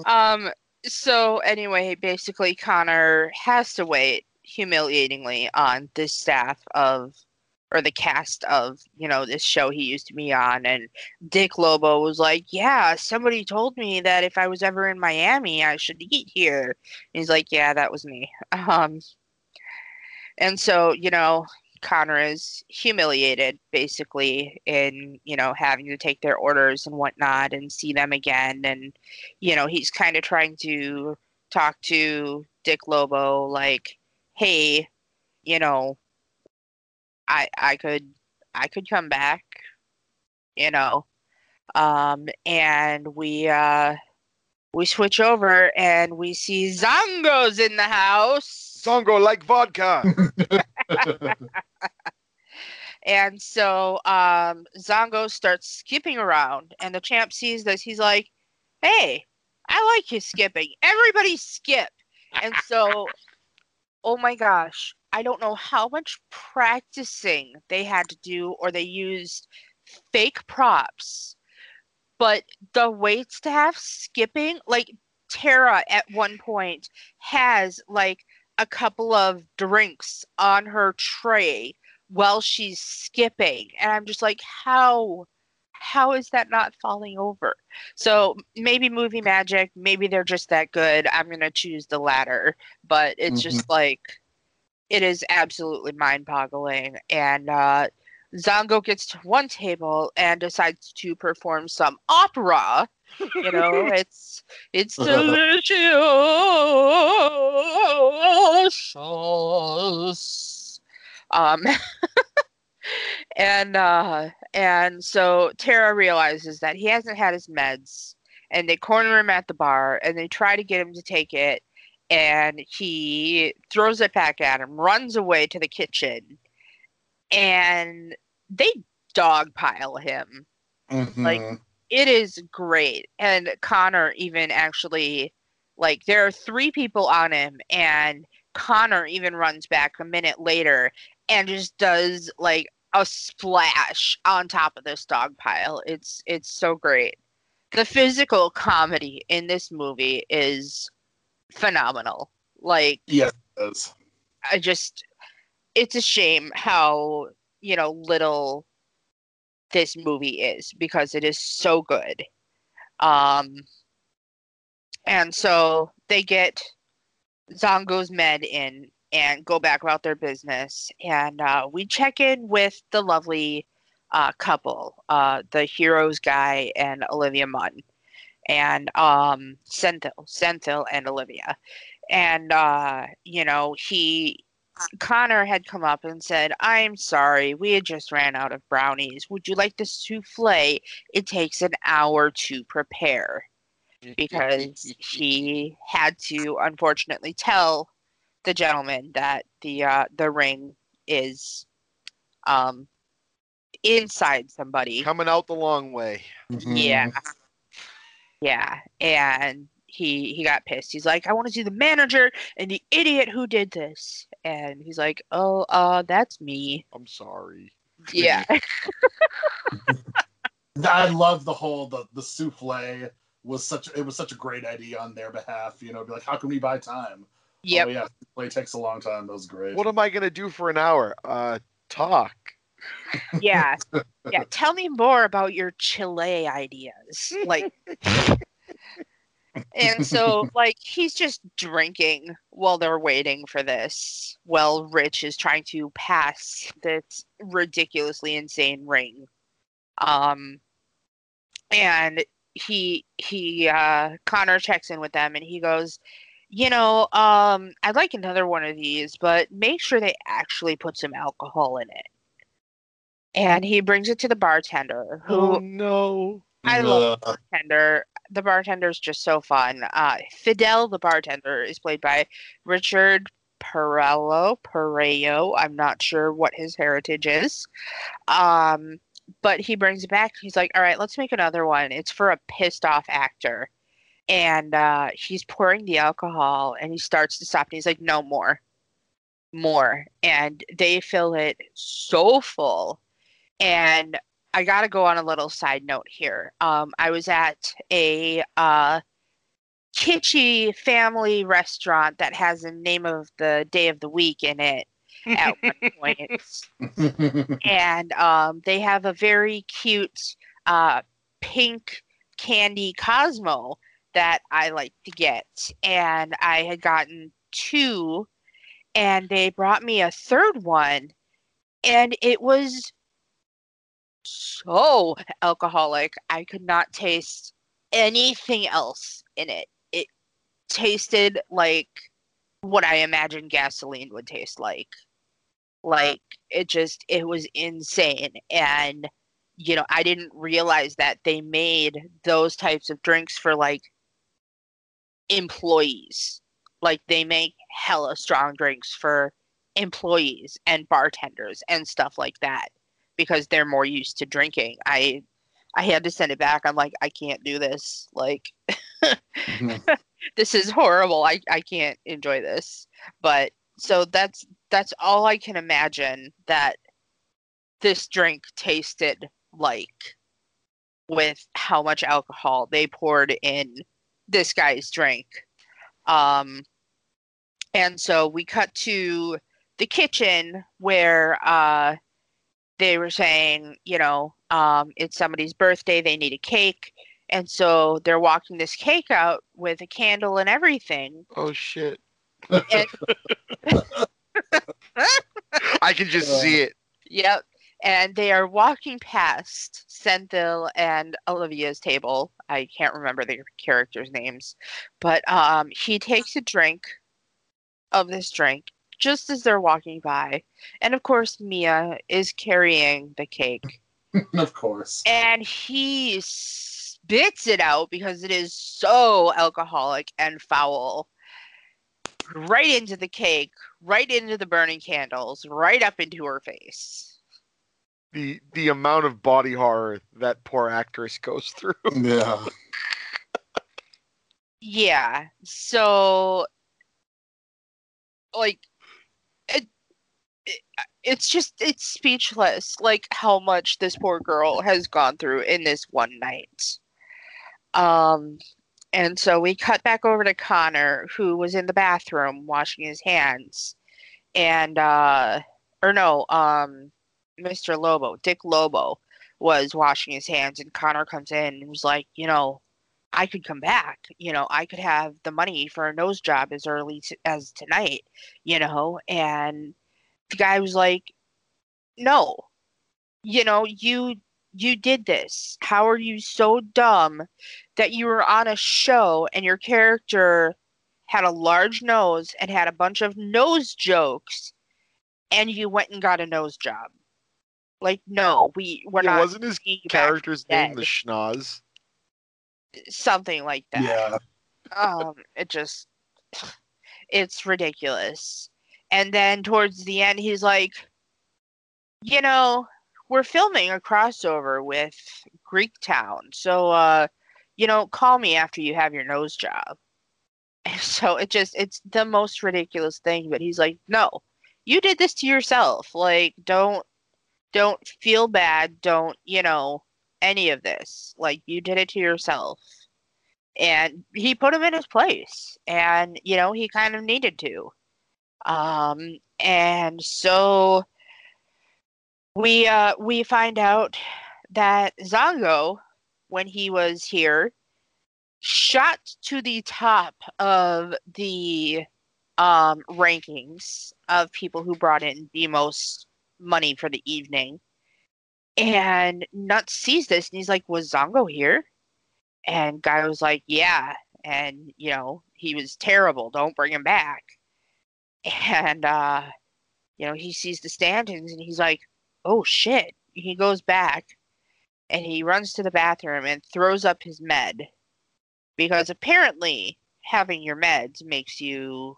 Um. So anyway, basically, Connor has to wait humiliatingly on the staff of, or the cast of, you know, this show he used to be on, and Dick Lobo was like, "Yeah, somebody told me that if I was ever in Miami, I should eat here." And he's like, "Yeah, that was me." <laughs> Um. And so, you know, Connor is humiliated basically in, you know, having to take their orders and whatnot and see them again. And, you know, he's kind of trying to talk to Dick Lobo like, hey, you know, I I could I could come back, you know. Um and we uh we switch over and we see Zongo's in the house. Zongo like vodka. <laughs> And so um, Zongo starts skipping around, and the champ sees this. He's like, "Hey, I like his skipping. Everybody skip!" And so, oh my gosh, I don't know how much practicing they had to do, or they used fake props, but the wait staff skipping, like Tara at one point has like a couple of drinks on her tray while she's skipping. And i'm just like how how is that not falling over? So maybe movie magic maybe they're just that good. I'm going to choose the latter. But it's just like it is absolutely mind boggling and uh zongo gets to one table and decides to perform some opera. You know <laughs> it's it's delicious. Um <laughs> and uh and so tara realizes that he hasn't had his meds and they corner him at the bar and they try to get him to take it and he throws it back at him runs away to the kitchen and they dogpile him. Like, Mhm. it is great. And connor even actually like there are three people on him and connor even runs back a minute later and just does like a splash on top of this dog pile it's it's so great. The physical comedy in this movie is phenomenal. Like yes. I just it's a shame how, you know, little this movie is because it is so good. Um And so they get Zongo's med in and go back about their business. And uh, we check in with the lovely uh, couple, uh, the heroes guy and Olivia Munn, and um, Sendhil, Sendhil and Olivia. And, uh, you know, he, Connor had come up and said, I'm sorry, we had just ran out of brownies. Would you like the souffle? It takes an hour to prepare because he had to unfortunately tell the gentleman that the uh, the ring is um inside somebody. coming out the long way. Yeah. Yeah. And he he got pissed. He's like, I want to see the manager and the idiot who did this. And he's like, Oh, uh, that's me. I'm sorry. Yeah. <laughs> I love the whole the the souffle was such it was such a great idea on their behalf. You know, be like, how can we buy time? yep. Oh yeah, souffle takes a long time. That was great. What am I gonna do for an hour? Uh, talk. Yeah. <laughs> Yeah. Tell me more about your Chile ideas. Like <laughs> And so like he's just drinking while they're waiting for this. While Rich is trying to pass this ridiculously insane ring. Um and he he uh Connor checks in with them and he goes, you know, um, I'd like another one of these, but make sure they actually put some alcohol in it. And he brings it to the bartender, who Oh no. I love bartender. The bartender is just so fun. Uh, Fidel, the bartender, is played by Richard Perello. Perello. I'm not sure what his heritage is. Um, but he brings it back. He's like, all right, let's make another one. It's for a pissed off actor. And uh, he's pouring the alcohol and he starts to stop and he's like, no more. More. And they fill it so full. And I got to go on a little side note here. Um, I was at a uh, kitschy family restaurant that has the name of the day of the week in it at one <laughs> point. and um, they have a very cute uh, pink candy Cosmo that I like to get. And I had gotten two, and they brought me a third one, and it was so alcoholic. I could not taste anything else in it. It tasted like what I imagine gasoline would taste like. Like it just it was insane and you know, I didn't realize that they made those types of drinks for like employees. Like they make hella strong drinks for employees and bartenders and stuff like that because they're more used to drinking. I I had to send it back. I'm like, I can't do this. Like <laughs> this is horrible. I, I can't enjoy this. But so that's that's all I can imagine that this drink tasted like with how much alcohol they poured in this guy's drink. Um and so we cut to the kitchen where uh they were saying, you know, um, it's somebody's birthday, they need a cake. And so they're walking this cake out with a candle and everything. Oh shit. And, <laughs> I can just see it. yep. And they are walking past Sendhil and Olivia's table. I can't remember the characters' names. But um, he takes a drink of this drink just as they're walking by. And of course, Mia is carrying the cake. <laughs> of course. and he spits it out because it is so alcoholic and foul right into the cake right into the burning candles right up into her face The the amount of body horror that poor actress goes through. <laughs> Yeah. yeah so like it, it it's just it's speechless like how much this poor girl has gone through in this one night um and so we cut back over to connor who was in the bathroom washing his hands and uh or no um mr lobo dick lobo was washing his hands and connor comes in and was like you know I could come back. You know, I could have the money for a nose job as early t- as tonight, you know. And the guy was like, no, you know, you you did this. How are you so dumb that you were on a show and your character had a large nose and had a bunch of nose jokes and you went and got a nose job? Like, no, we we're Yeah, not wasn't his bringing you back character's name the schnoz? something like that. Yeah. um it just <sighs> it's ridiculous and then towards the end he's like you know we're filming a crossover with greek town. So uh you know call me after you have your nose job. <laughs> So it just it's the most ridiculous thing but he's like no you did this to yourself. Like don't don't feel bad. Don't you know any of this. Like you did it to yourself. And he put him in his place. And you know he kind of needed to um and so we uh we find out that zongo when he was here shot to the top of the um rankings of people who brought in the most money for the evening and nuts sees this and he's like was zongo here and guy was like, "Yeah," and you know he was terrible. Don't bring him back. And uh, you know he sees the standings and he's like, "Oh shit!" He goes back and he runs to the bathroom and throws up his med because apparently having your meds makes you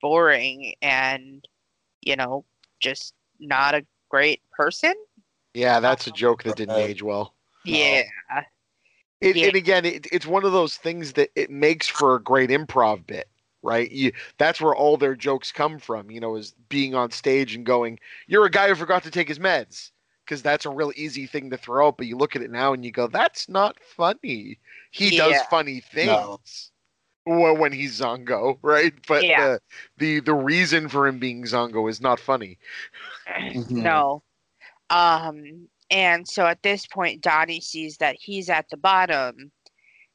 boring and you know just not a great person. Yeah, that's a joke that didn't age well. Yeah. It, Yeah. And again, it, it's one of those things that it makes for a great improv bit, right? You, that's where all their jokes come from, you know, is being on stage and going, "You're a guy who forgot to take his meds," because that's a real easy thing to throw out. But you look at it now and you go, "That's not funny." He does funny things. No. Well, when he's Zongo, right? But Yeah. the, the the reason for him being Zongo is not funny. Mhm. No. Um, and so at this point, Donnie sees that he's at the bottom,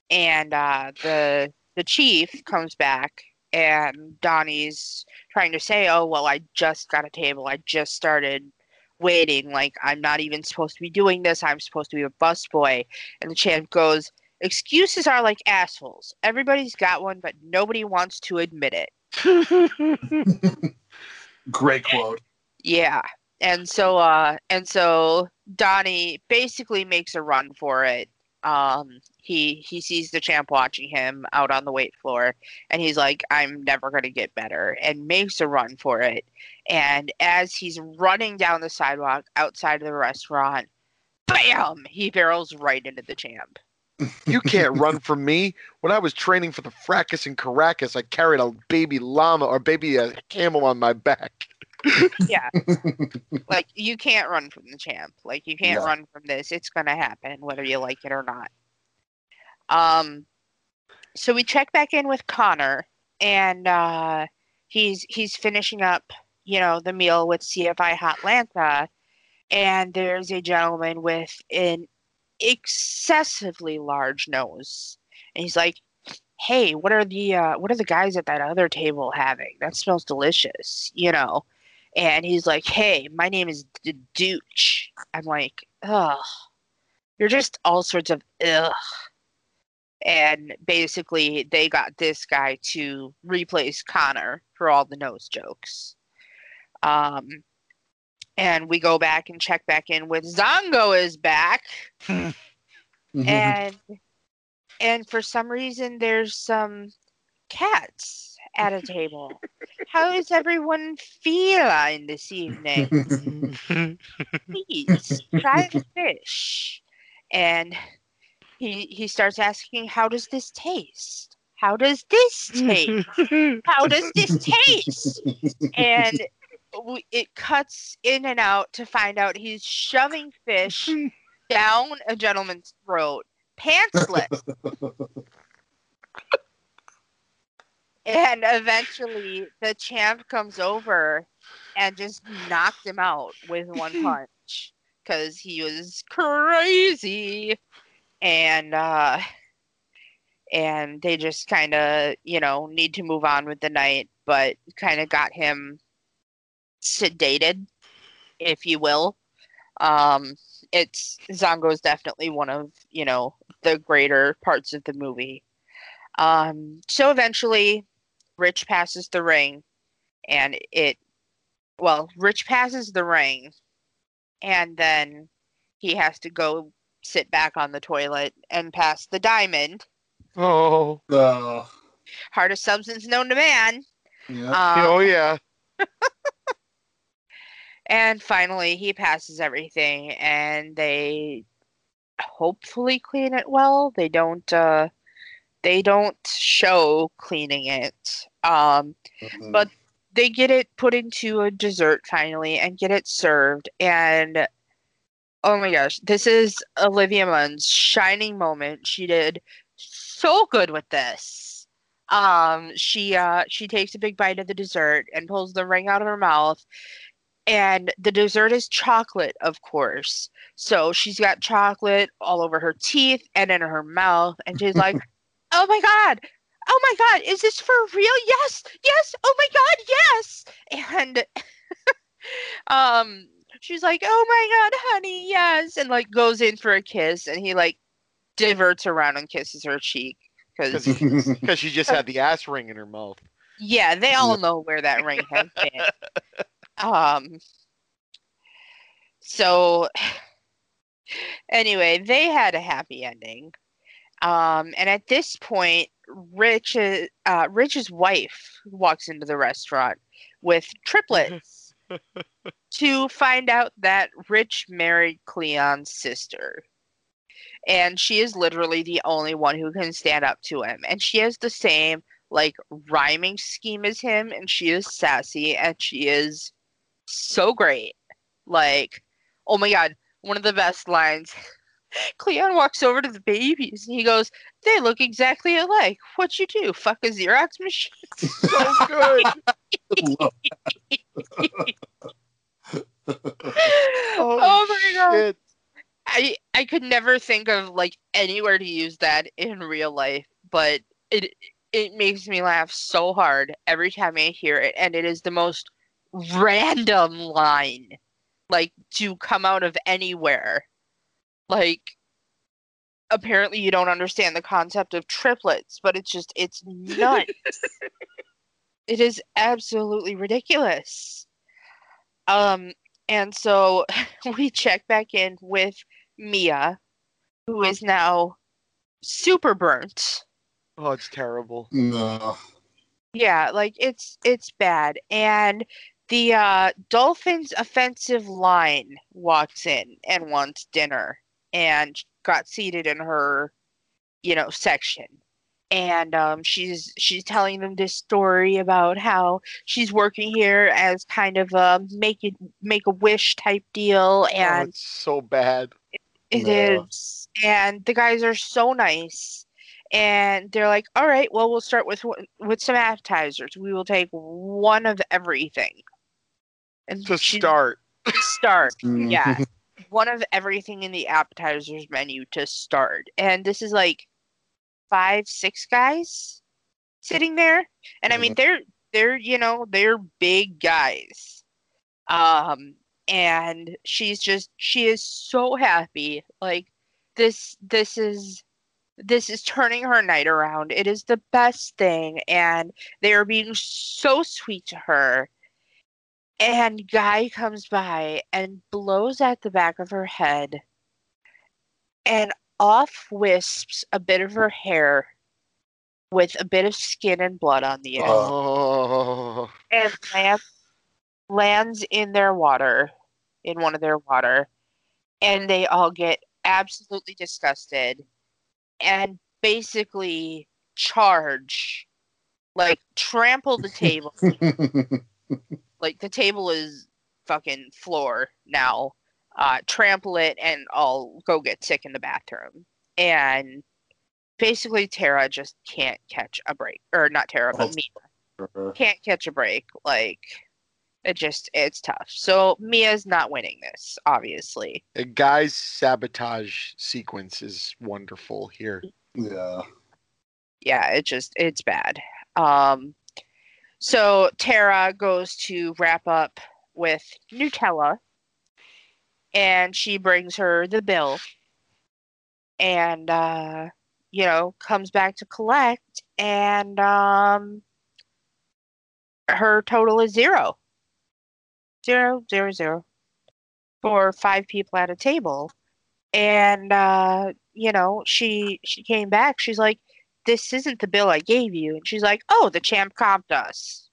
and uh, the the chief comes back, and Donnie's trying to say, "Oh well, I just got a table. I just started waiting. Like I'm not even supposed to be doing this. I'm supposed to be a busboy." And the champ goes, "Excuses are like assholes. Everybody's got one, but nobody wants to admit it." <laughs> Great quote. Yeah. And so uh and so Donnie basically makes a run for it. Um he he sees the champ watching him out on the wait floor and he's like I'm never going to get better and makes a run for it. And as he's running down the sidewalk outside of the restaurant, bam, he barrels right into the champ. You can't run from me. When I was training for the fracas in Caracas, I carried a baby llama or baby uh, camel on my back. Yeah. <laughs> like you can't run from the champ. Like you can't No. run from this. It's gonna happen whether you like it or not. Um so we check back in with Connor and uh he's he's finishing up, you know, the meal with CFI Hotlanta and there's a gentleman with an excessively large nose. And he's like, Hey, what are the uh what are the guys at that other table having? That smells delicious, you know and he's like, "Hey, my name is D- Dooch." I'm like, "Ugh, you're just all sorts of ugh." And basically, they got this guy to replace Connor for all the nose jokes. Um, and we go back and check back in with Zongo is back, <laughs> and and for some reason, there's some cats at a table. How is everyone feeling this evening? please try <laughs> the fish. And he he starts asking how does this taste? How does this taste? How does this taste? And it cuts in and out to find out he's shoving fish <laughs> down a gentleman's throat. Pantsless <laughs> and eventually the champ comes over and just knocked him out with one <laughs> punch because he was crazy and uh and they just kind of, you know, need to move on with the night, but kind of got him sedated, if you will. Um, it's Zongo is definitely one of you know the greater parts of the movie. Um, so eventually, Rich passes the ring, and it, well, Rich passes the ring, and then he has to go sit back on the toilet and pass the diamond, Oh, Uh, hardest substance known to man. yeah. Um, oh yeah. <laughs> And finally, he passes everything, and they hopefully clean it well. They don't. Uh, they don't show cleaning it. Um, but- they get it put into a dessert finally, and get it served. And oh my gosh, this is Olivia Munn's shining moment. She did so good with this. Um, she uh, she takes a big bite of the dessert and pulls the ring out of her mouth and the dessert is chocolate, of course. So she's got chocolate all over her teeth and in her mouth, and she's like, "Oh my god, oh my god, is this for real? Yes, yes, oh my god, yes!" And <laughs> um, she's like, "Oh my god, honey, yes," and like goes in for a kiss, and he like diverts around and kisses her cheek because Because <laughs> she just had the ass ring in her mouth. yeah, they all know where that ring has been. <laughs> Um. So, <sighs> anyway, they had a happy ending. Um, and at this point, Rich, uh, Rich's wife walks into the restaurant with triplets <laughs> to find out that Rich married Cleon's sister. And she is literally the only one who can stand up to him. And she has the same like rhyming scheme as him and she is sassy and she is so great like oh my god one of the best lines cleon walks over to the babies and he goes they look exactly alike what you do fuck a xerox machine <laughs> So good. <laughs> oh my god shit. I I could never think of like anywhere to use that in real life, but it it makes me laugh so hard every time I hear it, and it is the most random line, like to come out of anywhere. Like apparently you don't understand the concept of triplets, but it's just it's nuts. <laughs> it is absolutely ridiculous. Um and so <laughs> we check back in with Mia, who is now super burnt. Oh, it's terrible. no. Yeah, like it's it's bad. And the uh Dolphins offensive line walks in and wants dinner and got seated in her, you know, section. And um she's she's telling them this story about how she's working here as kind of a make it make a wish type deal oh, and it's so bad. It is, and the guys are so nice, and they're like, "All right, well, we'll start with with some appetizers. We will take one of everything." And To start. start, <laughs> yeah, one of everything in the appetizers menu to start. And this is like five, six guys sitting there, and I mean, they're they're you know they're big guys. Um, and she's just she is so happy. Like this this is this is turning her night around. It is the best thing. And they are being so sweet to her and guy comes by and blows at the back of her head and off wisps a bit of her hair with a bit of skin and blood on the end Oh. <laughs> and lands lands in their water, in one of their water, and they all get absolutely disgusted and basically charge, like trample the table. <laughs> like the table is fucking floor now. Uh, trample it and I'll go get sick in the bathroom. And basically, Tara just can't catch a break, or not Tara, but me can't catch a break. Like it just it's tough. So Mia's not winning this, obviously. A guy's sabotage sequence is wonderful here. yeah. yeah, it just it's bad. Um, so Tara goes to wrap up with Nutella, and she brings her the bill, and uh, you know comes back to collect, and um, her total is zero, zero, zero, zero, for five people at a table, and uh, you know she she came back. She's like this isn't the bill I gave you. And she's like, oh, the champ comped us.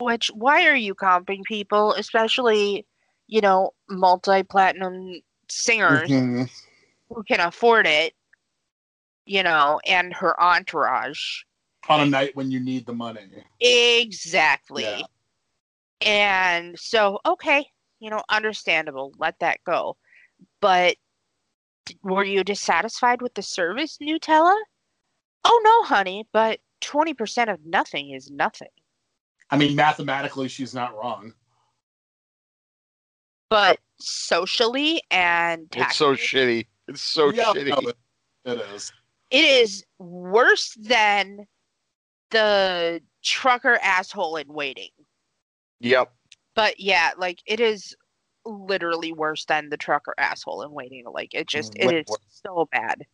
Which, why are you comping people, especially, you know, multi platinum singers Mhm. who can afford it, you know, and her entourage? On a night when you need the money. Exactly. Yeah. And so, okay, you know, understandable. Let that go. But were you dissatisfied with the service, Nutella? Oh, no, honey, but 20% of nothing is nothing. I mean, mathematically, she's not wrong. But socially and It's so shitty. It's so Yeah, shitty. no, it- it is. it is worse than the trucker asshole in waiting. Yep. But yeah, like it is literally worse than the trucker asshole in waiting. Like it just it Way is worse. so bad.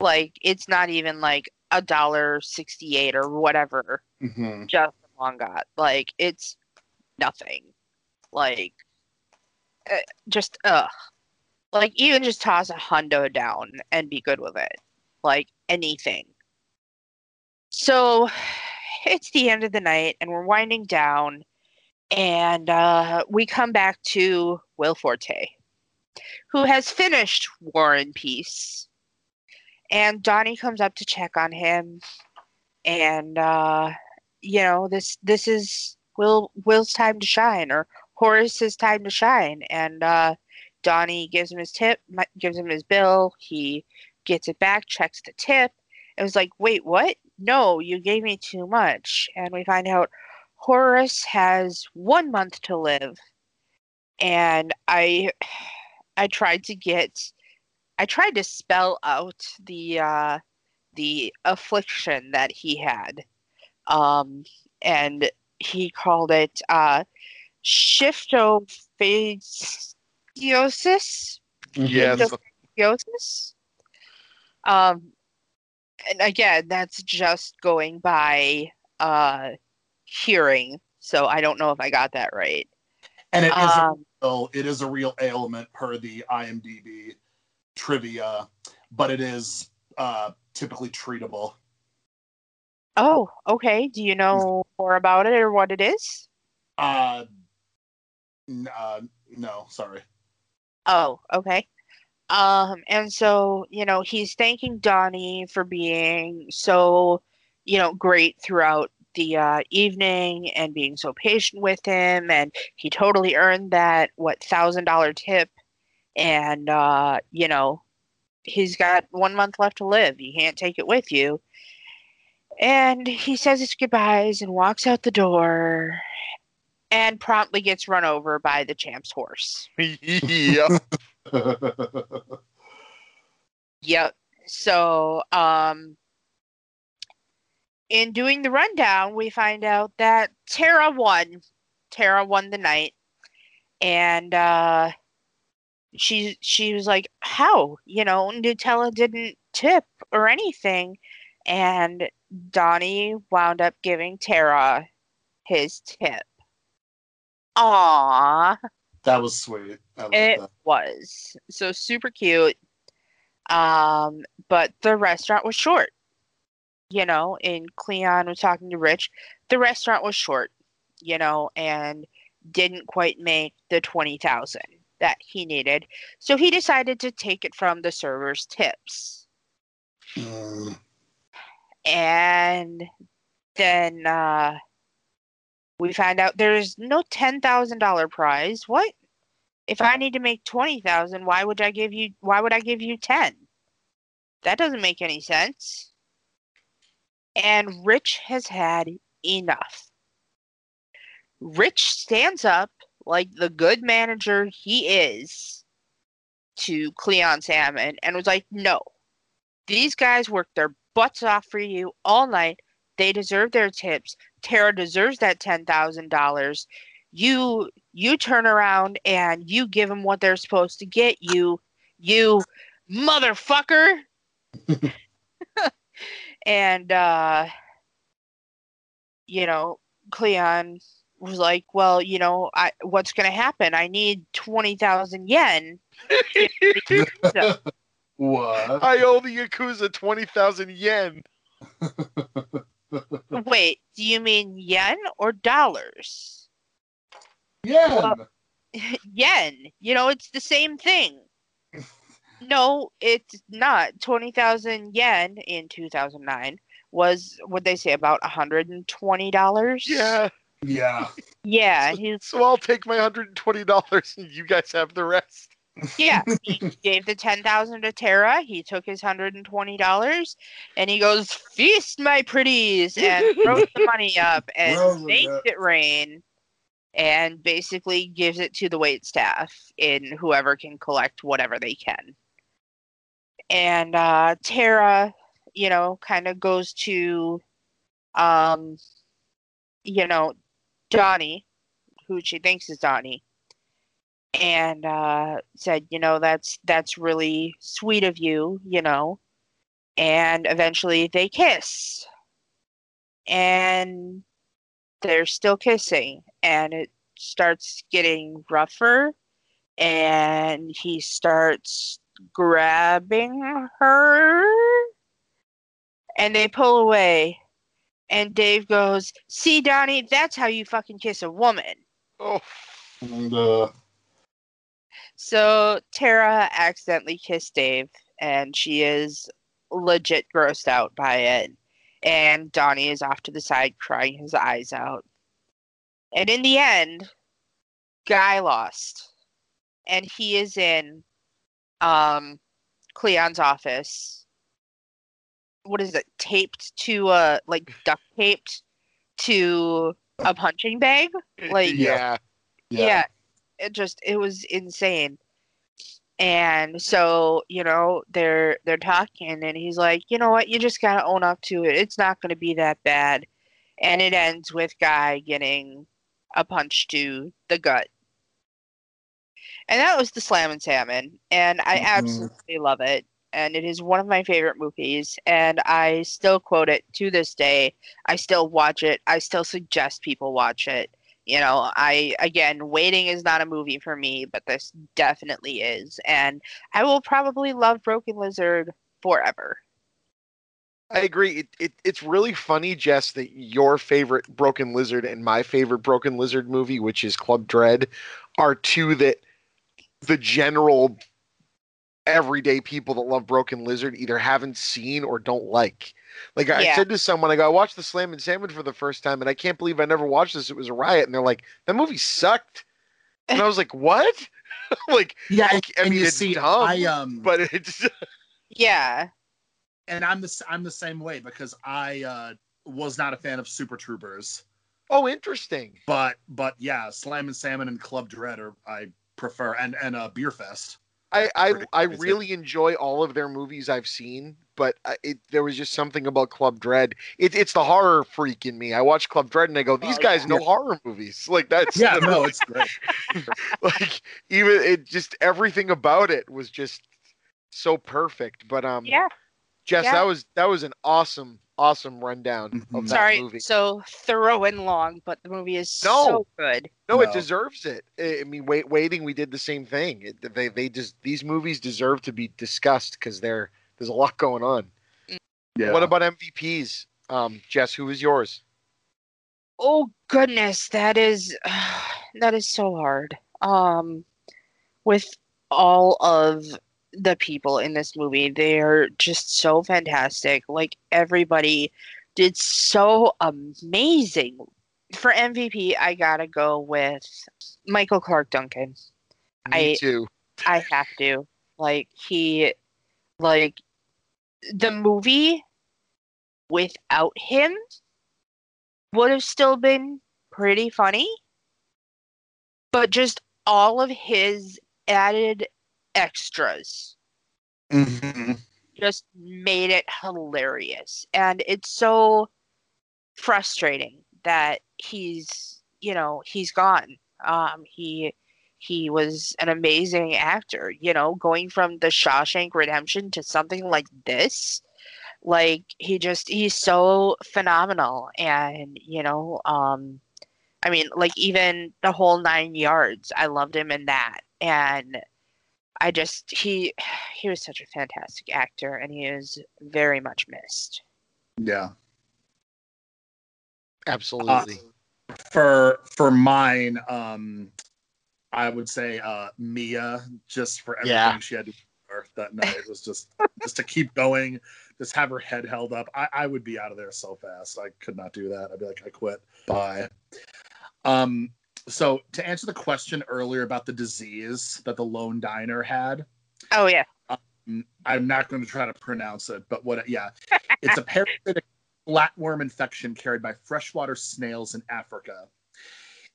Like it's not even like a dollar sixty eight or whatever Mhm. just among God. Like it's nothing. Like uh, just ugh. Like even just toss a hundo down and be good with it. Like anything. So it's the end of the night and we're winding down and uh, we come back to Will Forte, who has finished War and Peace. And Donnie comes up to check on him, and uh, you know this this is Will Will's time to shine, or Horace's time to shine. And uh, Donnie gives him his tip, gives him his bill. He gets it back, checks the tip. It was like, wait, what? No, you gave me too much. And we find out Horace has one month to live, and I, <sighs> I tried to get, I tried to spell out the uh, the affliction that he had, um, and he called it uh, schistophagiosis. Yes. Schistophagiosis. Um, and again, that's just going by uh, hearing. So I don't know if I got that right. And it is Um, a real, it is a real ailment per the IMDb trivia, but it is uh, typically treatable. oh, okay. Do you know more about it or what it is? Uh, n- uh, no, sorry. Oh, okay. Um, and so, you know, he's thanking Donnie for being so, you know, great throughout the uh, evening and being so patient with him. And he totally earned that, what, thousand dollar tip. And, uh, you know, he's got one month left to live. You can't take it with you. And he says his goodbyes and walks out the door and promptly gets run over by the champ's horse. <laughs> yep. Yep. So, um, in doing the rundown, we find out that Tara won. Tara won the night, and uh, she she was like, "How? You know, Nutella didn't tip or anything," and Donnie wound up giving Tara his tip. Aww. that was sweet. I It that. was so super cute. Um, but the restaurant was short. You know, and Cleon was talking to Rich. The restaurant was short, you know, and didn't quite make the twenty thousand that he needed. So he decided to take it from the servers' tips. Mm. And then uh we find out there's no ten thousand dollar prize. What? If I need to make twenty thousand, why would I give you why would I give you ten? That doesn't make any sense. And Rich has had enough. Rich stands up like the good manager he is to Cleon Salmon and was like, no, these guys worked their butts off for you all night. They deserve their tips. Tara deserves that ten thousand dollars. You you turn around and you give them what they're supposed to get. You you motherfucker. <laughs> <laughs> and uh you know, Cleon was like, "Well, you know, I what's going to happen? I need twenty thousand yen." <laughs> What? I owe the Yakuza 20,000 yen. <laughs> Wait, do you mean yen or dollars? Yeah. <laughs> yen. You know, it's the same thing. No, it's not. Twenty thousand yen in two thousand nine was what they say about hundred and twenty dollars. Yeah. Yeah. Yeah, he's So I'll take my $120 and you guys have the rest. Yeah, <laughs> he gave the ten thousand to Tara. He took his hundred and twenty dollars, and he goes, "Feast, my pretties," and <laughs> throws the money up and it makes it rain, and basically gives it to the wait staff in whoever can collect whatever they can. And uh, Tara, you know, kind of goes to, um, you know, Donnie, who she thinks is Donnie and uh, said, you know, that's that's really sweet of you, you know. And eventually they kiss, and they're still kissing, and it starts getting rougher, and he starts grabbing her, and they pull away, and Dave goes, "See, Donnie, that's how you fucking kiss a woman." Oh, And, uh, So Tara accidentally kissed Dave, and she is legit grossed out by it. And Donnie is off to the side crying his eyes out. And in the end, Guy lost. And he is in um Cleon's office. What is it? Taped to uh like duct taped to a punching bag? <laughs> Like yeah. yeah. it just it was insane and so you know they're they're talking and he's like you know what you just gotta own up to it it's not gonna be that bad and it ends with guy getting a punch to the gut and that was the Slammin Salmon and i Mhm. absolutely love it and it is one of my favorite movies and i still quote it to this day. I still watch it. I still suggest people watch it. You know i again waiting is not a movie for me but this definitely is and i will probably love broken lizard forever. I agree. It, it it's really funny, Jess, that your favorite Broken Lizard and my favorite Broken Lizard movie, which is Club Dread, are two that the general everyday people that love Broken Lizard either haven't seen or don't like. Like I said to someone, I go, I watched the Slammin Salmon for the first time, and I can't believe I never watched this. It was a riot, and they're like, that movie sucked, and I was like, what? <laughs> like, yeah, I and, mean, you it's see, dumb, I um, but it's <laughs> yeah and I'm the s- I'm the same way because I uh was not a fan of Super Troopers, oh, interesting. but but yeah, Slammin Salmon and Club Dread are I prefer, and and uh, Beerfest. I I, I crazy. really enjoy all of their movies I've seen, but I- it, there was just something about Club Dread. It, it's the horror freak in me. I watch Club Dread and I go, these Oh, guys yeah. know horror movies. Like that's Yeah, no, it's great. <laughs> like even it just everything about it was just so perfect. But um, yeah Jess, yeah. that was that was an awesome awesome rundown of that movie. sorry movie. so thorough and long but the movie is No. so good No, it deserves it. I I mean, wait, waiting, we did the same thing. It, they, they just these movies deserve to be discussed because they're there's a lot going on. Yeah. What about MVPs? Um, Jess, who is yours? Oh goodness, that is <sighs> that is so hard. Um with all of the people in this movie, they're just so fantastic. Like everybody did so amazing. For MVP, I got to go with Michael Clarke Duncan. Me I- too. I have to. Like he like the movie without him would have still been pretty funny. But just all of his added extras, Mhm. just made it hilarious. And it's so frustrating that he's, you know, he's gone. Um, he he was an amazing actor, you know, going from the Shawshank Redemption to something like this. Like he just he's so phenomenal and you know, um I mean, like even the whole 9 yards, I loved him in that. And I just he <sighs> he was such a fantastic actor and he is very much missed. Yeah. Absolutely. Uh, for for mine, um, I would say uh, Mia, just for everything Yeah. she had to do that night. It was just just to keep going, just have her head held up. I, I would be out of there so fast. I could not do that. I'd be like, I quit. Bye. Um. So to answer the question earlier about the disease that the lone diner had, Oh yeah. Mm, I'm not going to try to pronounce it, but what? Yeah, it's a parasitic flatworm infection carried by freshwater snails in Africa.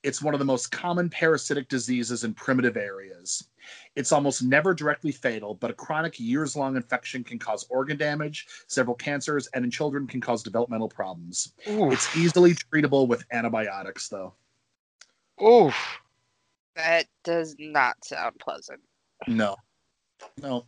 It's one of the most common parasitic diseases in primitive areas. It's almost never directly fatal, but a chronic years long infection can cause organ damage, several cancers, and in children can cause developmental problems. Oof. It's easily treatable with antibiotics, though. Oof. That does not sound pleasant. No. No.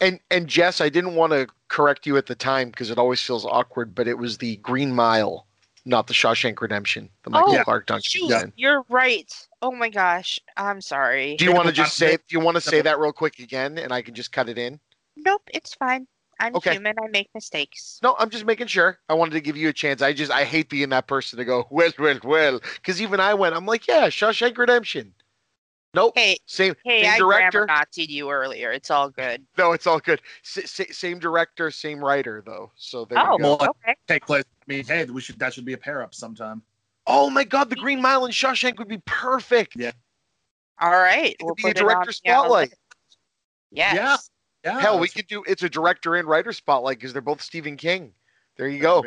And and Jess, I didn't want to correct you at the time because it always feels awkward, but it was the Green Mile, not the Shawshank Redemption. The Michael Oh, Clarke Duncan. Shoot, was in. you're right. Oh my gosh. I'm sorry. Do you want to just say? Do you want to say that real quick again, and I can just cut it in? Nope, it's fine. I'm Okay. human. I make mistakes. No, I'm just making sure. I wanted to give you a chance. I just I hate being that person to go <laughs> well, well, well, because even I went. I'm like, yeah, Shawshank Redemption. Nope. Hey, Same. hey, same I director. grammar Nazi'd you earlier. It's all good. No, it's all good. S- s- same director, same writer though. So there Oh, you go. Well, okay. Take place. I mean, hey, we should that should be a pair up sometime. Oh my God, the Green Mile and Shawshank would be perfect. Yeah. All right. It We'll could be a put on director the, uh, spotlight. Yes. Yeah. Yeah. Hell, we could do it's a director and writer spotlight because they're both Stephen King. There you go.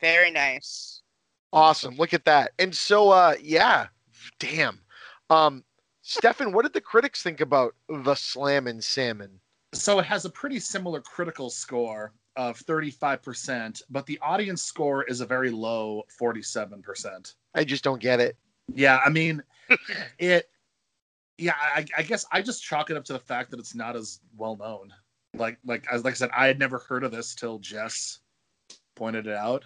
Very nice. Awesome. Look at that. And so uh yeah, damn. Um Stefan, what did the critics think about the Slammin' Salmon? So it has a pretty similar critical score of 35%, but the audience score is a very low 47%. I just don't get it. Yeah, I mean, <laughs> it. Yeah, I, I guess I just chalk it up to the fact that it's not as well known. Like, like as like I said, I had never heard of this till Jess pointed it out.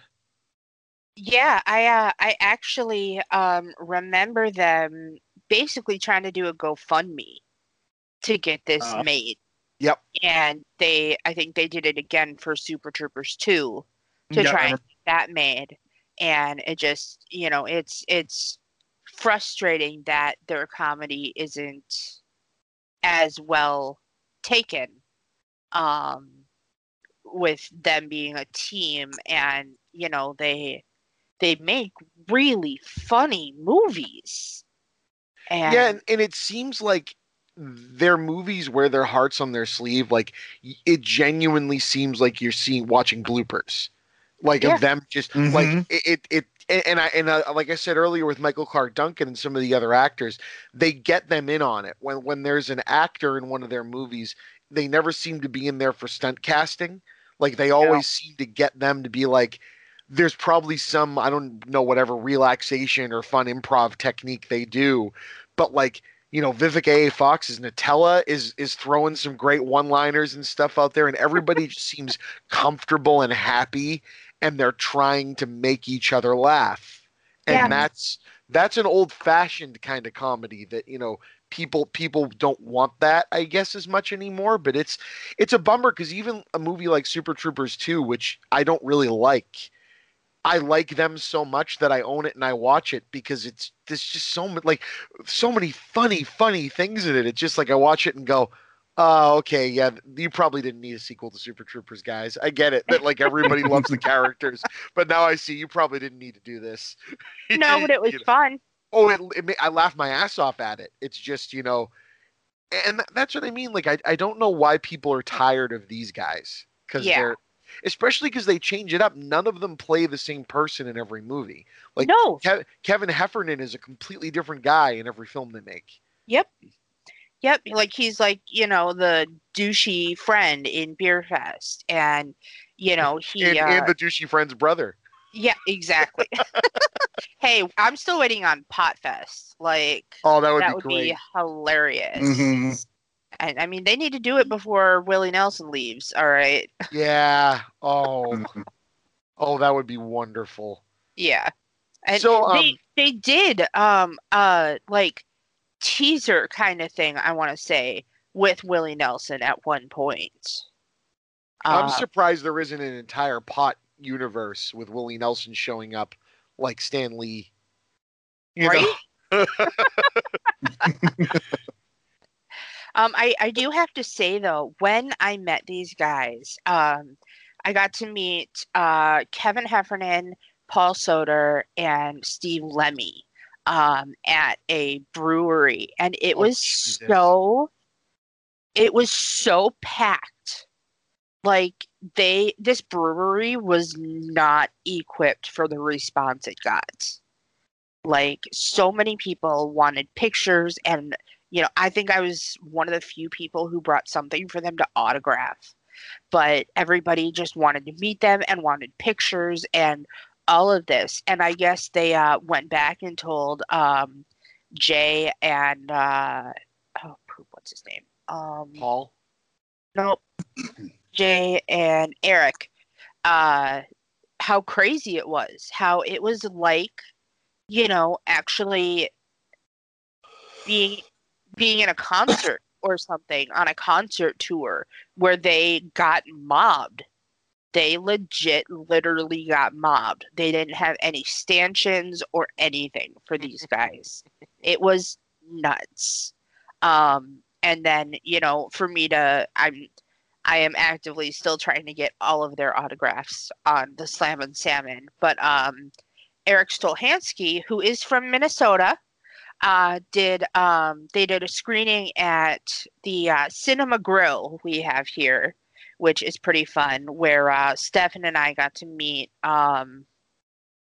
Yeah, I uh, I actually um remember them basically trying to do a GoFundMe to get this Uh, made. Yep. And they I think they did it again for Super Troopers 2 to Yeah, try and get that made. And it just, you know, it's it's frustrating that their comedy isn't as well taken um with them being a team and you know they they make really funny movies and yeah, and, and it seems like their movies wear their hearts on their sleeve. Like it genuinely seems like you're seeing watching bloopers, like Yeah. of them just Mhm. like it. it, it and and I and uh, like I said earlier with Michael Clarke Duncan and some of the other actors, they get them in on it. When when there's an actor in one of their movies, they never seem to be in there for stunt casting. Like they always seem to get them to be like, there's probably some I don't know whatever relaxation or fun improv technique they do, but like you know Vivica A. Fox's Nutella is is throwing some great one-liners and stuff out there, and everybody <laughs> just seems comfortable and happy, and they're trying to make each other laugh, and Yeah. that's that's an old-fashioned kind of comedy that you know people people don't want that I guess as much anymore. But it's it's a bummer because even a movie like Super Troopers 2, which I don't really like, I like them so much that I own it and I watch it because it's there's just so like so many funny funny things in it. It's just like I watch it and go, oh okay, yeah, you probably didn't need a sequel to Super Troopers, guys. I get it that like everybody <laughs> loves the characters, but now I see you probably didn't need to do this. <laughs> no but it was You know? fun oh it, it ma- i laughed my ass off at it it's just you know and that's what i mean like i, I don't know why people are tired of these guys because Yeah. they're especially because they change it up none of them play the same person in every movie like no Ke- kevin heffernan is a completely different guy in every film they make Yep. Yep, like he's like you know the douchey friend in Beerfest, and you <laughs> know he and, uh, and the douchey friend's brother. yeah exactly. <laughs> <laughs> hey, I'm still waiting on Potfest. Like Oh, that would that be would great. be hilarious. Mhm. And I mean, they need to do it before Willie Nelson leaves. All right. Yeah. Oh. Mhm. oh, that would be wonderful. Yeah. And So, they um, they did um uh like teaser kind of thing, I want to say, with Willie Nelson at one point. I'm Uh, surprised there isn't an entire pot universe with Willie Nelson showing up like Stan Lee. You Right? know? <laughs> Um, I, I do have to say though, when I met these guys, um, I got to meet uh, Kevin Heffernan, Paul Soter, and Steve Lemme um, at a brewery, and it Oh, was Jesus. so, it was so packed. Like they, this brewery was not equipped for the response it got. Like so many people wanted pictures and you know, I think I was one of the few people who brought something for them to autograph. But everybody just wanted to meet them and wanted pictures and all of this. And I guess they uh, went back and told um, Jay and uh, oh, poop, what's his name? Um, Paul. nope, <clears throat> Jay and Erik. Uh, how crazy it was! How it was like, you know, actually being being in a concert or something on a concert tour where they got mobbed. They legit literally got mobbed. They didn't have any stanchions or anything for these <laughs> guys. It was nuts. Um and then, you know, for me to I'm I am actively still trying to get all of their autographs on the Slammin Salmon. But um Erik Stolhanske, who is from Minnesota, uh, did um, they did a screening at the uh, Cinema Grill we have here, which is pretty fun. Where uh, Stefan and I got to meet. Um,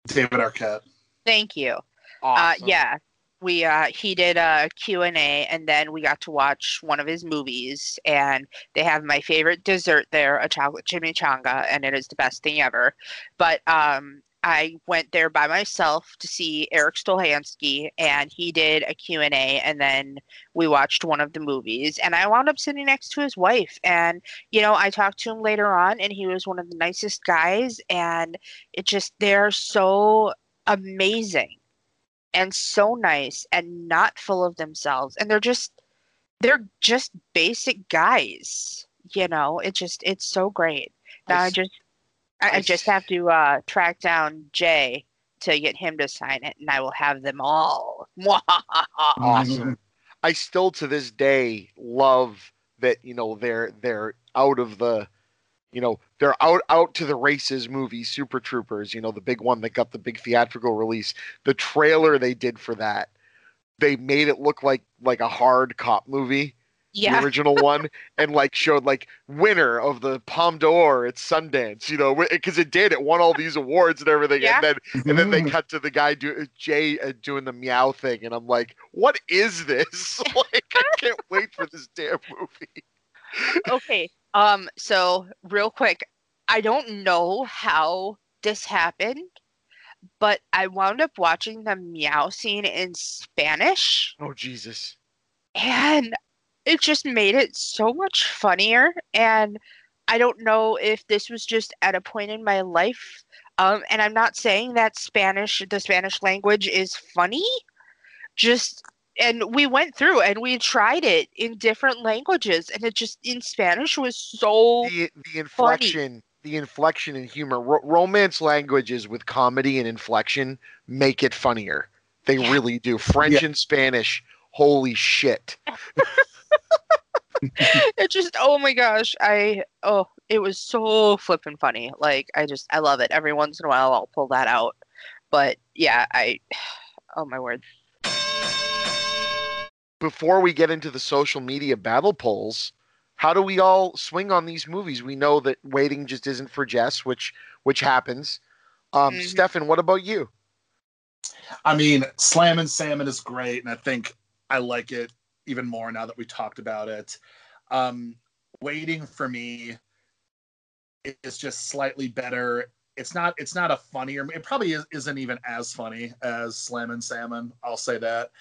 David Arquette. thank you. Awesome. Uh, yeah, we uh, he did a Q and A, and then we got to watch one of his movies. And they have my favorite dessert there, a chocolate chimichanga, and it is the best thing ever. But um, I went there by myself to see Erik Stolhanske, and he did a Q and then we watched one of the movies. And I wound up sitting next to his wife, and you know, I talked to him later on, and he was one of the nicest guys. And it just they're so amazing and so nice and not full of themselves and they're just they're just basic guys you know it just it's so great now I i, just I, I just have to uh track down jay to get him to sign it and i will have them all. <laughs> Awesome. I still to this day love that you know they're they're out of the you know they're out out to the races movie Super Troopers you know the big one that got the big theatrical release. The trailer they did for that they made it look like like a hard cop movie yeah the original <laughs> one and like showed like winner of the Palme d'Or at Sundance you know because it did it won all these awards and everything Yeah. and then and then Mm-hmm. they cut to the guy do Jay uh, doing the meow thing, and I'm like, "What is this? <laughs> like, I can't wait for this damn movie." okay um so real quick i don't know how this happened but i wound up watching the meow scene in spanish Oh Jesus! and it just made it so much funnier and i don't know if this was just at a point in my life um, and i'm not saying that spanish the spanish language is funny just and we went through and we tried it in different languages and it just in spanish was so The the inflection, the inflection and humor, ro- romance languages with comedy and inflection make it funnier. They Yeah. really do. French and Spanish, holy shit! <laughs> <laughs> it just oh my gosh i oh it was so flippin' funny like i just i love it every once in a while i'll pull that out but yeah i <sighs> oh my word Before we get into the social media battle polls, how do we all swing on these movies? We know that waiting just isn't for Jess, which which happens. Um, Mhm. Stefan, what about you? I mean, Slammin Salmon is great, and I think I like it even more now that we talked about it. Um, waiting for me is just slightly better. It's not it's not a funnier. It probably is, isn't even as funny as Slammin Salmon. I'll say that,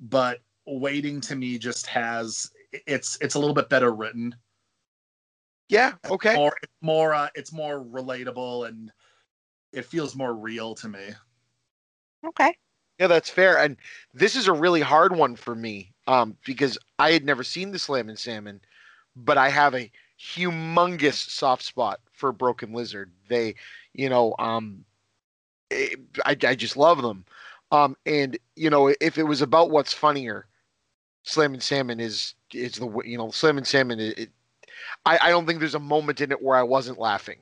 but waiting to me just has it's it's a little bit better written. Yeah. Okay. More more uh, it's more relatable and it feels more real to me. Okay. Yeah, that's fair. And this is a really hard one for me um, because I had never seen the Slammin' Salmon, but I have a humongous soft spot for Broken Lizard. They, you know, um, it, I, I just love them. Um, and you know, if it was about what's funnier, Slammin' Salmon is is the you know Slammin' Salmon. It, it, I I don't think there's a moment in it where I wasn't laughing.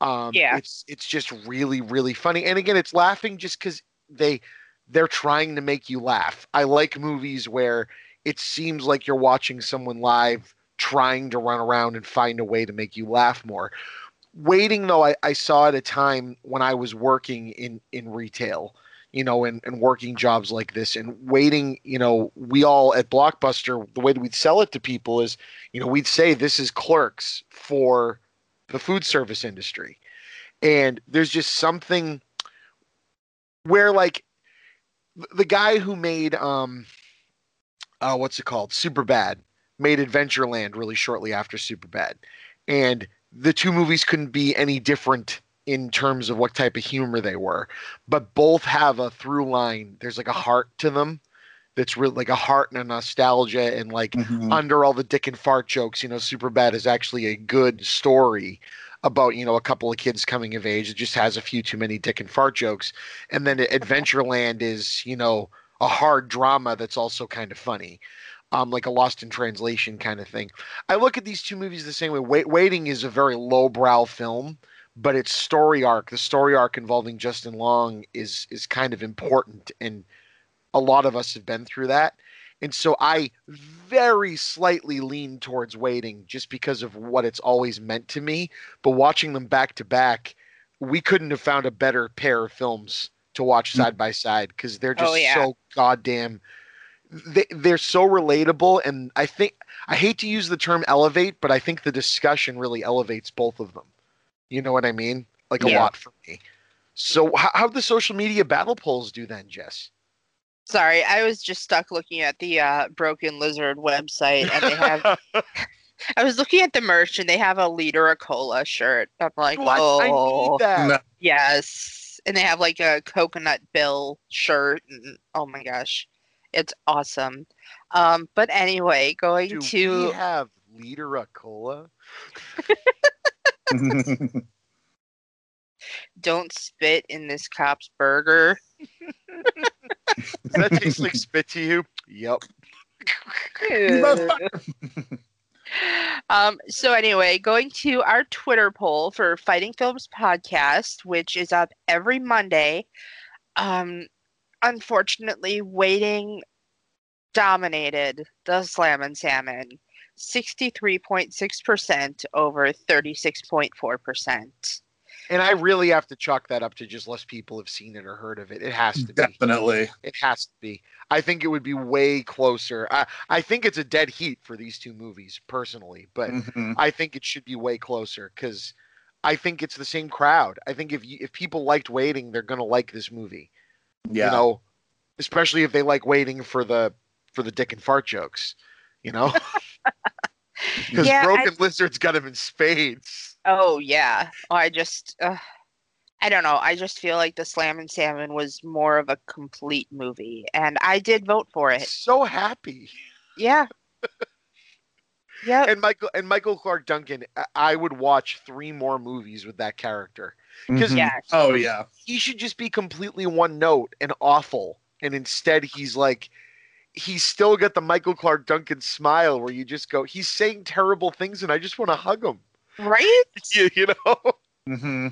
Um, Yeah. it's it's just really really funny. And again, it's laughing just because they they're trying to make you laugh. I like movies where it seems like you're watching someone live trying to run around and find a way to make you laugh more. Waiting though, I, I saw at a time when I was working in in retail, you know, and, and working jobs like this and waiting, you know, we all at Blockbuster, the way that we'd sell it to people is, you know, we'd say this is clerks for the food service industry. And there's just something where like the guy who made um uh what's it called? Superbad made Adventureland really shortly after Superbad. And the two movies couldn't be any different in terms of what type of humor they were, but both have a through line. There's like a heart to them that's really like a heart and a nostalgia and like under all the dick and fart jokes, you know, Superbad is actually a good story about, you know, a couple of kids coming of age. It just has a few too many dick and fart jokes. And then Adventureland is, you know, a hard drama that's also kind of funny. Um, like a lost in translation kind of thing. I look at these two movies the same way. Wait, Waiting is a very lowbrow film, but its story arc, the story arc involving Justin Long, is is kind of important, and a lot of us have been through that. And so I very slightly lean towards Waiting just because of what it's always meant to me. But watching them back to back, we couldn't have found a better pair of films to watch side by side because they're just Oh, yeah. so goddamn they, they're so relatable and i think i hate to use the term elevate but i think the discussion really elevates both of them you know what i mean like a Yeah. lot for me so how, how'd the social media battle polls do then jess Sorry, I was just stuck looking at the uh, Broken Lizard website, and they have. <laughs> I was looking at the merch, and they have a liter of cola shirt. I'm like, what oh, i need that yes. And they have like a coconut bill shirt, and oh my gosh, it's awesome. Um, but anyway, going do to we have liter of cola <laughs> don't spit in this cop's burger. Does that taste like spit to you yep <laughs> <laughs> um, so anyway, going to our Twitter poll for Fighting Films podcast, which is up every Monday. Um, unfortunately, waiting dominated the Slammin Salmon, sixty-three point six percent over thirty-six point four percent. And i really have to chalk that up to just less people have seen it or heard of it it has to be Definitely. It has to be. I think it would be way closer. I, I think it's a dead heat for these two movies, personally, but Mhm. I think it should be way closer because I think it's the same crowd. I think if you, if people liked waiting, they're gonna like this movie. Yeah. You know, especially if they like waiting for the for the dick and fart jokes. You know, <laughs> because Yeah, I- Broken Lizard's got him in spades. Oh yeah. Oh, I just uh, I don't know. I just feel like the Slammin Salmon was more of a complete movie, and I did vote for it. So happy. Yeah. <laughs> yeah. And Michael and Michael Clarke Duncan. I- I would watch three more movies with that character. 'Cause- Mhm. Yes. Oh yeah. he should just be completely one note and awful. And instead, he's like, he's still got the Michael Clarke Duncan smile where you just go, he's saying terrible things and I just want to hug him. Right? <laughs> you, you know? hmm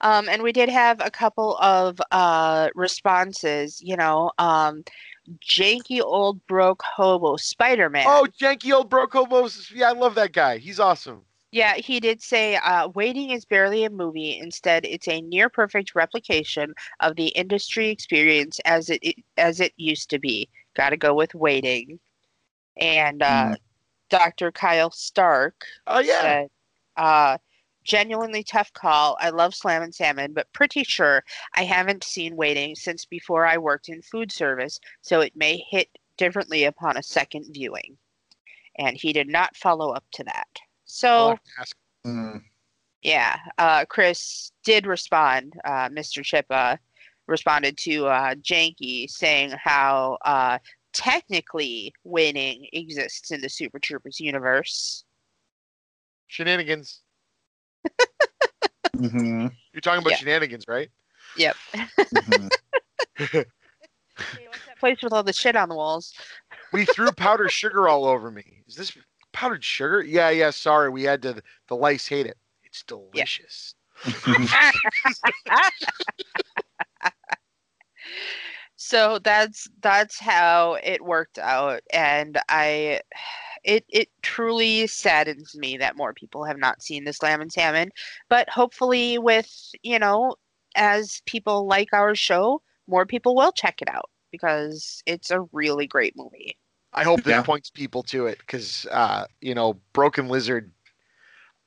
Um, and we did have a couple of uh responses, you know, um janky old broke hobo Spider-Man. Oh, janky old Broke Hobos. Yeah, I love that guy. He's awesome. Yeah, he did say uh, waiting is barely a movie. Instead, it's a near perfect replication of the industry experience as it, it as it used to be. Got to go with waiting. and uh, Mm. Dr. Kyle Stark Oh yeah. said, uh, genuinely tough call. I love Slammin Salmon, but pretty sure I haven't seen Waiting since before I worked in food service, so it may hit differently upon a second viewing. And he did not follow up to that. I'll So, have to ask. Mm. yeah, uh, Chris did respond. Uh, Mr. Chippa responded to uh, Janky saying how uh, technically Waiting exists in the Super Troopers universe. Shenanigans. <laughs> Mhm. You're talking about Yeah. shenanigans, right? Yep. Mhm. <laughs> Hey, what's that place with all the shit on the walls? We threw powdered sugar all over me. Is this powdered sugar? Yeah, yeah. Sorry, we had to. The lice hate it. It's delicious. <laughs> so that's that's how it worked out and i it it truly saddens me that more people have not seen this Slammin Salmon but hopefully with you know as people like our show more people will check it out because it's a really great movie I hope this Yeah. points people to it because, uh, you know, Broken Lizard.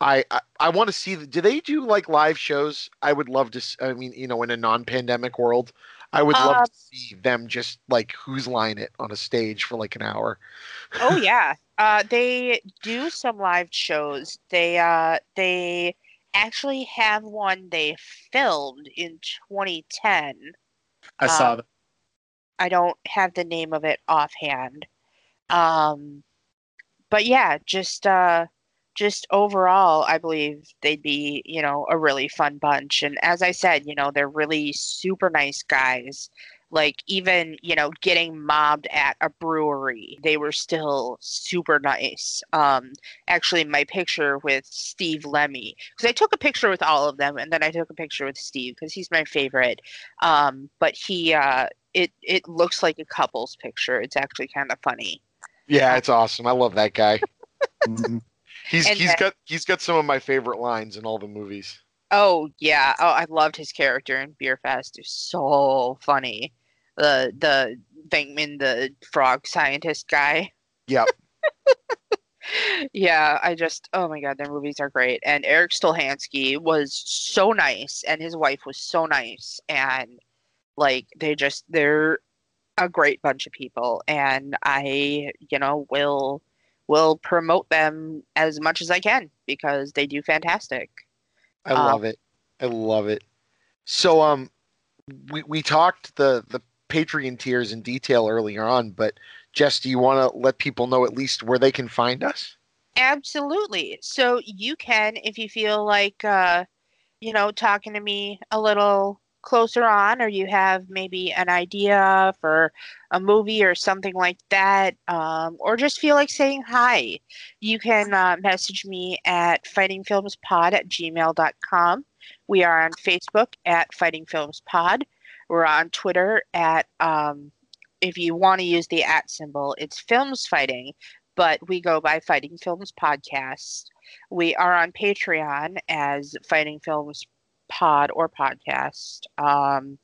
I I, I want to see. The, do they do like live shows? I would love to. I mean, you know, in a non-pandemic world, I would love Um, to see them just like who's line it on a stage for like an hour. oh <laughs> yeah uh they do some live shows they uh they actually have one they filmed in 2010 I saw Um, that. I don't have the name of it offhand. Um, but yeah, just uh, just overall, I believe they'd be, you know, a really fun bunch. And as I said, you know, they're really super nice guys. Like even, you know, getting mobbed at a brewery, they were still super nice. Um, actually, my picture with Steve Lemme, because I took a picture with all of them, and then I took a picture with Steve because he's my favorite. Um, but he, uh, it it looks like a couple's picture. It's actually kind of funny. Yeah, it's awesome. I love that guy. <laughs> Mhm. He's And he's then- got he's got some of my favorite lines in all the movies. Oh yeah. Oh, I loved his character in Beerfest. It's so funny. The the Venkman, the frog scientist guy. Yep. <laughs> yeah, I just oh my god, their movies are great. And Erik Stolhanske was so nice, and his wife was so nice, and like they just they're a great bunch of people, and I you know will will promote them as much as I can because they do fantastic. I Um, love it. I love it. So um we we talked the the Patreon tiers in detail earlier on, but Jess, do you want to let people know at least where they can find us? Absolutely. So you can, if you feel like, uh, you know, talking to me a little closer on, or you have maybe an idea for a movie or something like that, um, or just feel like saying hi, you can uh, message me at fightingfilmspod at gmail.com. We are on Facebook at Fighting Films Pod. We're on Twitter at, um, if you want to use the at symbol, it's Films Fighting but we go by Fighting Films Podcast. We are on Patreon as Fighting Films Pod or Podcast um,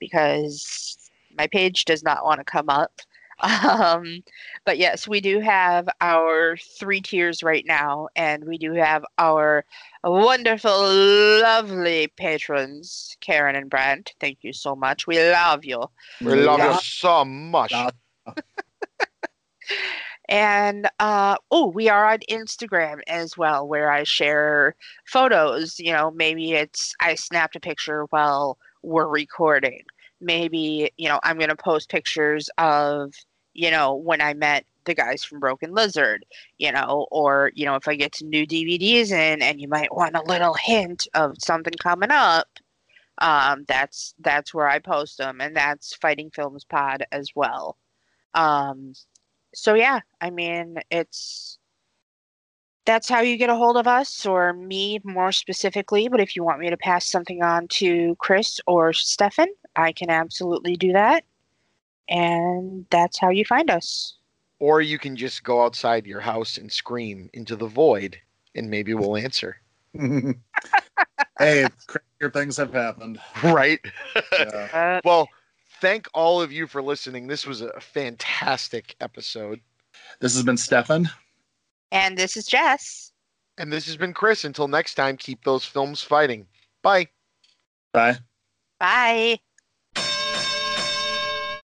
because my page does not want to come up. <laughs> Um, but yes, we do have our three tiers right now, and we do have our wonderful, lovely patrons, Karen and Brent. Thank you so much. We love you. We love Yeah. you so much. <laughs> And uh, oh, we are on Instagram as well, where I share photos. You know, maybe it's I snapped a picture while we're recording. Maybe you know I'm gonna post pictures of you know when I met the guys from Broken Lizard. You know, or you know if I get some new DVDs in, and you might want a little hint of something coming up. Um, that's that's where I post them, and that's Fighting Films Pod as well. Um, so yeah, I mean, it's that's how you get a hold of us or me more specifically. But if you want me to pass something on to Chris or Stefan, I can absolutely do that. And that's how you find us. Or you can just go outside your house and scream into the void, and maybe we'll answer. <laughs> <laughs> hey, crazier things have happened. right? Yeah. <laughs> Uh, Well, thank all of you for listening. This was a fantastic episode. This has been Stefan. And this is Jess. And this has been Chris. Until next time, keep those films fighting. Bye. Bye. Bye.